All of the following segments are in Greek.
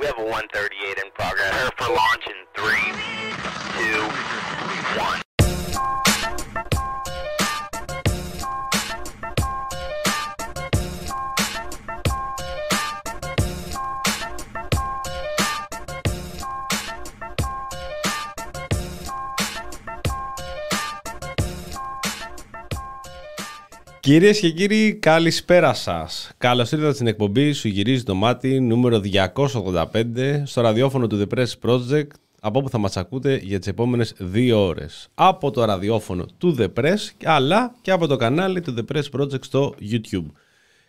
We have a 138 in progress. Prepare for launch in three, two, one. Κυρίες και κύριοι, καλησπέρα σας. Καλώς ήρθατε στην εκπομπή Σου γυρίζει το μάτι νούμερο 285 στο ραδιόφωνο του The Press Project, από όπου θα μας ακούτε για τις επόμενες δύο ώρες. Από το ραδιόφωνο του The Press, αλλά και από το κανάλι του The Press Project στο YouTube.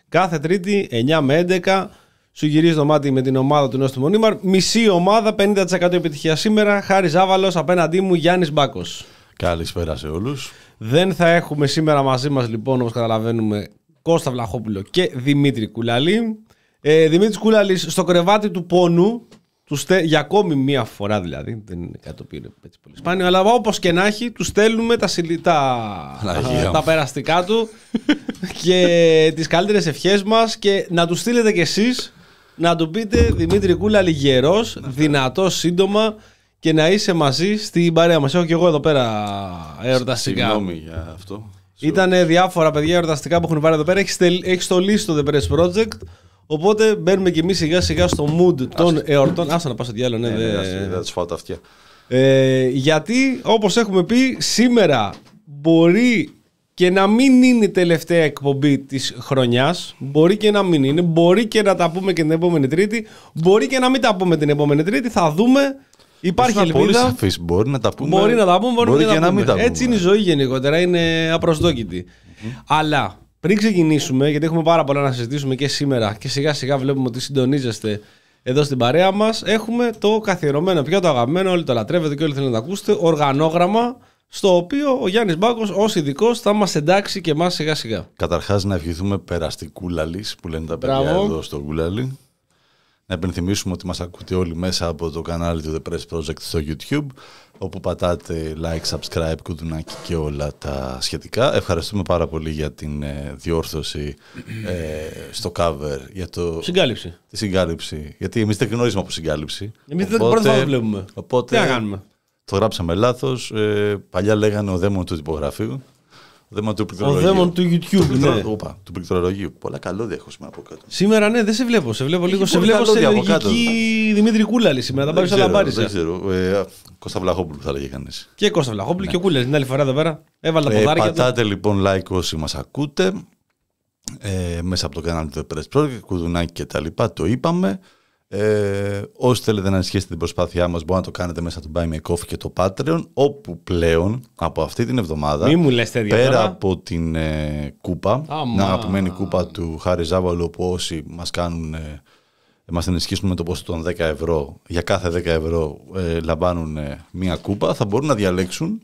Κάθε Τρίτη, 9 με 11, σου γυρίζει το μάτι με την ομάδα του Νόστου Μονίμαρ. Μισή ομάδα, 50% επιτυχία σήμερα. Χάρης Ζάβαλο, απέναντί μου Γιάννης Μπάκος. Καλησπέρα σε όλους. Δεν θα έχουμε σήμερα μαζί μας λοιπόν όπως καταλαβαίνουμε Κώστα Βλαχόπουλο και Δημήτρη Κουλαλή. Ε, Δημήτρης Κουλαλής στο κρεβάτι του πόνου του στε... για ακόμη μία φορά δηλαδή, δεν είναι κάτι το οποίο είναι έτσι πολύ σπάνιο, αλλά όπως και να έχει, του στέλνουμε τα, συλλη... τα... Παναγία μου. τα περαστικά του και τις καλύτερες ευχές μας και να τους στείλετε κι εσείς να του πείτε Δημήτρη Κούλαλη γερός, δυνατός σύντομα και να είσαι μαζί στην παρέα μας. Έχω και εγώ εδώ πέρα εορταστικά. Συγγνώμη για αυτό. Ήταν διάφορα παιδιά εορταστικά που έχουν πάρει εδώ πέρα. Έχεις, στελ, έχεις στολίσει το The Press Project. Οπότε μπαίνουμε κι εμείς σιγά σιγά στο mood των εορτών. Άσε να πας στο διάλογο, ναι, Ναι, δε- ναι, θα του φάω τα αυτιά. Ε, γιατί όπως έχουμε πει, σήμερα μπορεί και να μην είναι η τελευταία εκπομπή της χρονιάς. Μπορεί και να μην είναι. Μπορεί και να τα πούμε και την επόμενη Τρίτη. Μπορεί και να μην τα πούμε την επόμενη Τρίτη. Θα δούμε. Υπάρχει Ήσουν πολύ ελπίδα. σαφής. Μπορεί να τα πούμε. Μπορεί να τα πούμε, μπορεί, μπορεί και, και να, να μην πούμε. τα πούμε. Έτσι είναι η ζωή γενικότερα, είναι απροσδόκητη. Αλλά πριν ξεκινήσουμε, γιατί έχουμε πάρα πολλά να συζητήσουμε και σήμερα και σιγά σιγά βλέπουμε ότι συντονίζεστε εδώ στην παρέα μας, έχουμε το καθιερωμένο πια το αγαπημένο, όλοι το λατρεύετε και όλοι θέλετε να το ακούσετε, οργανόγραμμα στο οποίο ο Γιάννης Μπάκος ως ειδικός θα μας εντάξει και εμάς σιγά σιγά. Καταρχάς να ευχηθούμε περαστικούλαλη που λένε τα παιδιά Μπράβο. εδώ στο Κούλαλη. Να υπενθυμίσουμε ότι μας ακούτε όλοι μέσα από το κανάλι του The Press Project στο YouTube όπου πατάτε like, subscribe, κουδουνάκι και όλα τα σχετικά. Ευχαριστούμε πάρα πολύ για την ε, διόρθωση ε, στο cover, για το, Συγκάλυψη. τη συγκάλυψη. Γιατί εμείς δεν γνωρίζουμε από συγκάλυψη. Εμείς δεν πρώτη φορά το βλέπουμε. Οπότε Τι να κάνουμε; το γράψαμε λάθος. Ε, παλιά λέγανε ο δαίμον του τυπογραφείου. Ο δαίμον του Ο πληκτρολογίου. δαίμον του YouTube, Πληκτρο- ναι. Οπα, του πληκτρολογίου. Πολλά καλώδια έχω σήμερα από κάτω. Σήμερα ναι, δεν σε βλέπω. Σε βλέπω λίγο. Σε πολύ βλέπω σε καλώδια από κάτω. λογική Δημήτρη Κούλαλη σήμερα. Τα πάρεις Δεν όλα ξέρω, μπάρισα. Δεν ξέρω. Ε, Κώστα Βλαχόπουλου θα λέγε κανείς. Και Κώστα Βλαχόπουλου και ο Κούλερ την άλλη φορά εδώ πέρα. Έβαλε τα Ε, ποδάρια του. πατάτε λοιπόν like όσοι μας ακούτε ε, μέσα από το κανάλι του The Press Project, κουδουνάκι και τα λοιπά, το είπαμε. Ε, όσοι θέλετε να ενισχύσετε την προσπάθειά μας μπορείτε να το κάνετε μέσα από το Buy Me a Coffee και το Patreon όπου πλέον από αυτή την εβδομάδα Μη μου λες τέτοια πέρα τώρα. από την ε, κούπα Αμά. την αγαπημένη κούπα του Χάρη Ζάβαλου όπου όσοι μας κάνουν ε, μας ενισχύσουν με το ποσό των 10 ευρώ για κάθε 10 ευρώ ε, λαμβάνουν ε, μία κούπα θα μπορούν να διαλέξουν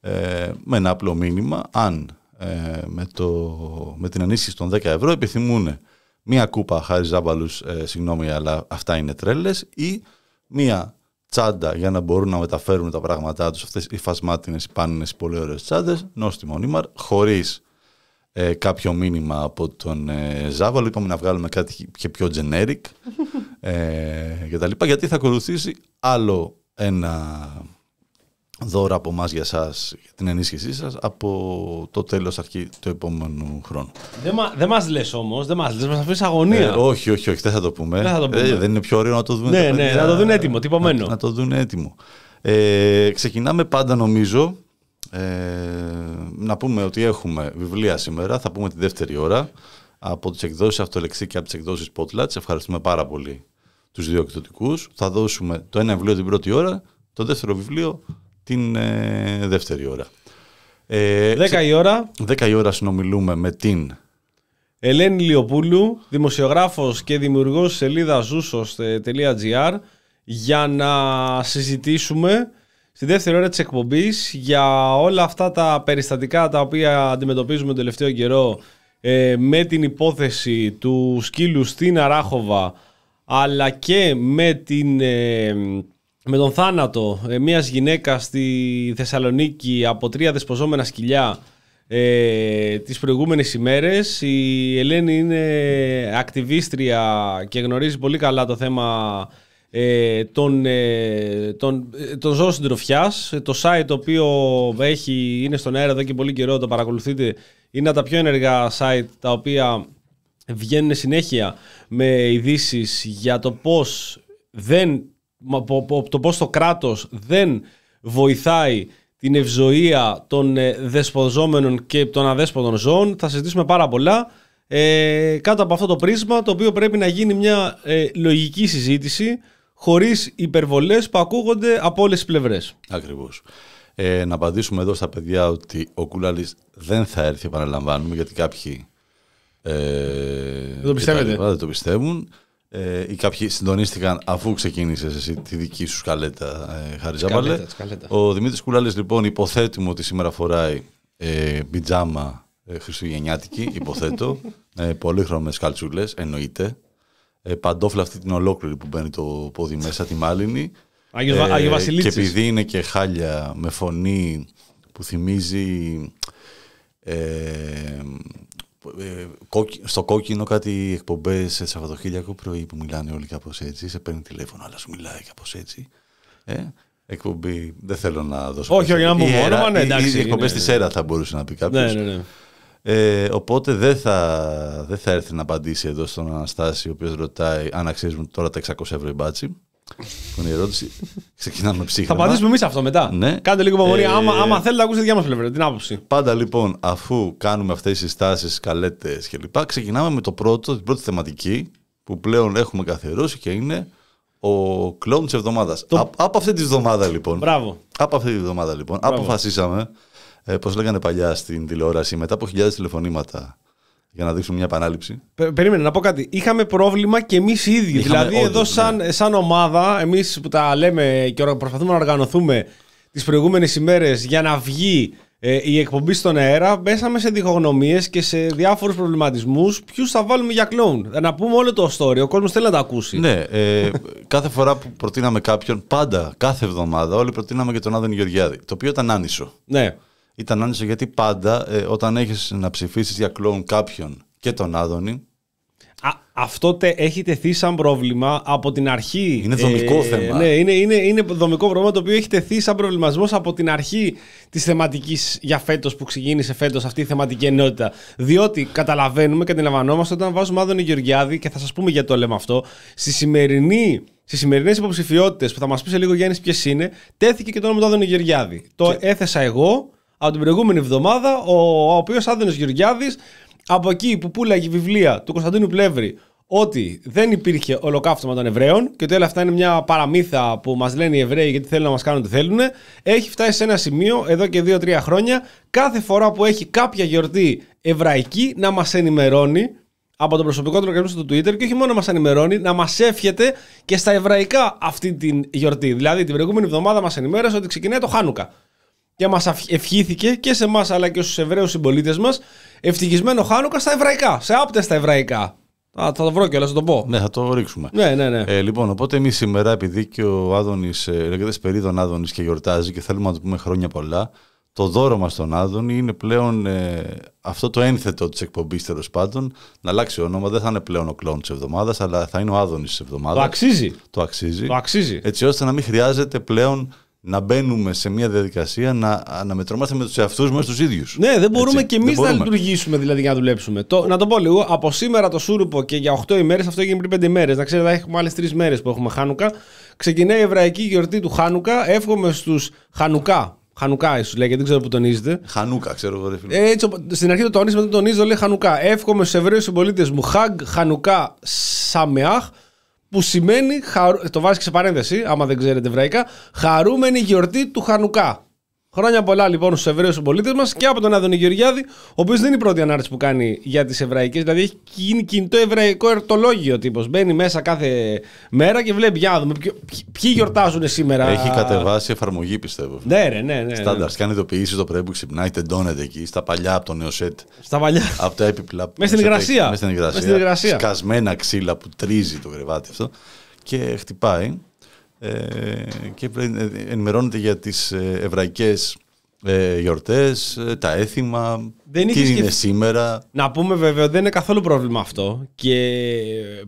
ε, με ένα απλό μήνυμα αν ε, με, το, με την ενίσχυση των 10 ευρώ επιθυμούν μία κούπα χάρη Ζάμπαλους, ε, συγγνώμη αλλά αυτά είναι τρέλες ή μία τσάντα για να μπορούν να μεταφέρουν τα πράγματά τους αυτές οι φασμάτινες, οι πάνινες, οι πολύ ωραίες τσάντες νόστιμο νήμαρ, χωρίς ε, κάποιο μήνυμα από τον ε, Ζάβαλο. Είπαμε να βγάλουμε κάτι και πιο generic ε, και τα λοιπά γιατί θα ακολουθήσει άλλο ένα δώρο από εμάς για εσάς, για την ενίσχυσή σας από το τέλος αρχή του επόμενου χρόνου. Δεν, μα, δεν μας λες όμως, δεν μας λες, μας αφήνεις αγωνία. Ε, όχι, όχι, όχι, δεν θα το πούμε. Δεν θα το πούμε. Ε, δεν είναι πιο ωραίο να το δουν Ναι, τα ναι, παιδιά. να το δουν έτοιμο, τυπωμένο. Να, να το δουν έτοιμο. Ε, ξεκινάμε πάντα νομίζω ε, να πούμε ότι έχουμε βιβλία σήμερα, θα πούμε τη δεύτερη ώρα από τις εκδόσεις Αυτολεξή και από τις εκδόσεις Spotlight. Ευχαριστούμε πάρα πολύ τους δύο εκδοτικούς. Θα δώσουμε το ένα βιβλίο την πρώτη ώρα, το δεύτερο βιβλίο την ε, δεύτερη ώρα. Ε, 10 η ώρα, 10 η ώρα συνομιλούμε με την Ελένη Λιοπούλου, δημοσιογράφος και δημιουργός της σελίδα zoosos.gr για να συζητήσουμε στη δεύτερη ώρα της εκπομπής για όλα αυτά τα περιστατικά τα οποία αντιμετωπίζουμε τον τελευταίο καιρό ε, με την υπόθεση του σκύλου στην Αράχοβα αλλά και με, την, ε, με τον θάνατο ε, μιας γυναίκας στη Θεσσαλονίκη από τρία δεσποζόμενα σκυλιά ε, τις προηγούμενες ημέρες. Η Ελένη είναι ακτιβίστρια και γνωρίζει πολύ καλά το θέμα ε, των, ε, των, ε, των ζώων συντροφιάς. Το site το οποίο έχει, είναι στον αέρα εδώ και πολύ καιρό, το παρακολουθείτε, είναι από τα πιο ενεργά site τα οποία βγαίνουν συνέχεια με ειδήσεις για το πώς δεν μα- πο- πο- το πώς το κράτος δεν βοηθάει την ευζοία των ε, δεσποζόμενων και των αδέσποτων ζώων. Θα συζητήσουμε πάρα πολλά ε, κάτω από αυτό το πρίσμα το οποίο πρέπει να γίνει μια ε, λογική συζήτηση χωρίς υπερβολές που ακούγονται από όλες τις πλευρές. Ακριβώς. Ε, να απαντήσουμε εδώ στα παιδιά ότι ο Κούλαλης δεν θα έρθει, επαναλαμβάνουμε, γιατί κάποιοι ε, το και πιστεύετε. τα λοιπά, δεν το πιστεύουν. Ε, ή κάποιοι συντονίστηκαν αφού ξεκίνησες εσύ τη δική σου σκαλέτα, ε, Χάρη Ζάμπαλε. Σκαλέτας, σκαλέτας. Ο Δημήτρης Κούλαλης λοιπόν υποθέτουμε ότι σήμερα φοράει ε, πιτζάμα ε, χριστουγεννιάτικη, υποθέτω, ε, πολύχρωμες καλτσούλες, εννοείται. Ε, παντόφλα αυτή την ολόκληρη που μπαίνει το πόδι μέσα, τη μάλινη. Άγιος, Βα- Άγιος και Βασιλίτσης. επειδή είναι και χάλια με φωνή που θυμίζει ε, ε, κόκκι- στο κόκκινο κάτι εκπομπές σε Σαββατοκύριακο πρωί που μιλάνε όλοι κάπως έτσι, σε παίρνει τηλέφωνο αλλά σου μιλάει κάπως έτσι. Ε, εκπομπή, δεν θέλω να δώσω... Όχι, όχι, να πούμε Η Έρα- όνομα, ναι, οι- εντάξει, Οι εκπομπές είναι- της ΕΡΑ θα μπορούσε να πει κάποιος. Ναι, ναι, ναι. Ε, οπότε δεν θα, δεν θα έρθει να απαντήσει εδώ στον Αναστάση, ο οποίος ρωτάει αν αξίζουν τώρα τα 600 ευρώ η μπάτσι. Που είναι η ερώτηση. Ξεκινάμε Θα ψύχραμα. απαντήσουμε εμείς αυτό μετά. Ναι. Κάντε λίγο υπομονή. Ε, άμα, άμα θέλετε να ακούσετε τη διά μα πλευρά, την άποψη. Πάντα λοιπόν, αφού κάνουμε αυτές τις στάσεις, καλέτες κλπ, ξεκινάμε με το πρώτο, την πρώτη θεματική που πλέον έχουμε καθιερώσει και είναι ο κλόουν της εβδομάδας. Το- Α- από αυτή τη εβδομάδα λοιπόν, Μπράβο. από αυτή τη εβδομάδα λοιπόν, αποφασίσαμε, ε, πώς λέγανε παλιά στην τηλεόραση, μετά από χιλιάδες τηλεφωνήματα για να δείξουμε μια επανάληψη. Πε- Περίμενε να πω κάτι. Είχαμε πρόβλημα και εμείς οι ίδιοι. Είχαμε δηλαδή, όντως, εδώ, ναι. σαν, σαν ομάδα, εμείς που τα λέμε και οργα- προσπαθούμε να οργανωθούμε τις προηγούμενες ημέρες για να βγει ε, η εκπομπή στον αέρα, μπέσαμε σε διχογνωμίες και σε διάφορους προβληματισμούς. Ποιους θα βάλουμε για κλόουν; Να πούμε όλο το story. Ο κόσμος θέλει να τα ακούσει. Ναι, ε, κάθε φορά που προτείναμε κάποιον, πάντα, κάθε εβδομάδα, όλοι προτείναμε και τον Άδωνη Γεωργιάδη. Το οποίο ήταν άνισο. ναι. Ήταν άνισο γιατί πάντα ε, όταν έχεις να ψηφίσεις για κλόουν κάποιον και τον Άδωνη, Α, αυτό τε, έχει τεθεί σαν πρόβλημα από την αρχή. Είναι δομικό θέμα. Ναι, είναι, είναι, είναι δομικό πρόβλημα το οποίο έχει τεθεί σαν προβληματισμός από την αρχή της θεματικής για φέτος που ξεκίνησε φέτος αυτή η θεματική ενότητα. Διότι καταλαβαίνουμε και αντιλαμβανόμαστε όταν βάζουμε Άδωνη Γεωργιάδη και θα σας πούμε γιατί το λέμε αυτό. Στη σημερινή. Στις σημερινές υποψηφιότητες που θα μας πει σε λίγο Γιάννης ποιες είναι, τέθηκε και το όνομα του Άδωνη Γεωργιάδη. Το έθεσα εγώ από την προηγούμενη εβδομάδα, ο, ο οποίος Άδωνη Γεωργιάδης από εκεί που πουλάγε βιβλία του Κωνσταντίνου Πλεύρη ότι δεν υπήρχε ολοκαύτωμα των Εβραίων και ότι όλα αυτά είναι μια παραμύθα που μας λένε οι Εβραίοι γιατί θέλουν να μας κάνουν τι θέλουν, έχει φτάσει σε ένα σημείο εδώ και 2-3 χρόνια κάθε φορά που έχει κάποια γιορτή εβραϊκή να μας ενημερώνει από τον προσωπικό του λογαριασμό στο Twitter και όχι μόνο να μας ενημερώνει, να μας εύχεται και στα εβραϊκά αυτή την γιορτή. Δηλαδή την προηγούμενη εβδομάδα μας ενημέρωσε ότι ξεκινάει το Χάνουκα και μας αφ- ευχήθηκε και σε εμάς αλλά και στους Εβραίους συμπολίτες μας ευτυχισμένο Χάνουκα στα εβραϊκά, σε άπτες στα εβραϊκά. Α, θα το βρω κιόλας, θα το πω. ναι, θα το ρίξουμε. Ναι, ναι, ναι. Ε, λοιπόν, οπότε εμείς σήμερα, επειδή και ο Άδωνης, ε, λέγεται Σπερίδων Άδωνης και γιορτάζει και θέλουμε να του πούμε χρόνια πολλά, το δώρο μας στον Άδωνη είναι πλέον ε, αυτό το ένθετο της εκπομπής τέλος πάντων. Να αλλάξει όνομα, δεν θα είναι πλέον ο κλόν της εβδομάδας, αλλά θα είναι ο Άδωνης της εβδομάδας. το αξίζει. Το αξίζει. Το αξίζει. Έτσι ώστε να μην χρειάζεται πλέον να μπαίνουμε σε μια διαδικασία να αναμετρώμαστε με τους εαυτούς μας τους ίδιους. Ναι, δεν μπορούμε Έτσι, κι δεν εμείς να μπορούμε. λειτουργήσουμε δηλαδή για να δουλέψουμε. Το, να το πω λίγο, από σήμερα το Σούρουπο και για 8 ημέρες, αυτό έγινε πριν 5 ημέρες. Να ξέρετε, έχουμε άλλες 3 μέρες που έχουμε Χάνουκα. Ξεκινάει η εβραϊκή γιορτή του Χάνουκα. Εύχομαι στους Χανουκά. Χανουκά, ίσως λέγεται, δεν ξέρω που τονίζετε. Χανούκα, ξέρω εγώ, ρε φίλε. Ε, Έτσι, οπο- στην αρχή το τονίζει, μετά το τονίζει, το λέει Χανουκά. Εύχομαι στους Εβραίους συμπολίτες μου Χαγ Χανουκά Σαμεάχ, που σημαίνει, χαρου- το βάζεις και σε παρένθεση, άμα δεν ξέρετε εβραϊκά, χαρούμενη γιορτή του Χανουκά. Χρόνια πολλά λοιπόν στους Εβραίους συμπολίτες μας και από τον Άδωνη Γεωργιάδη, ο οποίος δεν είναι η πρώτη ανάρτηση που κάνει για τις εβραϊκές. Δηλαδή έχει γίνει κινητό εβραϊκό ερτολόγιο τύπος. Μπαίνει μέσα κάθε μέρα και βλέπει για να δούμε ποιο- ποιοι- ποιοι γιορτάζουν σήμερα. Έχει κατεβάσει εφαρμογή, πιστεύω. Ναι, ρε, ναι, ναι. ναι. Στάνταρς. Κάνει ειδοποιήσεις το πρωί που ξυπνάει, τεντώνεται εκεί, στα παλιά από το νέο σετ. Στα παλιά. Από τα έπιπλα. Μες στην υγρασία. Μέσα στην υγρασία. Μες στην υγρασία. Σκασμένα ξύλα που τρίζει το κρεβάτι αυτό. Και χτυπάει. Ε, και ενημερώνεται για τις ε, εβραϊκές ε, γιορτές, ε, τα έθιμα. Δεν τι είχε είναι σκεφτεί. σήμερα; Να πούμε βέβαια ότι δεν είναι καθόλου πρόβλημα αυτό. Και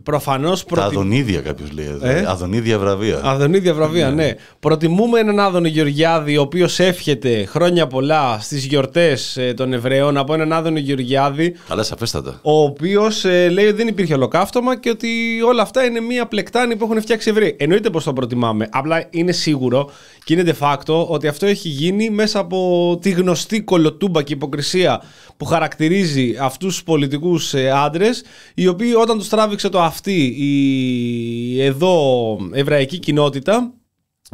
προφανώς Τα Αδονίδια κάποιος λέει εδώ. Ε; Αδονίδια βραβεία. Αδονίδια βραβεία, ναι. Προτιμούμε έναν Άδωνο Γεωργιάδη, ο οποίος εύχεται χρόνια πολλά στις γιορτές των Εβραίων, από έναν Άδωνο Γεωργιάδη, Αλλά σαφέστατα. ο οποίος λέει ότι δεν υπήρχε ολοκαύτωμα και ότι όλα αυτά είναι μία πλεκτάνη που έχουν φτιάξει οι Εβραίοι. Εννοείται πως το προτιμάμε. Απλά είναι σίγουρο και είναι de facto ότι αυτό έχει γίνει μέσα από τη γνωστή κολοτούμπα και υποκρισία που χαρακτηρίζει αυτούς τους πολιτικούς άντρες, οι οποίοι όταν τους τράβηξε το αυτή η εδώ εβραϊκή κοινότητα,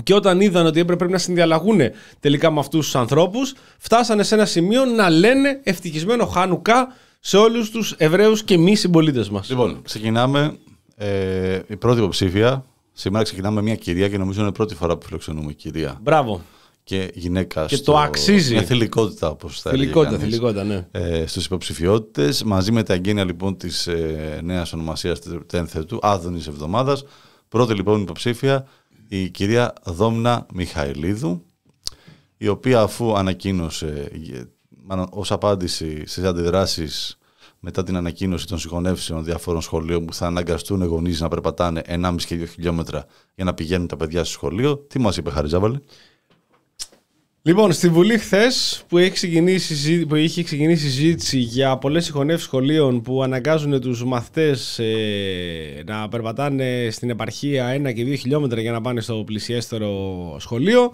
και όταν είδαν ότι έπρεπε να συνδιαλλαγούν τελικά με αυτούς τους ανθρώπους, φτάσανε σε ένα σημείο να λένε ευτυχισμένο Χάνουκα σε όλους τους Εβραίους και μη συμπολίτες μας. Λοιπόν, ξεκινάμε. Ε, η πρώτη υποψήφια. Σήμερα ξεκινάμε με μια κυρία και νομίζω είναι η πρώτη φορά που φιλοξενούμε κυρία Μπράβο. Και γυναίκα. Και το αξίζει. Μια θηλυκότητα, όπως θα έλεγε Θηλυκότητα, κανείς. θηλυκότητα, ναι. ε, στους υποψηφιότητες μαζί με τα εγγένεια λοιπόν της ε, νέας ονομασίας του τένθετου Άδωνης Εβδομάδας πρώτη λοιπόν υποψήφια η κυρία Δόμνα Μιχαηλίδου η οποία αφού ανακοίνωσε ε, μάλλον ως απάντηση στις αντιδράσεις μετά την ανακοίνωση των συγχωνεύσεων διαφόρων σχολείων που θα αναγκαστούν οι γονείς να περπατάνε 1,5 και 2 χιλιόμετρα για να πηγαίνουν τα παιδιά στο σχολείο. Τι μας είπε Χαριζάβαλη. Λοιπόν, στη Βουλή χθες που, έχει ξεκινήσει, συζή- που είχε ξεκινήσει συζήτηση για πολλές συγχωνεύσεις σχολείων που αναγκάζουν τους μαθητές να περπατάνε στην επαρχία ένα και δύο χιλιόμετρα για να πάνε στο πλησιέστερο σχολείο,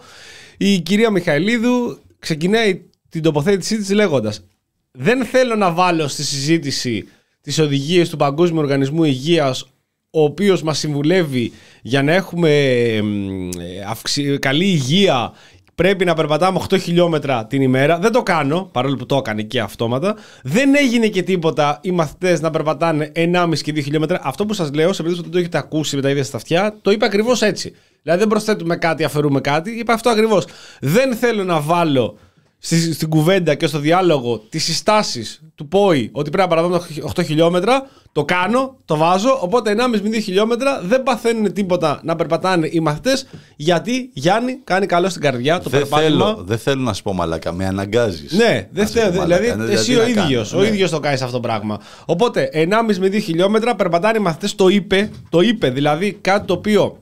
η κυρία Μιχαηλίδου ξεκινάει την τοποθέτησή της λέγοντας «Δεν θέλω να βάλω στη συζήτηση τις οδηγίες του Παγκόσμιου Οργανισμού Υγείας ο οποίος μας συμβουλεύει για να έχουμε εμ, ε, αυξη- καλή υγεία πρέπει να περπατάμε 8 χιλιόμετρα την ημέρα. Δεν το κάνω, παρόλο που το έκανε και αυτόματα. Δεν έγινε και τίποτα οι μαθητές να περπατάνε 1,5 και 2 χιλιόμετρα. Αυτό που σας λέω, σε περίπτωση που δεν το έχετε ακούσει με τα ίδια στα αυτιά, το είπα ακριβώς έτσι. Δηλαδή δεν προσθέτουμε κάτι, αφαιρούμε κάτι. Είπα αυτό ακριβώς. Δεν θέλω να βάλω στη, στην κουβέντα και στο διάλογο τις συστάσεις του ΠΟΗ ότι πρέπει να παραδούμε 8 χιλιόμετρα. Το κάνω, το βάζω. Οπότε 1,5 με 2 χιλιόμετρα δεν παθαίνουν τίποτα να περπατάνε οι μαθητές. Γιατί Γιάννη κάνει καλό στην καρδιά το Δεν περπάτημα. θέλω, δεν θέλω να σου πω μαλάκα, με αναγκάζεις. Ναι, δεν Να σε θέλω. πω Δηλαδή, μαλάκα. εσύ τι ο να κάνω, ίδιο. Ο ναι. ίδιος το κάνεις αυτό το πράγμα. Οπότε, 1,5 με 2 χιλιόμετρα περπατάνε οι μαθητές. Το είπε. Το είπε. Δηλαδή, κάτι το οποίο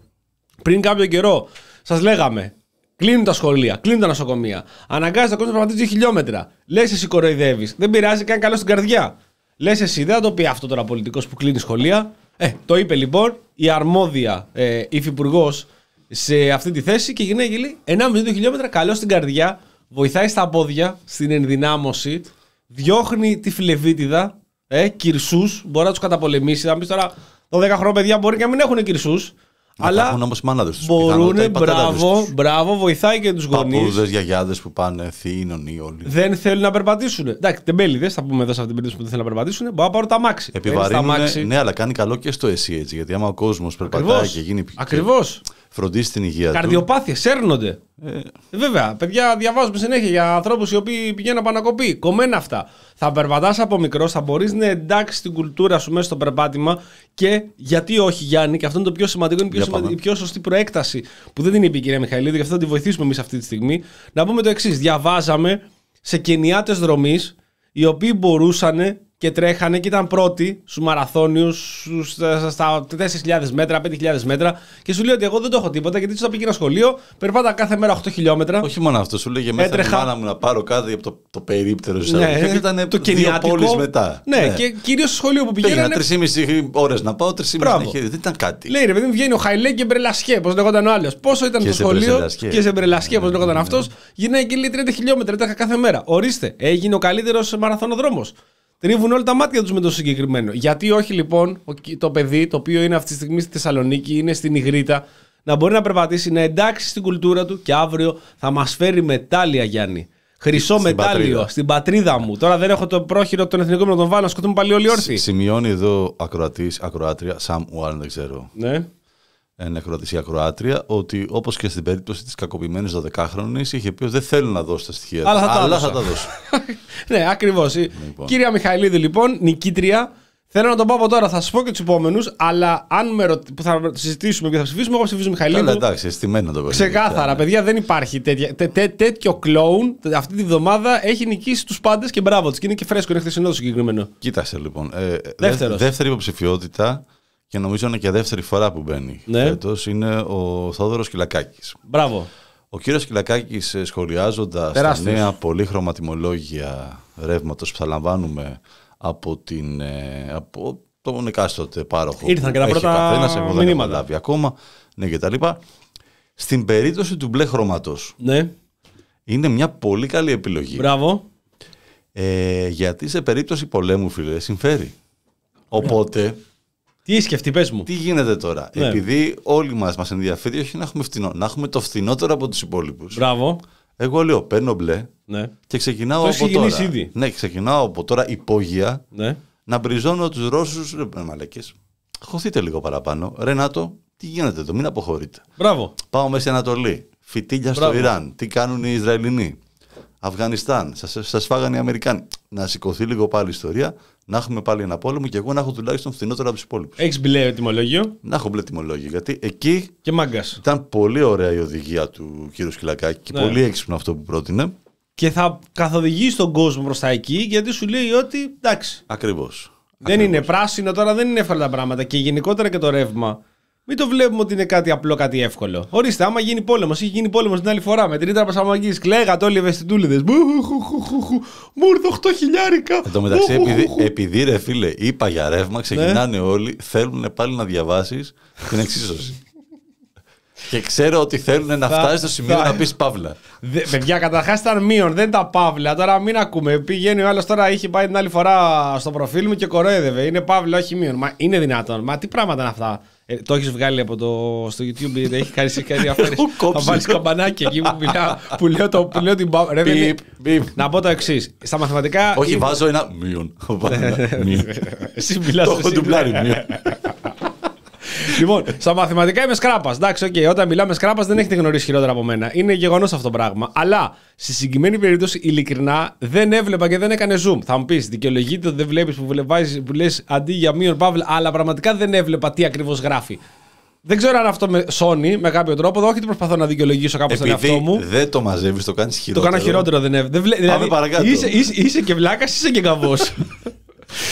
πριν κάποιο καιρό σας λέγαμε. Κλείνουν τα σχολεία, κλείνουν τα νοσοκομεία. Αναγκάζεται ο κόσμο να περπατήσεις 2 χιλιόμετρα. Λες εσύ κοροϊδεύεις. Δεν πειράζει, κάνει καλό στην καρδιά. Λες εσύ, δεν θα το πει αυτό τώρα πολιτικός που κλείνει σχολεία. Ε, το είπε λοιπόν η αρμόδια ε, υφυπουργός σε αυτή τη θέση και γυρνάει και λέει 1,5 χιλιόμετρα καλό στην καρδιά, βοηθάει στα πόδια, στην ενδυνάμωση, διώχνει τη φιλεβίτιδα, ε, κυρσούς, μπορεί να τους καταπολεμήσει. Θα πεις τώρα, 12 χρόνια παιδιά μπορεί και να μην έχουν κυρσούς. Να Αλλά τα έχουν όμως οι μάναδες τους, μπορούν, πιθανότατα οι πατεράδες μπράβο, τους. μπράβο, βοηθάει και τους γονείς. Παππούδες, γιαγιάδες που πάνε θείοι, νονοί όλοι. Δεν θέλουν να περπατήσουν. Εντάξει, τεμπέληδε, θα πούμε εδώ σε αυτή την περίπτωση που δεν θέλουν να περπατήσουν. Μπορεί να πάρουν τα μάξι. Επιβαρύνουν, ναι, αλλά κάνει καλό και στο εσύ έτσι. Γιατί άμα ο κόσμος περπατάει και γίνει. Ακριβώς. Φροντίσει την υγεία του. Καρδιοπάθειες, σέρνονται. Ε, βέβαια, παιδιά, διαβάζουμε συνέχεια για ανθρώπους οι οποίοι πηγαίνουν πανακοπή. Κομμένα αυτά. Θα περπατάς από μικρός, θα μπορείς να εντάξει την κουλτούρα σου μέσα στο περπάτημα και γιατί όχι, Γιάννη, και αυτό είναι το πιο σημαντικό, είναι η πιο, Για πάμε. σημαντική, η πιο σωστή προέκταση που δεν την είπε η κυρία Μιχαηλίδη, γι' αυτό θα τη βοηθήσουμε εμείς αυτή τη στιγμή. Να πούμε το εξής. Διαβάζαμε σε κενιάτες δρομής οι οποίοι μπορούσαν και τρέχανε και ήταν πρώτοι στους μαραθώνιους στα, στα 4.000 μέτρα, 5.000 μέτρα. Και σου λέει ότι εγώ δεν το έχω τίποτα γιατί θα πήγε ένα σχολείο, περπάτα κάθε μέρα 8 χιλιόμετρα. Όχι μόνο αυτό, σου λέγε μέσα Έτρεχα. η μάνα μου να πάρω κάτι από το, το περίπτερο της Ναι, και ήταν το δύο κενιάτικο. πόλεις μετά. Ναι, και κυρίως στο σχολείο που Πήγαινα πηγαίνανε. 3,5 ώρες να πάω, 3,5 Μπράβο. να χέρι. Δεν ήταν κάτι. Λέει ρε παιδί μου, βγαίνει ο Χαϊλέ και Μπρελασιέ, πώς λέγονταν ο άλλος. Πόσο ήταν Και το σε σχολείο Μπρελασιέ. και σε Μπρελασιέ, πώς Ναι, λέγονταν ναι, αυτός. Γυρνάει και λέει 30 χιλιόμετρα, τρέχα κάθε μέρα. Ορίστε, έγινε ο καλύτερος μαραθωνοδρόμος. Τρίβουν όλα τα μάτια τους με το συγκεκριμένο. Γιατί όχι λοιπόν ο- το παιδί, το οποίο είναι αυτή τη στιγμή στη Θεσσαλονίκη, είναι στην Ιγρήτα, να μπορεί να περπατήσει, να εντάξει στην κουλτούρα του και αύριο θα μας φέρει μετάλλια, Γιάννη. Χρυσό Στην μετάλλιο πατρίδα. στην πατρίδα μου. Τώρα δεν έχω το πρόχειρο των εθνικών να τον βάλω, να σκοτούμε πάλι όλοι όρθιοι. Σημειώνει εδώ ακροατής, ακροάτρια, Sam Warren, δεν ξέρω, Ναι. Ένα ακροατή ή ακροάτρια, ότι όπως και στην περίπτωση της κακοποιημένης 12χρονη, είχε πει ότι δεν θέλουν να δώσει τα στοιχεία Αλλά του, θα τα αλλά έδωσα. θα τα δώσω. ναι, ακριβώς. Λοιπόν. Κυρία Μιχαηλίδη, λοιπόν, νικήτρια. Θέλω να τον πω από τώρα, θα σας πω και τους επόμενους, αλλά αν με ρωτ... που θα συζητήσουμε και θα ψηφίσουμε, εγώ ψηφίζω Καλά, Μιχαηλίδου. εντάξει, αισθημένο το παιχνίδι. Ξεκάθαρα, Ναι. παιδιά, δεν υπάρχει τέτοια, τέ, τέ, τέτοιο κλόουν αυτή τη βδομάδα. Έχει νικήσει τους πάντες και μπράβο τους. Και είναι και φρέσκο, είναι χθεσινό το συγκεκριμένο. Κοίταξε λοιπόν. Ε, δε- Δεύτερος. δεύτερη υποψηφιότητα και νομίζω είναι και δεύτερη φορά που μπαίνει Ναι. φέτος, είναι ο Θόδωρος Κυλακάκης. Μπράβο. Ο κύριος Κυλακάκης σχολιάζοντας τα Τεράστιος. νέα πολύχρωμα τιμολόγια ρεύματος που θα λαμβάνουμε από, την, ε, από τον εκάστοτε πάροχο. Ήρθαν που και τα έχει πρώτα καθένας, εγώ δεν έχω μηνύματα. λάβει ακόμα, ναι και τα λοιπά. Στην περίπτωση του μπλε χρώματος Ναι, είναι μια πολύ καλή επιλογή. μπράβο. Ε, γιατί σε περίπτωση πολέμου, φίλε, συμφέρει. Οπότε, Τι έχει σκεφτεί, πες μου. τι γίνεται τώρα; Ναι. Επειδή όλοι μας μας ενδιαφέρει, όχι να έχουμε φθηνό, να έχουμε το φθηνότερο από τους υπόλοιπους. Μπράβο. Εγώ λέω, παίρνω μπλε Ναι, και ξεκινάω Το από έχεις τώρα. ξεκινήσει ήδη. Ναι, ξεκινάω από τώρα υπόγεια ναι. να μπριζώνω τους Ρώσους. Ρε, μαλακές. Χωθείτε λίγο παραπάνω. Ρενάτο, τι γίνεται εδώ, μην αποχωρείτε. Μπράβο. Πάω Μέση Ανατολή. Φυτίλια στο Μπράβο. Ιράν. Τι κάνουν οι Ισραηλινοί; Αφγανιστάν. Σας, σας φάγανε οι Αμερικάνοι. Να σηκωθεί λίγο πάλι η ιστορία, να έχουμε πάλι ένα πόλεμο και εγώ να έχω τουλάχιστον φθηνότερα από τους υπόλοιπους. Έχεις μπλε τιμολόγιο; Να έχω μπλε τιμολόγιο. Γιατί εκεί και μάγκας. ήταν πολύ ωραία η οδηγία του κ. Σκυλακάκη και Ναι. πολύ έξυπνο αυτό που πρότεινε. Και θα καθοδηγήσει τον κόσμο προς τα εκεί γιατί σου λέει ότι εντάξει. Ακριβώς. Δεν είναι πράσινο τώρα, δεν είναι εύκολα τα πράγματα. Και γενικότερα και το ρεύμα. Μην το βλέπουμε ότι είναι κάτι απλό, κάτι εύκολο. Ορίστε, άμα γίνει πόλεμος, είχε γίνει πόλεμος την άλλη φορά με την ήτρα Πασαμαγκή. Κλαίγατε όλοι οι ευαισθητούλιδες. Μου ήρθε 8 χιλιάρικα. Εν τω μεταξύ, επειδή, επειδή ρε φίλε, είπα για ρεύμα, ξεκινάνε Ναι. όλοι, θέλουν πάλι να διαβάσεις την εξίσωση. και ξέρω ότι θέλουν να Θα- φτάσεις στο σημείο θα- να πεις παύλα. Δε, παιδιά, καταρχάς ήταν μείον, δεν τα παύλα. Τώρα μην ακούμε. Πηγαίνει ο άλλος τώρα, είχε πάει την άλλη φορά στο προφίλ μου και κοροϊδεύε. Είναι παύλα, όχι μείον. Μα είναι δυνατόν. Μα τι πράγματα είναι αυτά; Ε, το έχεις βγάλει από το, στο YouTube, ε, έχει κάνει σε κάτι αφαίρεση. Έχω Θα κόψει. βάλεις καμπανάκι εκεί που, μιλάω, που, λέω, το, που λέω την παύλα. Ρε, παιδί, Πιπ, πιπ. να πω το εξής. Στα μαθηματικά. Όχι, είμαι- βάζω ένα μείον. Βάζω ένα μείον. Εσύ μιλάς Το εσύ. έχω ντουμπλάρει μείον. Λοιπόν, στα μαθηματικά είμαι σκράπας. Εντάξει, οκ, όταν μιλάμε σκράπας δεν έχετε γνωρίσει χειρότερα από μένα. Είναι γεγονός αυτό το πράγμα. Αλλά στη συγκεκριμένη περίπτωση, ειλικρινά δεν έβλεπα και δεν έκανε zoom. Θα μου πεις, δικαιολογείται ότι δεν βλέπεις που, βλεβάζεις- που λες αντί για μείον παύλα, αλλά πραγματικά δεν έβλεπα τι ακριβώς γράφει. Δεν ξέρω αν αυτό με σώνει με κάποιο τρόπο. Όχι ότι προσπαθώ να δικαιολογήσω κάπως τον εαυτό Επειδή μου. δεν το μαζεύεις, το κάνεις Το χειρότερο. κάνω χειρότερο, δεν έβ- δεν βλέ- δηλαδή, παρακάτω. Είσαι, είσαι, είσαι και βλάκας, είσαι και καβός.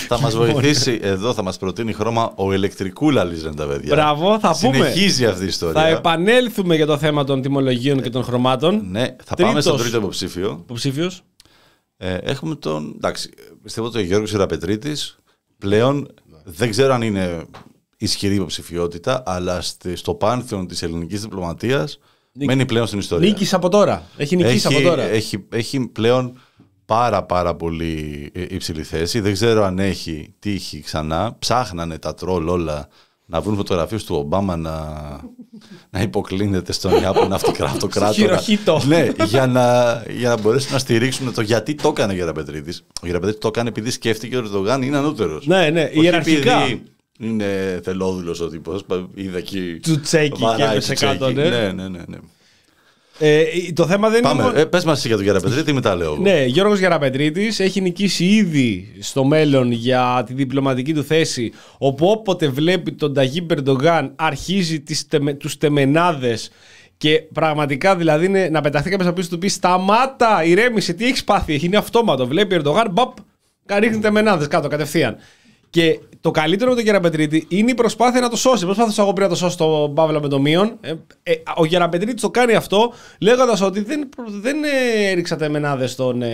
Θα μας βοηθήσει εδώ, θα μας προτείνει χρώμα ο ηλεκτρικούλα λίζεν τα παιδιά. Μπράβο, θα πούμε. Συνεχίζει αυτή η ιστορία. Θα επανέλθουμε για το θέμα των τιμολογίων και των χρωμάτων. Ναι, θα πάμε στον Τρίτος. τρίτο υποψήφιο. Υποψήφιος. Ε, έχουμε τον. Εντάξει, πιστεύω ότι ο Γιώργος Ιραπετρίτης πλέον δεν ξέρω αν είναι ισχυρή υποψηφιότητα, αλλά στη- στο πάνθεον της ελληνικής διπλωματίας μένει πλέον στην ιστορία. Νίκησε από τώρα. Έχει νικήσει από τώρα. Έχει, έχει πλέον πάρα πάρα πολύ ε, υψηλή θέση. Δεν ξέρω αν έχει τύχει ξανά. Ψάχνανε τα τρόλ όλα να βρουν φωτογραφίες του Ομπάμα να, να υποκλίνεται στον Ιάπωνα αυτοκρα- αυτοκράτορα. χειροχύτο. ναι, για να, για να μπορέσουν να στηρίξουν το γιατί το έκανε ο Γεραπετρίτης. Ο Γεραπετρίτης το έκανε επειδή σκέφτηκε ότι ο Ερντογάν είναι ανώτερος. Ναι, ναι, Όχι ιεραρχικά. επειδή είναι θελόδουλος ο τύπος. Είδα εκεί... Τσουτσέκι και βαράει έπεσε τσουτσέκι. κάτω, ναι. ναι, ναι, ναι, ναι. Ε, το θέμα δεν Πάμε. είναι. μόνο- Ε, πες μας εσύ για τον Γεραπετρίτη, μετά λέω. εγώ. Ναι, Γιώργος Γεραπετρίτης έχει νικήσει ήδη στο μέλλον για τη διπλωματική του θέση όπου όποτε βλέπει τον Ταγί Περντογάν αρχίζει τις τεμε, τους τεμενάδες και πραγματικά δηλαδή είναι να πεταχθεί κάποιος από πίσω του πει σταμάτα, ηρέμησε, τι έχεις πάθει, είναι αυτόματο, βλέπει Ερντογάν, μπαπ, ρίχνει τεμενάδες κάτω κατευθείαν. Και το καλύτερο με τον Γεραπετρίτη είναι η προσπάθεια να το σώσει. Προσπάθησα εγώ πριν να το σώσει τον Παύλα με το μείον. Ε, ε, ο Γεραπετρίτης το κάνει αυτό λέγοντας ότι δεν, δεν ε, έριξα τεμενάδε στον ε,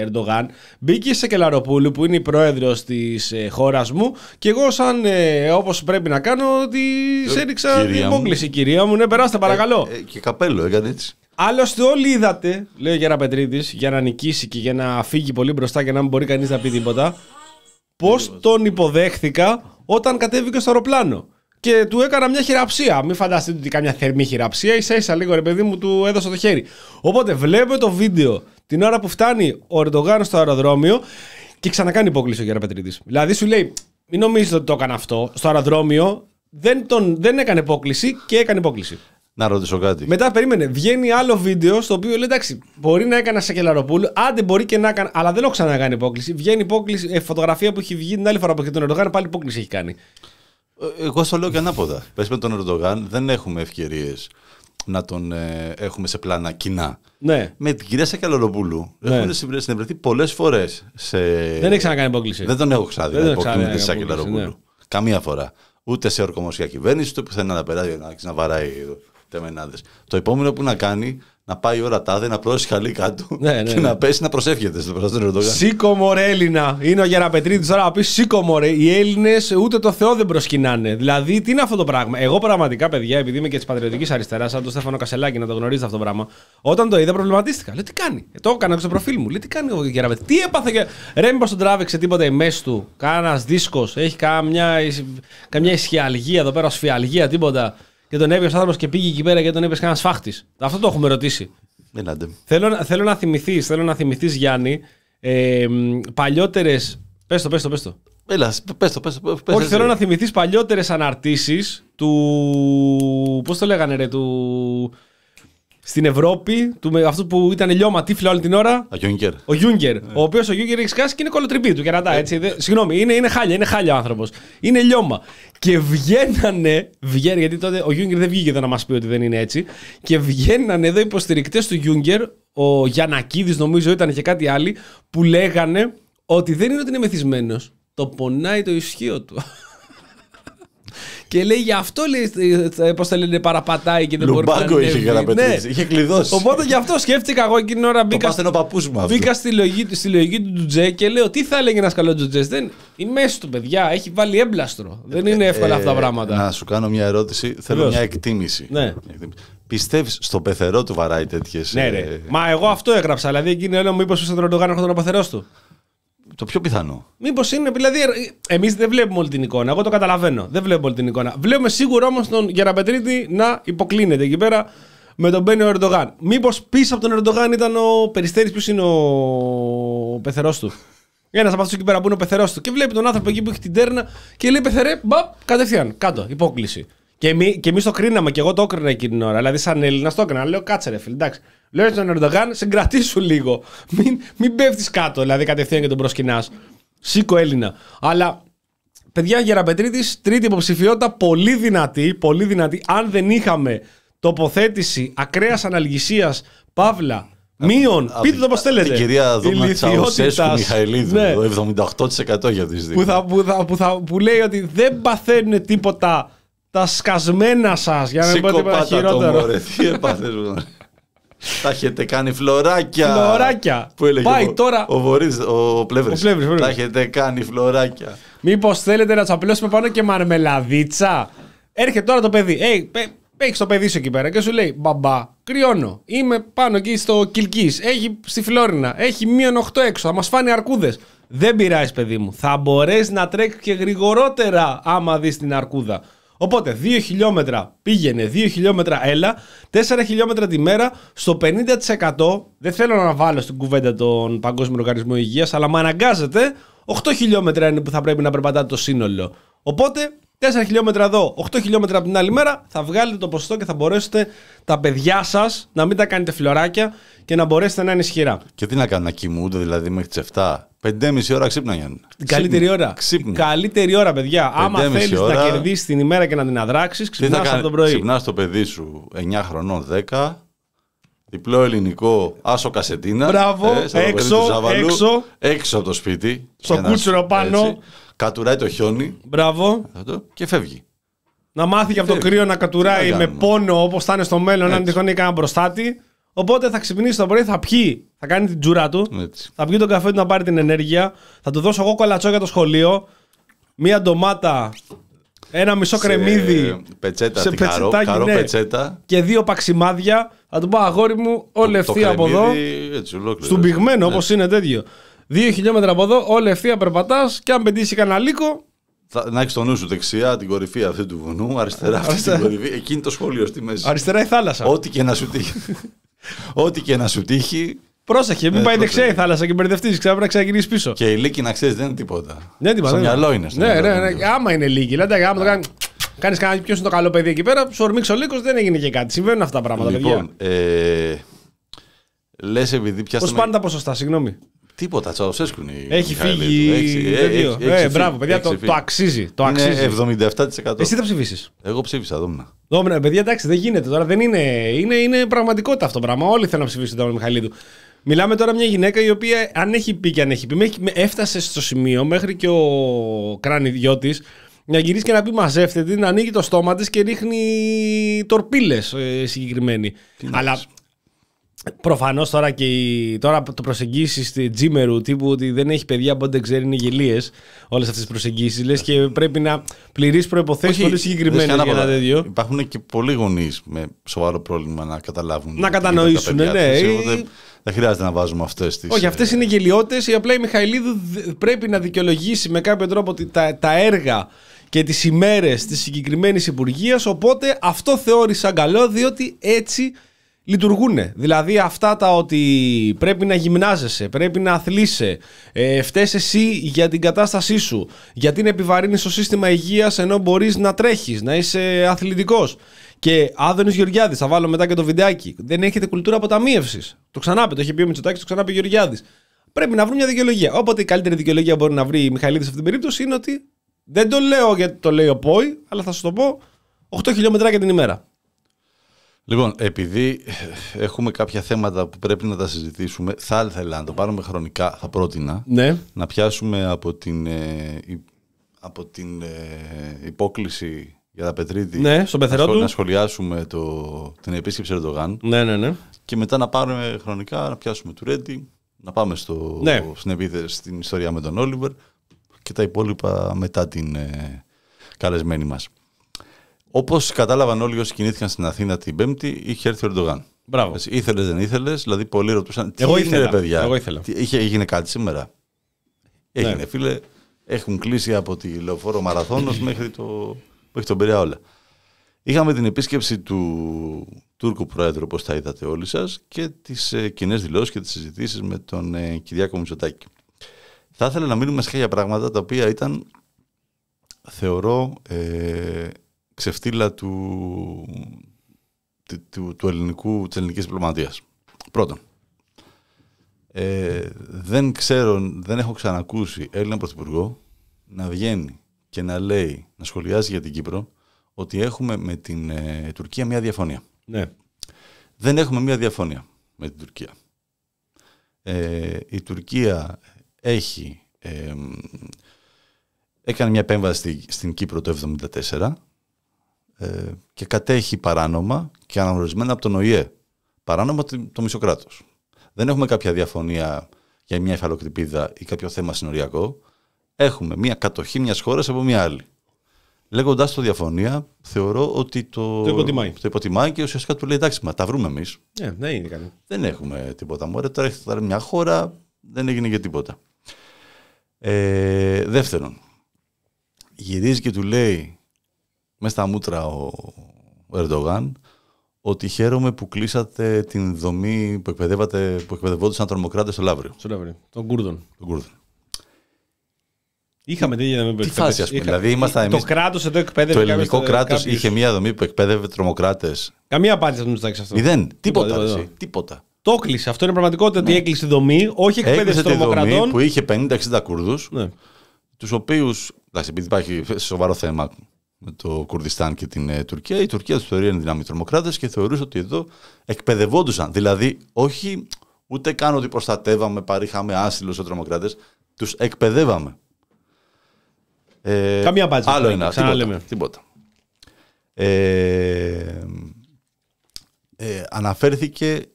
Ερντογάν. Μπήκε σε Κελαροπούλου που είναι η πρόεδρος της ε, χώρας μου και εγώ, σαν ε, όπως πρέπει να κάνω, ότι σε έριξα την κυρία μου. υπόκληση, κυρία μου. Ναι, περάστε παρακαλώ. Ε, και καπέλο έκανε έτσι. Άλλωστε, όλοι είδατε, λέει ο Γεραπετρίτης, για να νικήσει και για να φύγει πολύ μπροστά και να μην μπορεί κανείς να πει τίποτα, πώς τον υποδέχθηκα όταν κατέβηκε στο αεροπλάνο. Και του έκανα μια χειραψία. Μην φανταστείτε ότι κάμια θερμή χειραψία, ίσα ίσα λίγο ρε παιδί μου του έδωσα το χέρι. Οπότε βλέπω το βίντεο την ώρα που φτάνει ο Ερντογάν στο αεροδρόμιο και ξανακάνει υπόκληση ο Γεραπετρίτη. Δηλαδή σου λέει, μην νομίζετε ότι το έκανα αυτό. Στο αεροδρόμιο δεν, τον, δεν έκανε υπόκληση και έκανε υπόκληση. Να ρωτήσω κάτι. Μετά περίμενε. Βγαίνει άλλο βίντεο στο οποίο λέει εντάξει, μπορεί να έκανα σε κελαροπούλου, άντε μπορεί και να έκανε, αλλά δεν έχω ξανακάνει υπόκληση. Βγαίνει υπόκληση, ε, φωτογραφία που έχει βγει την άλλη φορά που είχε τον Ερντογάν, πάλι υπόκληση έχει κάνει. Ε, Εγώ στο λέω και ανάποδα. Πες με τον Ερντογάν δεν έχουμε ευκαιρίες να τον ε, έχουμε σε πλάνα κοινά. Ναι, Με την κυρία Σακαλοροπούλου Ναι. έχουμε συμπρε- συνευρεθεί πολλές φορές. Σε... δεν έχει ξανακάνει υπόκληση. Δεν τον έχω ξάδει Δεν να τον έχω υποκλίνεται ξαναδεί στη να υποκλίνεται, Σακελαροπούλου. Καμία φορά. Ούτε σε ορκομοσία κυβέρνηση, ούτε πουθενά να περάσει να, να βαράει τεμενάδες. Το επόμενο που να κάνει, να πάει η ώρα τάδε, να πλώσει χαλί κάτω Ναι, ναι, και ναι. να πέσει να προσεύχεται στο μπροστά του Ερντογάν. Σήκω μωρέ Έλληνα. Είναι ο Γεραπετρίτη τώρα να πει σήκω μωρέ. Οι Έλληνες ούτε το Θεό δεν προσκυνάνε. Δηλαδή, τι είναι αυτό το πράγμα; Εγώ πραγματικά, παιδιά, επειδή είμαι και της πατριωτικής αριστεράς, σαν τον Στέφανο Κασελάκη να το γνωρίζετε αυτό το πράγμα, όταν το είδα προβληματίστηκα. Λέω τι κάνει; Ε, το έκανα στο προφίλ μου. Λέω τι κάνει ο Γεραπετρίτη. Τι έπαθε. Και... Ρε, μήπως τον τράβηξε τίποτα η μέση του; Κάνα δίσκος; Έχει καμιά, καμιά ισχυαλγία εδώ πέρα, σφιαλγία, τίποτα; Και τον έπιασε ο άνθρωπος και πήγε εκεί πέρα και τον έπιασε κανένας φάχτης. Αυτό το έχουμε ρωτήσει. Έλατε. Θέλω, να- θέλω να θυμηθείς, θέλω να θυμηθείς, Γιάννη, ε, παλιότερε. Πες το, πες το, πες το. Έλα, πες το, πες το. πες Όχι, εσύ. θέλω να θυμηθείς παλιότερες αναρτήσεις του. Πώς το λέγανε, ρε, του. Στην Ευρώπη, του, με- αυτού που ήταν λιώμα τύφλα όλη την ώρα. Α, Γιούνκερ. Ο Γιούνκερ. Ο οποίος ο Γιούνκερ έχει σκάσει και είναι κολοτριπή του κερατά. Έτσι. Δεν- Συγγνώμη, είναι, είναι χάλια, είναι χάλια ο άνθρωπος. Είναι λιώμα. Και βγαίνανε, βγαίνανε, γιατί τότε ο Γιούνκερ δεν βγήκε εδώ να μας πει ότι δεν είναι έτσι. Και βγαίνανε εδώ υποστηρικτές του Γιούνκερ, ο Γιανακίδης νομίζω ήταν και κάτι άλλοι, που λέγανε ότι δεν είναι ότι είναι μεθυσμένος. Τον πονάει το ισχίο του. Και λέει γι' αυτό λέει, πώς το λένε, παραπατάει και δεν μπορεί να Λουμπάγκο είχε ανέβει. για να Ναι. πετύχει. Είχε κλειδώσει. Οπότε γι' αυτό σκέφτηκα εγώ εκείνη την ώρα Το μπήκα, πάστε ο παππούς μου αυτό. Μπήκα στη λογική, στη λογική του Τζουτζέ και λέω τι θα έλεγε ένας καλός Τζουτζέ. Δεν... Η μέση του, παιδιά, έχει βάλει έμπλαστρο. Δεν είναι εύκολα αυτά τα Ε, πράγματα. Να σου κάνω μια ερώτηση. Θέλω Βεβαίως. μια εκτίμηση. Ναι. Πιστεύεις στο πεθερό του βαράει τέτοιες. Ναι, ρε. Μα εγώ αυτό έγραψα. Δηλαδή, εκείνη έλεγα, μήπω πίσω τον Ερντογάν έρχονταν ο παθερό του. Το πιο πιθανό. Μήπως είναι, δηλαδή, εμείς δεν βλέπουμε όλη την εικόνα. Εγώ το καταλαβαίνω. Δεν βλέπουμε όλη την εικόνα. Βλέπουμε σίγουρα όμως τον Γεραπετρίτη να υποκλίνεται εκεί πέρα με τον Μπένιο Ερντογάν. Μήπως πίσω από τον Ερντογάν ήταν ο Περιστέρης, ποιος είναι ο πεθερός του. Ένας από αυτούς εκεί πέρα που είναι ο πεθερός του. Και βλέπει τον άνθρωπο εκεί που έχει την τέρνα και λέει πεθερέ, μπαπ, κατευθείαν κάτω, υπόκληση. Και, εμεί, και εμείς το κρίναμε και εγώ το έκρινα εκείνη την ώρα. Δηλαδή, σαν Έλληνα το έκρινα. Λέω κάτσε ρε φίλε, εντάξει. Λέω στον Ερντογάν, συγκρατήσου λίγο. Μην, μην πέφτεις κάτω, δηλαδή κατευθείαν και τον προσκυνάς. Σήκω Έλληνα. Αλλά παιδιά, Γεραπετρίτη, τρίτη υποψηφιότητα, πολύ δυνατή, πολύ δυνατή. Αν δεν είχαμε τοποθέτηση ακραίας αναλγησίας, παύλα, μείον, Απ' πείτε το πώς θέλετε. Την κυρία Δούμα Τσαουσέσκου ηλικιότητας, Μιχαηλίδου. ναι, Το 78% για τις δύο. που, θα, που, θα, που, θα, που λέει ότι δεν παθαίνουν τίποτα τα σκασμένα σας. Για να μην πω τίποτα Σηκωπάτα το χειρότερο. μωρέ. Τι έπαθες μωρέ. Τα έχετε κάνει φλωράκια. Φλωράκια. Που έλεγε Πάει ο, τώρα- ο, Βορύδης, ο Πλεύρης. Ο Πλεύρης, βέβαια. Τα έχετε κάνει φλωράκια. Μήπως θέλετε να τσαπλώσουμε πάνω και μαρμελαδίτσα; Έρχεται τώρα το παιδί. Hey, έχεις το παιδί σου εκεί πέρα και σου λέει Μπαμπά, κρυώνω. Είμαι πάνω εκεί στο Κιλκή. Έχει στη Φλόρινα. Έχει μείον 8 έξω. Θα μας φάνε αρκούδες. Δεν πειράζει, παιδί μου. Θα μπορέσει να τρέξει και γρηγορότερα άμα δεις την αρκούδα. Οπότε 2 χιλιόμετρα πήγαινε, 2 χιλιόμετρα έλα, 4 χιλιόμετρα τη μέρα στο 50%. Δεν θέλω να βάλω στην κουβέντα τον Παγκόσμιο Οργανισμό Υγείας, αλλά με αναγκάζεται 8 χιλιόμετρα είναι που θα πρέπει να περπατάτε το σύνολο. Οπότε 4 χιλιόμετρα εδώ, 8 χιλιόμετρα από την άλλη μέρα, θα βγάλετε το ποσοστό και θα μπορέσετε τα παιδιά σας να μην τα κάνετε φλωράκια και να μπορέσετε να είναι ισχυρά. Και τι να κάνουν, να κοιμούνται δηλαδή μέχρι τις 7. 5,5 ώρα ξύπναγαν. Την καλύτερη ώρα. Ξύπνη. Την καλύτερη ώρα, παιδιά. Άμα 5,5 θέλεις να ώρα. κερδίσεις την ημέρα και να την αδράξεις, Τι θα ξυπνάς από κάνει, το πρωί. ξυπνάς το παιδί σου 9 χρονών 10, διπλό ελληνικό, άσο κασετίνα. Μπράβο, σαν το παιδί έξω, του Ζαβαλού, έξω. έξω από το σπίτι. Στο για να- κούτσουρο πάνω. έτσι, κατουράει το χιόνι Μπράβο. αυτό, και φεύγει. Να μάθει και από το Φεύγει. κρύο να Τι κατουράει να με κάνουμε. πόνο όπως θα είναι στο μέλλον, αν Έτσι. τυχόν έχει κανένα μπροστάτη. Οπότε θα ξυπνήσει το πρωί, θα πιει, θα κάνει την τζούρα του, Έτσι. θα πιει τον καφέ του να πάρει την ενέργεια, θα του δώσω εγώ κολατσό για το σχολείο, μία ντομάτα, ένα μισό κρεμμύδι Σε πετσέτα, σε τι καρό, πετσετάκι, καρό ναι. πετσέτα. και δύο παξιμάδια. Θα του πω αγόρι μου, όλη Το ευθεία από εδώ. κρεμμύδι, Έτσι, ολόκληρο. Στον πυγμένο Ναι. όπω είναι τέτοιο. Δύο χιλιόμετρα από εδώ, όλη ευθεία περπατάς και αν πετύχεις κανένα λύκο, Θα, να έχεις το νου σου δεξιά την κορυφή αυτή του βουνού, αριστερά αυτή Αριστερά. την κορυφή, εκείνη το σχολείο στη μέση. αριστερά η θάλασσα. Ό,τι και να σου τύχει. Ό,τι και να σου τύχει. Πρόσεχε, μην Ναι, πάει πρόσεχε. δεξιά η θάλασσα και μπερδευτείς. Ξέρω πρέπει να ξαναγυρίσει πίσω. Και η λύκη να ξέρεις δεν είναι τίποτα. Ναι, τι Στο ναι. μυαλό είναι. στο Ναι, μυαλό ναι, είναι. ναι. Άμα είναι λίγη. Δηλαδή, άμα το κάνει. Κάνεις κανένα ποιος είναι το καλό παιδί εκεί πέρα, σου ορμήξει ο λύκος, δεν έγινε και κάτι. Συμβαίνουν αυτά τα πράγματα, παιδιά. Λοιπόν, ε, λες επειδή Πώς πιάσαμε. πάνε τα ποσοστά, συγγνώμη. Τίποτα, Τσαουσέσκου είναι. η Έχει Μιχαηλίδου. φύγει. Έχει- ε, τέτοιο. έχει- Ε, έχει μπράβο, φύγει, παιδιά, έχει το, φύγει. το αξίζει. Το Είναι αξίζει. 77%. Εσύ θα ψηφίσει. Εγώ ψήφισα, δόμνα. Δόμηνα, παιδιά, εντάξει, δεν γίνεται τώρα. Δεν είναι, είναι, είναι πραγματικότητα αυτό το πράγμα. Όλοι θέλουν να ψηφίσουν τον Μιχαηλίδου. Μιλάμε τώρα μια γυναίκα η οποία, αν έχει πει και αν έχει πει, μέχρι- με- έφτασε στο σημείο μέχρι και ο κράνιδιό τη να γυρίσει και να πει μαζεύτε την, να ανοίγει το στόμα της και ρίχνει τορπίλες συγκεκριμένη. να Αλλά πεις. Προφανώς τώρα και η, τώρα το προσεγγίσεις στη Τζίμερου τύπου ότι δεν έχει παιδιά από δεν ξέρει είναι γελίες όλες αυτές τις προσεγγίσεις. Λες και πρέπει να πληρείς προποθέσει πολύ συγκεκριμένες για ένα τέτοιο. Υπάρχουν και πολλοί γονείς με σοβαρό πρόβλημα να καταλάβουν. Να τι κατανοήσουν, γίνεται τα παιδιά ναι. τους. Οπότε Δεν χρειάζεται να βάζουμε αυτές τις. Όχι, αυτές είναι γελιότητες. Η απλά η Μιχαηλίδου δ- πρέπει να δικαιολογήσει με κάποιο τρόπο ότι τα, τα έργα και τις ημέρες της συγκεκριμένης υπουργείας. Οπότε αυτό θεώρησα καλό, διότι έτσι λειτουργούν. Δηλαδή αυτά τα ότι πρέπει να γυμνάζεσαι, πρέπει να αθλείσαι, ε, φταίς εσύ για την κατάστασή σου, γιατί να επιβαρύνεις το σύστημα υγείας ενώ μπορείς να τρέχεις, να είσαι αθλητικός. Και Άδωνης Γεωργιάδης, θα βάλω μετά και το βιντεάκι. Δεν έχετε κουλτούρα αποταμίευσης. Το ξανάπε, το είχε πει ο Μητσοτάκης, το ξανάπε ο Γεωργιάδης. Πρέπει να βρουν μια δικαιολογία. Όποτε η καλύτερη δικαιολογία μπορεί να βρει η Μιχαηλίδης σε αυτή την περίπτωση είναι ότι δεν το λέω γιατί το λέει ο Πόη, αλλά θα σου το πω 8 χιλιόμετράκια την ημέρα. Λοιπόν, επειδή έχουμε κάποια θέματα που πρέπει να τα συζητήσουμε, θα ήθελα να το πάρουμε χρονικά, θα πρότεινα. Ναι. Να πιάσουμε από την, ε, η- από την ε, υπόκληση για τα Πετρίτη. Ναι, στον πεθερό να σχολ- του. Να σχολιάσουμε το, την επίσκεψη Ερντογάν. Ναι, ναι, ναι. Και μετά να πάρουμε χρονικά, να πιάσουμε του Ρέντι, να πάμε στο, Ναι. στην, επίθεση, στην ιστορία με τον Όλιβερ και τα υπόλοιπα μετά την ε, καλεσμένη μας. Όπως κατάλαβαν όλοι όσοι κινήθηκαν στην Αθήνα την Πέμπτη, είχε έρθει ο Ερντογάν. Μπράβο. Έτσι, Ήθελες, δεν ήθελες, δηλαδή πολλοί ρωτούσαν τι Εγώ έγινε, ήθελα, ρε παιδιά; εγώ ήθελα. Τι, είχε, έγινε κάτι σήμερα; Έγινε Ναι. φίλε, έχουν κλείσει από τη Λεωφόρο Μαραθώνος μέχρι, το, μέχρι τον Πειραιά όλα. Είχαμε την επίσκεψη του Τούρκου Πρόεδρου, όπως τα είδατε όλοι σας, και τις ε, κοινές δηλώσεις και τις συζητήσεις με τον ε, Κυριάκο Μητσοτάκη. Θα ήθελα να μείνουμε σε κάποια πράγματα τα οποία ήταν, θεωρώ, ε, ξεφτύλα του, του, του, του ελληνικού, της ελληνικής διπλωματίας. Πρώτον, ε, δεν ξέρω, δεν έχω ξανακούσει Έλληνα Πρωθυπουργό να βγαίνει και να λέει, να σχολιάζει για την Κύπρο, ότι έχουμε με την ε, Τουρκία μια διαφωνία. ναι. Δεν έχουμε μια διαφωνία με την Τουρκία. Ε, η Τουρκία έχει ε, έκανε μια επέμβαση στη- στην Κύπρο το 1974 ε, και κατέχει παράνομα και αναγνωρισμένα από τον ΟΗΕ. Παράνομα το, το μισό κράτος. Δεν έχουμε κάποια διαφωνία για μια υφαλοκτηπίδα ή κάποιο θέμα συνοριακό. Έχουμε μια κατοχή μιας χώρας από μια άλλη. Λέγοντα το διαφωνία, θεωρώ ότι το, Το υποτιμάει. το υποτιμάει και ουσιαστικά του λέει εντάξει, μα τα βρούμε εμείς. Ναι, δεν είναι κάτι. Δεν έχουμε τίποτα. Μωρέ, τώρα έχετε τώρα μια χώρα, δεν έγινε και τίποτα. Ε, δεύτερον, γυρίζει και του λέει μέσα στα μούτρα ο, ο Ερντογάν ότι χαίρομαι που κλείσατε την δομή που, εκπαιδεύατε, που εκπαιδευόντουσαν τρομοκράτες στο Λαύριο, Στον Λαύριο. Τον Κούρδον. τον Κούρδο. Είχαμε τέτοια δομή που Τι εκπαίδευε. φάση, ας πούμε, Είχα- δηλαδή ήμασταν Το εμείς- κράτος εδώ εκπαίδευε. Το ελληνικό κάποιους- κράτος κάποιους- είχε μια δομή που εκπαίδευε τρομοκράτες. Καμία απάντηση από τον Μητσοτάκη σε αυτό. Μηδέν. Τίποτα. τίποτα, εσύ, τίποτα. τίποτα. Το έκλεισε. Αυτό είναι πραγματικότητα ότι έκλεισε δομή, όχι εκπαίδευση Έκλεισε τη δομή τρομοκρατών. που είχε 50-60 Κούρδους Ναι. τους οποίους, εντάξει, επειδή υπάρχει σοβαρό θέμα με το Κουρδιστάν και την ε, Τουρκία, η Τουρκία τους θεωρεί εν δυνάμει τρομοκράτες και θεωρούσε ότι εδώ εκπαιδευόντουσαν. Δηλαδή, όχι ούτε καν ότι προστατεύαμε, παρήχαμε άσυλο σε τρομοκράτες, τους εκπαιδεύαμε. Ε, Καμία απάντηση. Άλλο ένα. Ξαναλέμε. Τίποτα. τίποτα. Ε, ε, αναφέρθηκε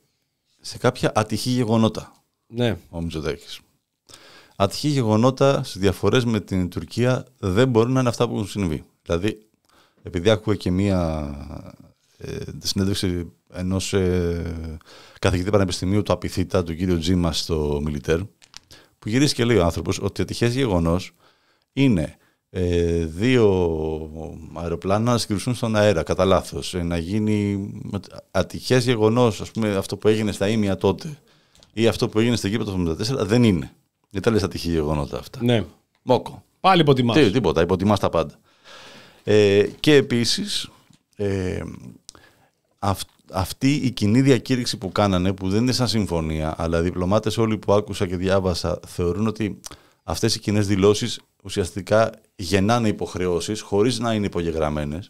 σε κάποια ατυχή γεγονότα Ναι. ο Μητσοτάκης. Ατυχή γεγονότα στις διαφορές με την Τουρκία δεν μπορούν να είναι αυτά που έχουν συμβεί. Δηλαδή, επειδή άκουγα και μία ε, συνέντευξη ενός ε, καθηγητή πανεπιστημίου του Απιθύτα, του κύριου Τζίμα στο Μιλιτέρ, που γυρίζει και λέει ο άνθρωπος ότι ατυχές γεγονός είναι ε, δύο αεροπλάνα να συγκρουσούν στον αέρα, κατά λάθος. να γίνει ατυχές γεγονός, ας πούμε, αυτό που έγινε στα Ήμια τότε ή αυτό που έγινε στην Κύπρο το 1974 δεν είναι. Δεν τα λες ατυχή γεγονότα αυτά. ναι. Μόκο. Πάλι υποτιμάς. Τι, τίποτα, υποτιμάς τα πάντα. Ε, και επίσης ε, αυ- αυτή η κοινή διακήρυξη που κάνανε, που δεν είναι σαν συμφωνία, αλλά οι διπλωμάτες όλοι που άκουσα και διάβασα θεωρούν ότι αυτές οι κοινές δηλώσεις ουσιαστικά γεννάνε υποχρεώσεις χωρίς να είναι υπογεγραμμένες,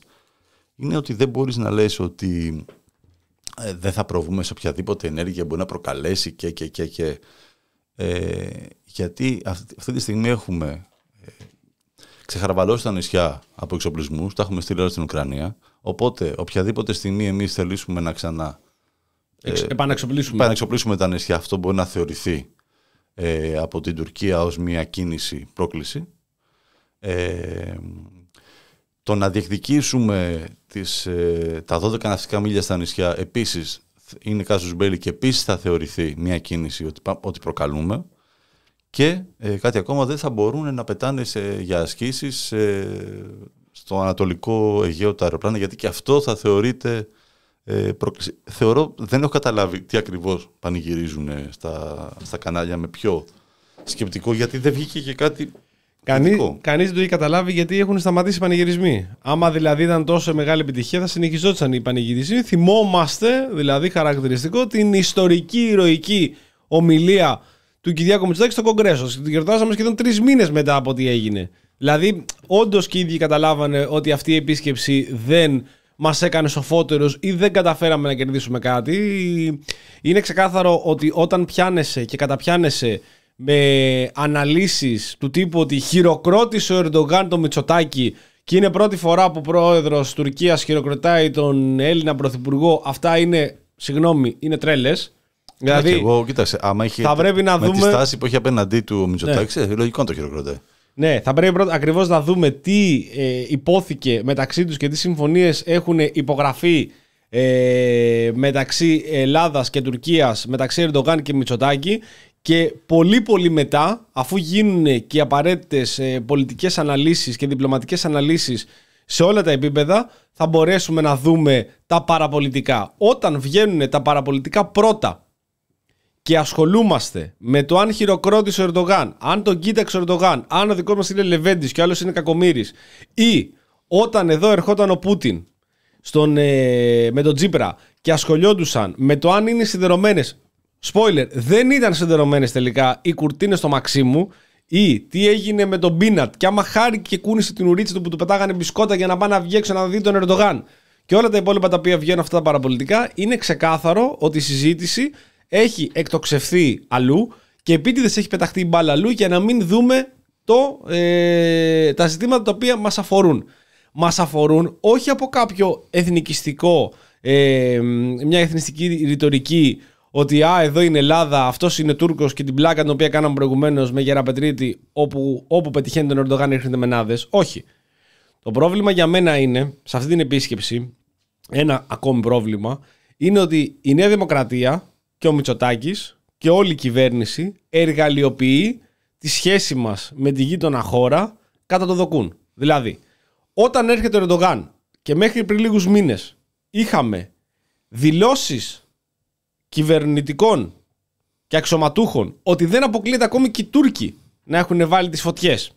είναι ότι δεν μπορείς να λες ότι ε, δεν θα προβούμε σε οποιαδήποτε ενέργεια μπορεί να προκαλέσει και και και και. Ε, γιατί αυτή, αυτή τη στιγμή έχουμε ε, ξεχαρβαλώσει τα νησιά από εξοπλισμούς, τα έχουμε στείλει όλα στην Ουκρανία, οπότε οποιαδήποτε στιγμή εμείς θελήσουμε να ξανά Εξ- επαναξοπλίσουμε. επανεξοπλίσουμε τα νησιά, αυτό μπορεί να θεωρηθεί ε, από την Τουρκία ως μια κίνηση πρόκληση. Ε, το να διεκδικήσουμε τις, ε, τα 12 ναυτικά μίλια στα νησιά επίσης είναι κάσους μπέλη και επίσης θα θεωρηθεί μια κίνηση ότι, πα- ότι προκαλούμε και ε, κάτι ακόμα δεν θα μπορούν να πετάνε σε, για ασκήσεις ε, στο Ανατολικό Αιγαίο τα αεροπλάνα γιατί και αυτό θα θεωρείται ε, πρόκληση. Θεωρώ, δεν έχω καταλάβει τι ακριβώς πανηγυρίζουν ε, στα, στα κανάλια με πιο σκεπτικό γιατί δεν βγήκε και κάτι Κανεί θετικό. κανείς δεν το έχει καταλάβει γιατί έχουν σταματήσει οι πανηγυρισμοί. Άμα δηλαδή ήταν τόσο μεγάλη επιτυχία, θα συνεχιζόταν οι πανηγυρισμοί. Θυμόμαστε, δηλαδή χαρακτηριστικό, την ιστορική ηρωική ομιλία του Κυριάκου Μητσοτάκη στο Κογκρέσο. Την γιορτάζαμε σχεδόν τρεις μήνες μετά από ό,τι έγινε. Δηλαδή, όντως και οι ίδιοι καταλάβανε ότι αυτή η επίσκεψη δεν μας έκανε σοφότερους ή δεν καταφέραμε να κερδίσουμε κάτι. Είναι ξεκάθαρο ότι όταν πιάνεσαι και καταπιάνεσαι με αναλύσεις του τύπου ότι χειροκρότησε ο Ερντογάν το Μητσοτάκη και είναι πρώτη φορά που ο πρόεδρος Τουρκίας χειροκροτάει τον Έλληνα πρωθυπουργό. Αυτά είναι, συγγνώμη, είναι τρέλες. Δηλαδή, Δηλαδή, εγώ, κοίταξε, άμα είχε, θα πρέπει να με δούμε- τη στάση που έχει απέναντί του ο Μητσοτάκης, ε, λογικό να το χειροκροτάει. ναι, θα πρέπει πρώτα ακριβώς να δούμε τι ε, υπόθηκε μεταξύ τους και τι συμφωνίες έχουν υπογραφεί ε, μεταξύ Ελλάδας και Τουρκίας, μεταξύ Ερντογάν και Μητσοτάκη και πολύ πολύ μετά, αφού γίνουν και οι απαραίτητες ε, πολιτικές αναλύσεις και διπλωματικές αναλύσεις σε όλα τα επίπεδα, θα μπορέσουμε να δούμε τα παραπολιτικά. Όταν βγαίνουν τα παραπολιτικά πρώτα και ασχολούμαστε με το αν χειροκρότησε ο Ερντογάν, αν τον κοίταξε ο Ερντογάν, αν ο δικός μας είναι Λεβέντης και ο άλλος είναι Κακομήρης, ή όταν εδώ ερχόταν ο Πούτιν στον, ε, με τον Τζίπρα και ασχολιόντουσαν με το αν είναι σιδερωμένε. Spoiler, δεν ήταν σιδερωμένε τελικά οι κουρτίνες στο Μαξίμου ή τι έγινε με τον Μπίνατ και άμα χάρηκε και κούνησε την ουρίτσα του που του πετάγανε μπισκότα για να πάει να βγει έξω να δει τον Ερντογάν και όλα τα υπόλοιπα τα οποία βγαίνουν αυτά τα παραπολιτικά, είναι ξεκάθαρο ότι η συζήτηση έχει εκτοξευθεί αλλού και επίτηδες έχει πεταχτεί η μπάλα αλλού για να μην δούμε το, ε, τα ζητήματα τα οποία μας αφορούν. Μας αφορούν όχι από κάποιο εθνικιστικό, ε, μια εθνιστική ρητορική ότι α, εδώ είναι Ελλάδα, αυτός είναι Τούρκος και την πλάκα την οποία κάναμε προηγουμένως με Γεραπετρίτη, όπου, όπου πετυχαίνει τον Ερντογάν ρίχνεται μενάδε. Όχι. Το πρόβλημα για μένα είναι, σε αυτή την επίσκεψη, ένα ακόμη πρόβλημα, είναι ότι η Νέα Δημοκρατία και ο Μητσοτάκης και όλη η κυβέρνηση εργαλειοποιεί τη σχέση μας με τη γείτονα χώρα κατά το δοκούν. Δηλαδή, όταν έρχεται ο Ερντογάν και μέχρι πριν λίγους μήνες είχαμε δηλώσεις κυβερνητικών και αξιωματούχων ότι δεν αποκλείεται ακόμη και οι Τούρκοι να έχουν βάλει τις φωτιές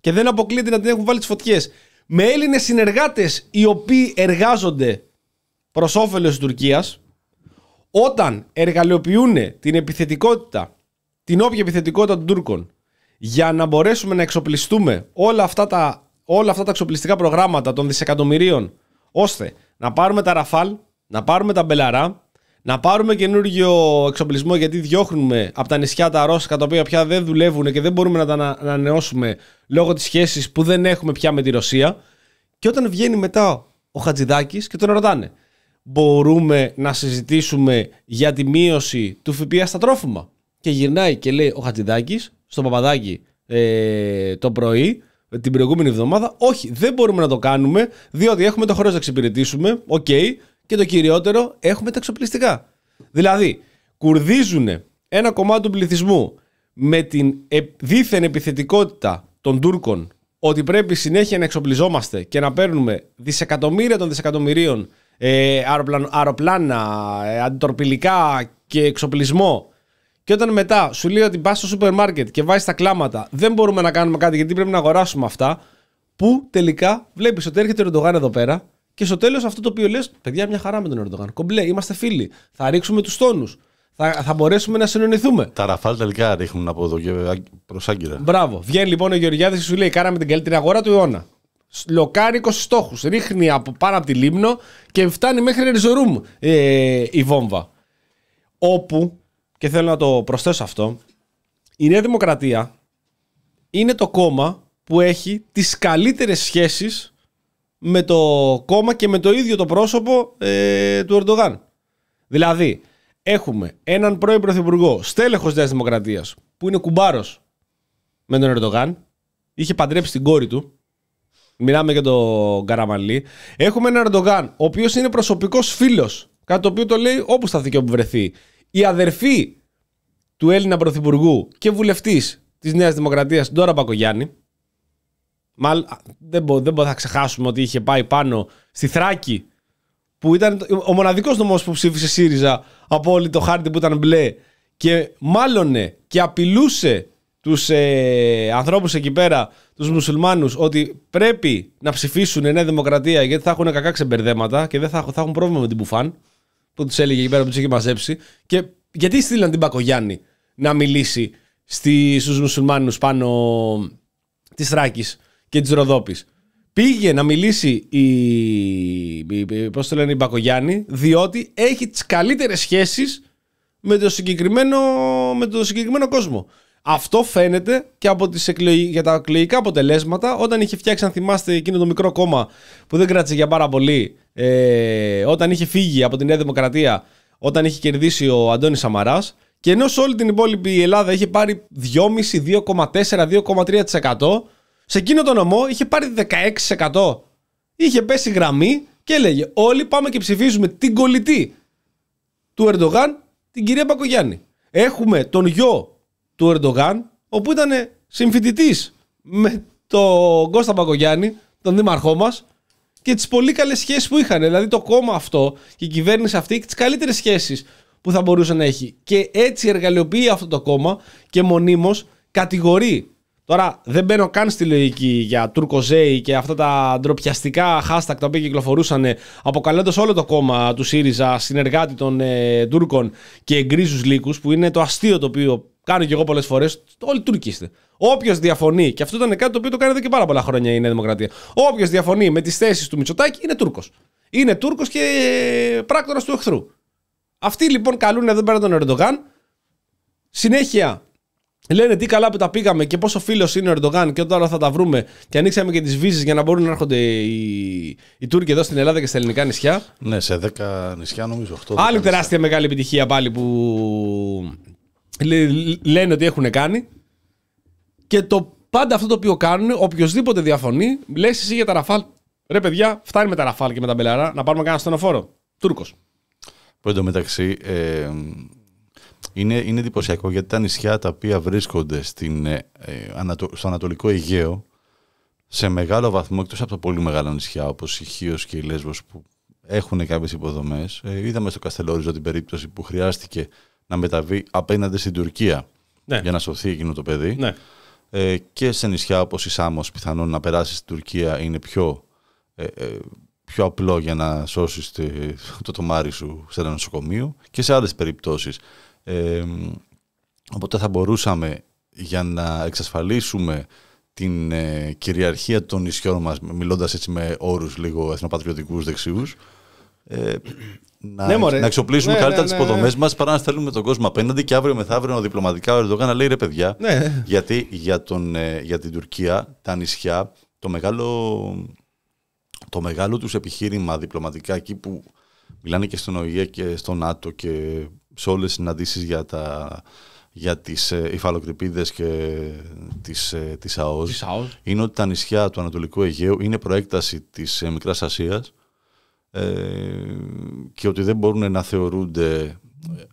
και δεν αποκλείεται να την έχουν βάλει τις φωτιές με Έλληνες συνεργάτες οι οποίοι εργάζονται προς όφελος της Τουρκίας όταν εργαλειοποιούν την επιθετικότητα, την όποια επιθετικότητα των Τούρκων για να μπορέσουμε να εξοπλιστούμε όλα αυτά τα, όλα αυτά τα εξοπλιστικά προγράμματα των δισεκατομμυρίων ώστε να πάρουμε τα Ραφάλ, να πάρουμε τα Μπελαρά, να πάρουμε καινούργιο εξοπλισμό γιατί διώχνουμε από τα νησιά τα Ρώσικα τα οποία πια δεν δουλεύουν και δεν μπορούμε να τα ανα- ανανεώσουμε λόγω της σχέσης που δεν έχουμε πια με τη Ρωσία. Και όταν βγαίνει μετά ο Χατζηδάκης και τον ρωτάνε μπορούμε να συζητήσουμε για τη μείωση του ΦΠΑ στα τρόφιμα. Και γυρνάει και λέει ο Χατζηδάκης στο Παπαδάκι ε, το πρωί, την προηγούμενη εβδομάδα, όχι, δεν μπορούμε να το κάνουμε, διότι έχουμε το χρέος να εξυπηρετήσουμε, οκ, και το κυριότερο, έχουμε τα εξοπλιστικά. Δηλαδή, κουρδίζουν ένα κομμάτι του πληθυσμού με την ε, δίθεν επιθετικότητα των Τούρκων ότι πρέπει συνέχεια να εξοπλιζόμαστε και να παίρνουμε δισεκατομμύρια των δισεκατομμυρίων ε, αεροπλάνα, αεροπλάνα ε, αντιτορπιλικά και εξοπλισμό και όταν μετά σου λέει ότι πας στο σούπερ μάρκετ και βάζεις τα κλάματα, δεν μπορούμε να κάνουμε κάτι γιατί πρέπει να αγοράσουμε αυτά. Που τελικά βλέπεις ότι έρχεται ο Ερντογάν εδώ πέρα και στο τέλος αυτό το οποίο λες: Παιδιά, μια χαρά με τον Ερντογάν. Κομπλέ, είμαστε φίλοι. Θα ρίξουμε τους τόνους. Θα, θα μπορέσουμε να συνεννοηθούμε. Τα ραφάλ τελικά ρίχνουν από εδώ και προ Άγκυρα. Μπράβο. Βγαίνει λοιπόν ο Γεωργιάδης και σου λέει: Κάναμε την καλύτερη αγορά του αιώνα. Λοκάρει 20 στόχους. Ρίχνει από πάνω από τη λίμνο και φτάνει μέχρι Ριζορούμ ε, η βόμβα. Όπου, και θέλω να το προσθέσω αυτό, η Νέα Δημοκρατία είναι το κόμμα που έχει τις καλύτερες σχέσεις με το κόμμα και με το ίδιο το πρόσωπο ε, του Ερντογάν. Δηλαδή, έχουμε έναν πρώην πρωθυπουργό, στέλεχος Νέας Δημοκρατίας, που είναι κουμπάρος με τον Ερντογάν, είχε παντρέψει την κόρη του, μιλάμε για τον Καραμαλή. Έχουμε έναν Ερντογάν, ο οποίος είναι προσωπικός φίλος, κάτι το οποίο το λέει όπου σταθεί και όπου βρεθεί. Η αδερφή του Έλληνα Πρωθυπουργού και βουλευτής της Νέας Δημοκρατίας, Ντόρα Μπακογιάννη. Μάλ, δεν μπορούμε δεν να ξεχάσουμε ότι είχε πάει πάνω στη Θράκη που ήταν ο μοναδικός νομός που ψήφισε ΣΥΡΙΖΑ από όλη το χάρτη που ήταν μπλε και μάλωνε και απειλούσε τους ε, ανθρώπους εκεί πέρα, τους μουσουλμάνους, ότι πρέπει να ψηφίσουν Νέα Δημοκρατία γιατί θα έχουν κακά ξεμπερδέματα και δεν θα, θα έχουν πρόβλημα με την Μπουφάν, που τους έλεγε εκεί πέρα που τους είχε μαζέψει. Και γιατί στείλαν την Πακογιάννη να μιλήσει στη, στους μουσουλμάνους πάνω της Θράκης και της Ροδόπης; Πήγε να μιλήσει η, η, πώς το λένε, η Μπακογιάννη, διότι έχει τις καλύτερες σχέσεις με το συγκεκριμένο, με το συγκεκριμένο κόσμο. Αυτό φαίνεται και από τις εκλογι... για τα εκλογικά αποτελέσματα όταν είχε φτιάξει, αν θυμάστε, εκείνο το μικρό κόμμα που δεν κράτησε για πάρα πολύ, ε, όταν είχε φύγει από τη Νέα Δημοκρατία, όταν είχε κερδίσει ο Αντώνης Σαμαράς και ενώ σε όλη την υπόλοιπη Ελλάδα είχε πάρει 2,5, 2,4, 2,3%, σε εκείνο το νομό είχε πάρει 16%. Είχε πέσει γραμμή και έλεγε όλοι πάμε και ψηφίζουμε την κολλητή του Ερντογάν, την κυρία Μπακογιάννη. Έχουμε τον γιο του Ερντογάν, όπου ήταν συμφοιτητής με τον Κώστα Μπακογιάννη, τον δήμαρχό μας, και τις πολύ καλές σχέσεις που είχαν. Δηλαδή το κόμμα αυτό και η κυβέρνηση αυτή έχει τις καλύτερες σχέσεις που θα μπορούσε να έχει. Και έτσι εργαλειοποιεί αυτό το κόμμα και μονίμως κατηγορεί. Τώρα δεν μπαίνω καν στη λογική για Τουρκοζέη και αυτά τα ντροπιαστικά hashtag τα οποία κυκλοφορούσαν αποκαλώντας όλο το κόμμα του ΣΥΡΙΖΑ συνεργάτη των ε, Τούρκων και γκρίζους λύκους, που είναι το αστείο το οποίο κάνω και εγώ πολλές φορές. Όλοι Τούρκοι είστε. Όποιος διαφωνεί, και αυτό ήταν κάτι το οποίο το κάνει εδώ και πάρα πολλά χρόνια η Νέα Δημοκρατία. Όποιος διαφωνεί με τις θέσεις του Μητσοτάκη είναι Τούρκος. Είναι Τούρκος και πράκτορας του εχθρού. Αυτοί λοιπόν καλούν εδώ πέρα τον Ερντογάν. Συνέχεια λένε τι καλά που τα πήγαμε και πόσο φίλος είναι ο Ερντογάν και τώρα θα τα βρούμε. Και ανοίξαμε και τις βίζες για να μπορούν να έρχονται οι, οι Τούρκοι εδώ στην Ελλάδα και στα ελληνικά νησιά. Ναι, σε 10 νησιά νομίζω 8. Άλλη τεράστια μεγάλη επιτυχία πάλι που λένε ότι έχουν κάνει. Και το πάντα αυτό το οποίο κάνουν, οποιοδήποτε διαφωνεί, λες εσύ για τα ραφάλ. Ρε παιδιά, φτάνει με τα ραφάλ και με τα μπελαρά να πάρουμε κανένα στενοφόρο. Τούρκος. Που εντωμεταξύ ε, είναι, είναι εντυπωσιακό γιατί τα νησιά τα οποία βρίσκονται στην, ε, στο Ανατολικό Αιγαίο σε μεγάλο βαθμό, εκτός από τα πολύ μεγάλα νησιά όπως η Χίος και η Λέσβος που έχουν κάποιες υποδομές. Ε, είδαμε στο Καστελόριζο την περίπτωση που χρειάστηκε να μεταβεί απέναντι στην Τουρκία ναι. για να σωθεί εκείνο το παιδί. Ναι. Ε, και σε νησιά όπως η Σάμος πιθανόν να περάσει στην Τουρκία είναι πιο, ε, ε, πιο απλό για να σώσεις το τομάρι σου σε ένα νοσοκομείο και σε άλλες περιπτώσεις. Ε, οπότε θα μπορούσαμε για να εξασφαλίσουμε την ε, κυριαρχία των νησιών μας, μιλώντας έτσι με όρους λίγο εθνοπατριωτικούς δεξιούς, ε, να, ναι, να εξοπλίσουμε ναι, καλύτερα ναι, τις υποδομές ναι. μας παρά να στέλνουμε τον κόσμο απέναντι και αύριο μεθαύριο διπλωματικά ο Ερντογάν να λέει ρε παιδιά. Ναι. Γιατί για, τον, ε, για την Τουρκία, τα νησιά, το μεγάλο, το μεγάλο τους επιχείρημα διπλωματικά εκεί που μιλάνε και στον ΟΗΕ και στο ΝΑΤΟ και σε όλες τις συναντήσεις για τα για τις ε, υφαλοκρηπίδες και τις, ε, τις ΑΟΣ, είναι ότι τα νησιά του Ανατολικού Αιγαίου είναι προέκταση της ε, Μικράς Ασίας ε, και ότι δεν μπορούν να θεωρούνται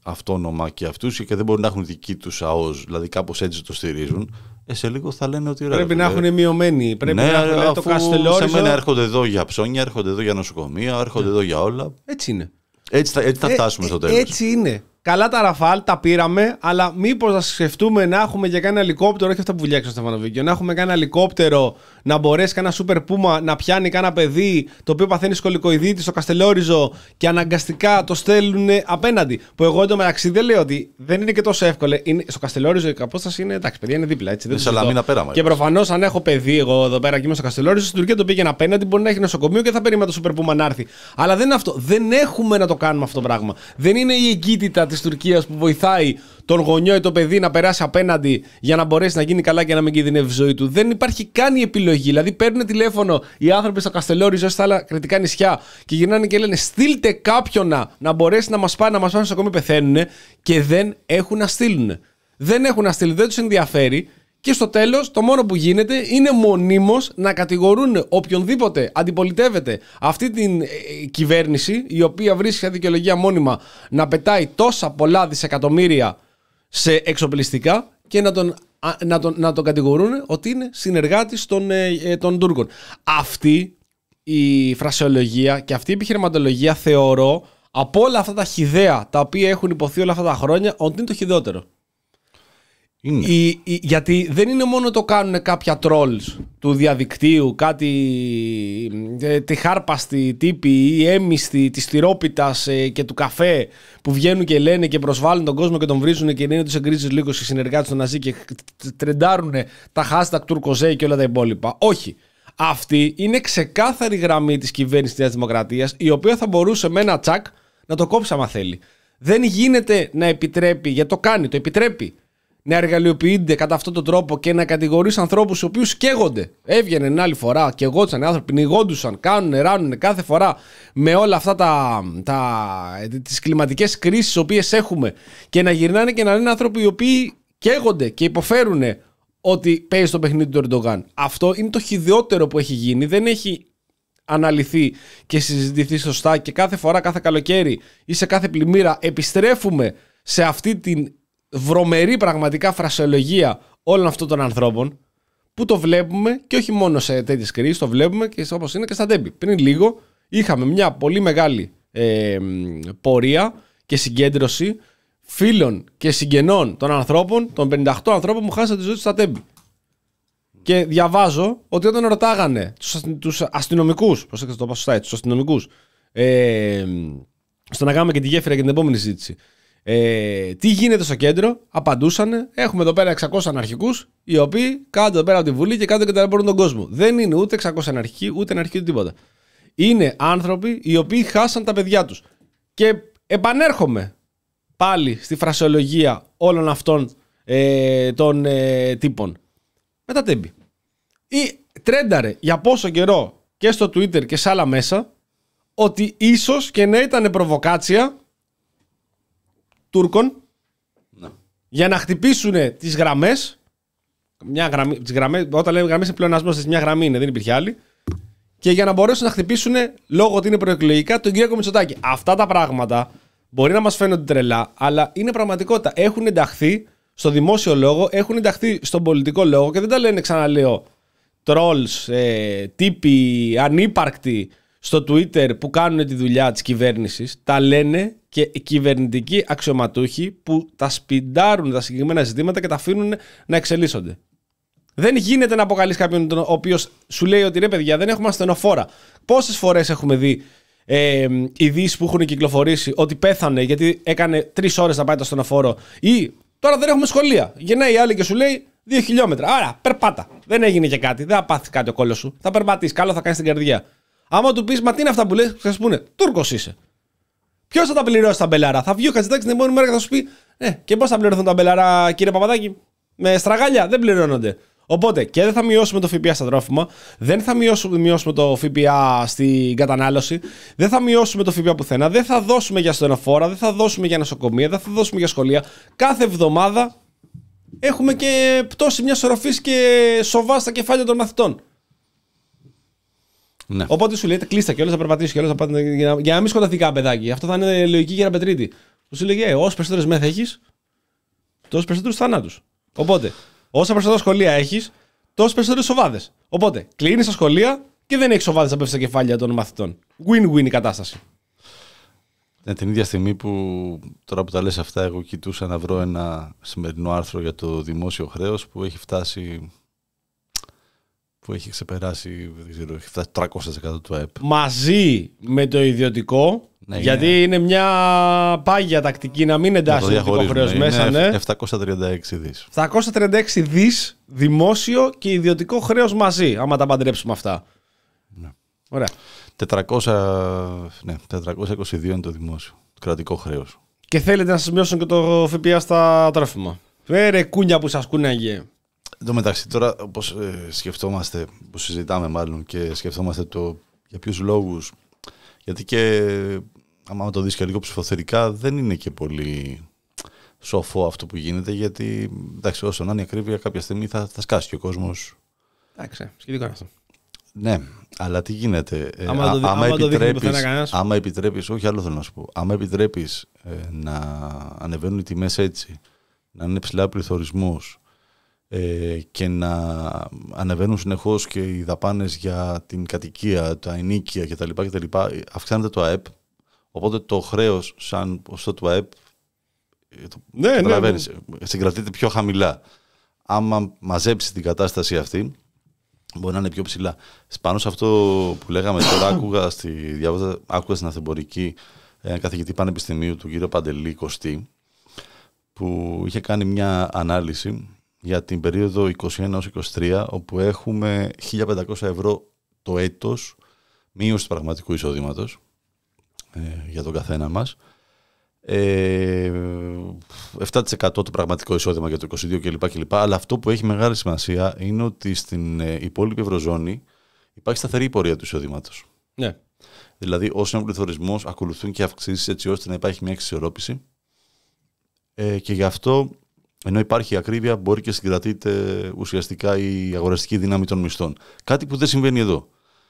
αυτόνομα και αυτούς και δεν μπορούν να έχουν δική τους ΑΟΣ, δηλαδή κάπως έτσι το στηρίζουν, ε, σε λίγο θα λένε ότι... Πρέπει να έχουν μειωμένοι, πρέπει ναι, να έχουν το καστελόριζο. Σε μένα έρχονται εδώ για ψώνια, έρχονται εδώ για νοσοκομεία, έρχονται ναι. εδώ για όλα. Έτσι είναι. Έτσι θα, έτσι θα ε, φτάσουμε στο τέλος. Έτσι είναι. Καλά τα ραφάλ, τα πήραμε, αλλά μήπως να σκεφτούμε να έχουμε και κανένα ελικόπτερο, όχι αυτά που βουλιάξει ο Στεφανοβίκιο, να έχουμε κανένα ελικόπτερο να μπορέσει κανένα σούπερ πούμα να πιάνει κανένα παιδί το οποίο παθαίνει σκολικοειδίτη στο Καστελόριζο και αναγκαστικά το στέλνουν απέναντι. Που εγώ εντωμεταξύ δεν λέω ότι δεν είναι και τόσο εύκολο. Είναι, στο Καστελόριζο η απόσταση είναι εντάξει, παιδιά είναι δίπλα. Έτσι, δεν Είναι το συζητώ. Σαλαμίνα πέρα, Και προφανώς αν έχω παιδί εγώ εδώ πέρα και είμαι στο Καστελόριζο, στην Τουρκία το πήγαινε απέναντι, μπορεί να έχει νοσοκομείο και θα περίμενα το σούπερ πούμα να έρθει. Αλλά δεν είναι αυτό. Δεν έχουμε να το κάνουμε αυτό το πράγμα. Δεν είναι η εγκύτητα της Τουρκίας που βοηθάει τον γονιό ή το παιδί να περάσει απέναντι για να μπορέσει να γίνει καλά και να μην κινδυνεύει η ζωή του. Δεν υπάρχει καν η επιλογή. Δηλαδή παίρνουν τηλέφωνο οι άνθρωποι στο Καστελόριζο ή στα άλλα κριτικά νησιά και γυρνάνε και λένε στείλτε κάποιον να, να μπορέσει να μας πάει να μας πάει στο νοσοκομείο πεθαίνουν και δεν έχουν να στείλουν. Δεν έχουν να στείλουν, δεν τους ενδιαφέρει και στο τέλος, το μόνο που γίνεται είναι μονίμως να κατηγορούν οποιονδήποτε αντιπολιτεύεται αυτή την ε, κυβέρνηση, η οποία βρίσκει σαν δικαιολογία μόνιμα να πετάει τόσα πολλά δισεκατομμύρια σε εξοπλιστικά και να τον, α, να τον, να τον κατηγορούν ότι είναι συνεργάτης των, ε, ε, των Τούρκων. Αυτή η φρασεολογία και αυτή η επιχειρηματολογία θεωρώ από όλα αυτά τα χιδέα τα οποία έχουν υποθεί όλα αυτά τα χρόνια ότι είναι το χιδότερο. Είναι. Η, η- γιατί δεν είναι μόνο το κάνουν κάποια trolls του διαδικτύου, κάτι ε, τη χάρπαστη τύπη ή έμιστη της τυρόπιτας και του καφέ που βγαίνουν και λένε και προσβάλλουν τον κόσμο και τον βρίζουν και λένε τους εγκρίζεις λίγος οι συνεργάτες των Ναζί και τρεντάρουν τα hashtag τουρκοζέι και όλα τα υπόλοιπα. Όχι. Αυτή είναι ξεκάθαρη γραμμή της κυβέρνησης τη Νέας Δημοκρατίας, η οποία θα μπορούσε με ένα τσακ να το κόψει άμα θέλει. Δεν γίνεται να επιτρέπει, γιατί το κάνει, το επιτρέπει, να εργαλειοποιείται κατά αυτόν τον τρόπο και να κατηγορείς ανθρώπους οι οποίους καίγονται. Έβγαινε την άλλη φορά, καιγόντουσαν οι άνθρωποι, πνιγόντουσαν, κάνουν, ράνουν κάθε φορά με όλα αυτά τα, τα, τις κλιματικές κρίσεις τις οποίες έχουμε και να γυρνάνε και να λένε άνθρωποι οι οποίοι καίγονται και υποφέρουν ότι παίζει το παιχνίδι του Ερντογάν. Αυτό είναι το χειδαιότερο που έχει γίνει. Δεν έχει αναλυθεί και συζητηθεί σωστά και κάθε φορά, κάθε καλοκαίρι ή σε κάθε πλημμύρα επιστρέφουμε σε αυτή την βρωμερή πραγματικά φρασιολογία όλων αυτών των ανθρώπων που το βλέπουμε και όχι μόνο σε τέτοιες κρίσεις, το βλέπουμε και όπως είναι και στα τέμπη. Πριν λίγο είχαμε μια πολύ μεγάλη ε, μ, πορεία και συγκέντρωση φίλων και συγγενών των ανθρώπων, των 58 ανθρώπων που χάσαν τη ζωή τους στα τέμπη. Και διαβάζω ότι όταν ρωτάγανε τους, ασ- τους αστυνομικούς, προσέξτε το πάω σωστά έτσι, τους αστυνομικούς, ε, στο να κάνουμε και τη γέφυρα και την επόμενη συζήτηση, ε, τι γίνεται στο κέντρο, απαντούσαν, έχουμε εδώ πέρα 600 αναρχικούς, οι οποίοι κάτω εδώ πέρα από τη Βουλή και κάτω και ταλαιπωρούν τον κόσμο. Δεν είναι ούτε 600 αναρχικοί, ούτε αναρχικοί, ούτε τίποτα. Είναι άνθρωποι οι οποίοι χάσαν τα παιδιά τους. Και επανέρχομαι πάλι στη φρασιολογία όλων αυτών ε, των ε, τύπων. Με τα τέμπη. Ή τρένταρε για πόσο καιρό και στο Twitter και σε άλλα μέσα ότι ίσως και να ήταν προβοκάτσια Τούρκων Ναι. για να χτυπήσουν τις γραμμές μια γραμμή, τις γραμμές, όταν λέμε γραμμές είναι πλεονασμός, μια γραμμή είναι, δεν υπήρχε άλλη και για να μπορέσουν να χτυπήσουν λόγω ότι είναι προεκλογικά τον Κυριάκο Μητσοτάκη. Αυτά τα πράγματα μπορεί να μας φαίνονται τρελά, αλλά είναι πραγματικότητα. Έχουν ενταχθεί στο δημόσιο λόγο, έχουν ενταχθεί στον πολιτικό λόγο και δεν τα λένε, ξαναλέω, trolls, ε, τύποι ανύπαρκτοι στο Twitter που κάνουν τη δουλειά της κυβέρνησης. Τα λένε και οι κυβερνητικοί αξιωματούχοι που τα σπιντάρουν τα συγκεκριμένα ζητήματα και τα αφήνουν να εξελίσσονται. Δεν γίνεται να αποκαλείς κάποιον τον- ο οποίος σου λέει ότι ρε παιδιά, δεν έχουμε ασθενοφόρα. Πόσες φορές έχουμε δει ε, ειδήσεις που έχουν κυκλοφορήσει ότι πέθανε γιατί έκανε τρεις ώρες να πάει το ασθενοφόρο ή τώρα δεν έχουμε σχολεία. Γεννάει η άλλη και σου λέει δύο χιλιόμετρα. Άρα περπάτα. Δεν έγινε και κάτι. Δεν θα πάθει κάτι ο κόλος σου. Θα περπατήσεις. Καλό θα κάνεις την καρδιά. Άμα του πεις, Μα τι είναι αυτά που λες, θα σου πούνε Τούρκος είσαι. Ποιος θα τα πληρώσει τα μπελάρα; Θα βγει ο Χατζητάκης την επόμενη μέρα και θα σου πει Ε, και πώς θα πληρωθούν τα μπελάρα, κύριε Παπαδάκη; Με στραγάλια δεν πληρώνονται. Οπότε και δεν θα μειώσουμε το ΦΠΑ στα τρόφιμα, δεν θα μειώσουμε, μειώσουμε το ΦΠΑ στην κατανάλωση, δεν θα μειώσουμε το ΦΠΑ πουθενά, δεν θα δώσουμε για στενοφόρα, δεν θα δώσουμε για νοσοκομεία, δεν θα δώσουμε για σχολεία. Κάθε εβδομάδα έχουμε και πτώση μιας οροφής και σοβά στα κεφάλια των μαθητών. Ναι. Οπότε σου λέει κλείστα και όλε θα περπατήσει και όλε θα πάτε για να, για να μην σκοτωθεί κανένα παιδάκι. Αυτό θα είναι λογική για ένα πετρίτη. Του σου λέγε, όσο περισσότερες μεθ έχεις, τόσο περισσότερους θανάτου. Οπότε, όσα περισσότερα σχολεία έχεις, τόσο περισσότερες σοβάδες. Οπότε, κλείνεις τα σχολεία και δεν έχεις σοβάδες να πέφτει στα κεφάλια των μαθητών. Win-win η κατάσταση. Ναι, την ίδια στιγμή που τώρα που τα λες αυτά, εγώ κοιτούσα να βρω ένα σημερινό άρθρο για το δημόσιο χρέος που έχει φτάσει που έχει ξεπεράσει, δεν ξέρω, έχει φτάσει 300% του ΑΕΠ. Μαζί με το ιδιωτικό, Ναι, γιατί είναι. είναι μια πάγια τακτική να μην Να το εντάσσει το ιδιωτικό διαχωρίζουμε. χρέο μέσα, Είναι ναι. 736 δις. 736 δις δημόσιο και ιδιωτικό χρέος μαζί, άμα τα παντρέψουμε αυτά. Ναι. Ωραία. 400, ναι, 422 είναι το δημόσιο, το κρατικό χρέος. Και θέλετε να σας μειώσουν και το ΦΠΑ στα τρόφιμα. Φέρε κούνια που σας κούναγε. Εν τω μεταξύ, τώρα όπως σκεφτόμαστε, που συζητάμε μάλλον και σκεφτόμαστε το για ποιους λόγους. Γιατί και άμα το δεις και λίγο ψηφοθερικά, δεν είναι και πολύ σοφό αυτό που γίνεται. Γιατί εντάξει, όσο να είναι η ακρίβεια, κάποια στιγμή θα, θα σκάσει και ο κόσμος. Εντάξει, σχετικό είναι αυτό. Ναι, αλλά τι γίνεται. ε, Άμα α- το δει- άμα το δείχνει επιτρέπεις- πουθενά κανένας. άμα επιτρέπεις, όχι άλλο θέλω να σου πω, άμα επιτρέπεις ε, να ανεβαίνουν οι τιμές έτσι, να είναι ψηλά πληθωρισμός ε, και να ανεβαίνουν συνεχώς και οι δαπάνες για την κατοικία, τα ενίκια κτλ. κτλ αυξάνεται το ΑΕΠ, οπότε το χρέος σαν ποσό του ΑΕΠ ε, το Ναι, ναι, ναι. Καταλαβαίνεις, συγκρατείται πιο χαμηλά. Άμα μαζέψει την κατάσταση αυτή, μπορεί να είναι πιο ψηλά. Πάνω σε αυτό που λέγαμε τώρα, άκουγα, στη, διάβαζα, άκουγα στην Αθεμπορική ένα καθηγητή πανεπιστημίου του κύριο Παντελή Κωστή, που είχε κάνει μια ανάλυση για την περίοδο 21-23, όπου έχουμε 1.500 ευρώ το έτος μείωση του πραγματικού εισόδηματος ε, για τον καθένα μας. Ε, 7% το πραγματικό εισόδημα για το 22 κλπ. κλπ. Αλλά αυτό που έχει μεγάλη σημασία είναι ότι στην ε, υπόλοιπη Ευρωζώνη υπάρχει σταθερή πορεία του εισόδηματος. Ναι. Δηλαδή, όσο είναι ο πληθωρισμός, ακολουθούν και αυξήσεις έτσι ώστε να υπάρχει μια εξισορρόπηση. Ε, και γι' αυτό, ενώ υπάρχει ακρίβεια, μπορεί και συγκρατείται ουσιαστικά η αγοραστική δύναμη των μισθών. Κάτι που δεν συμβαίνει εδώ.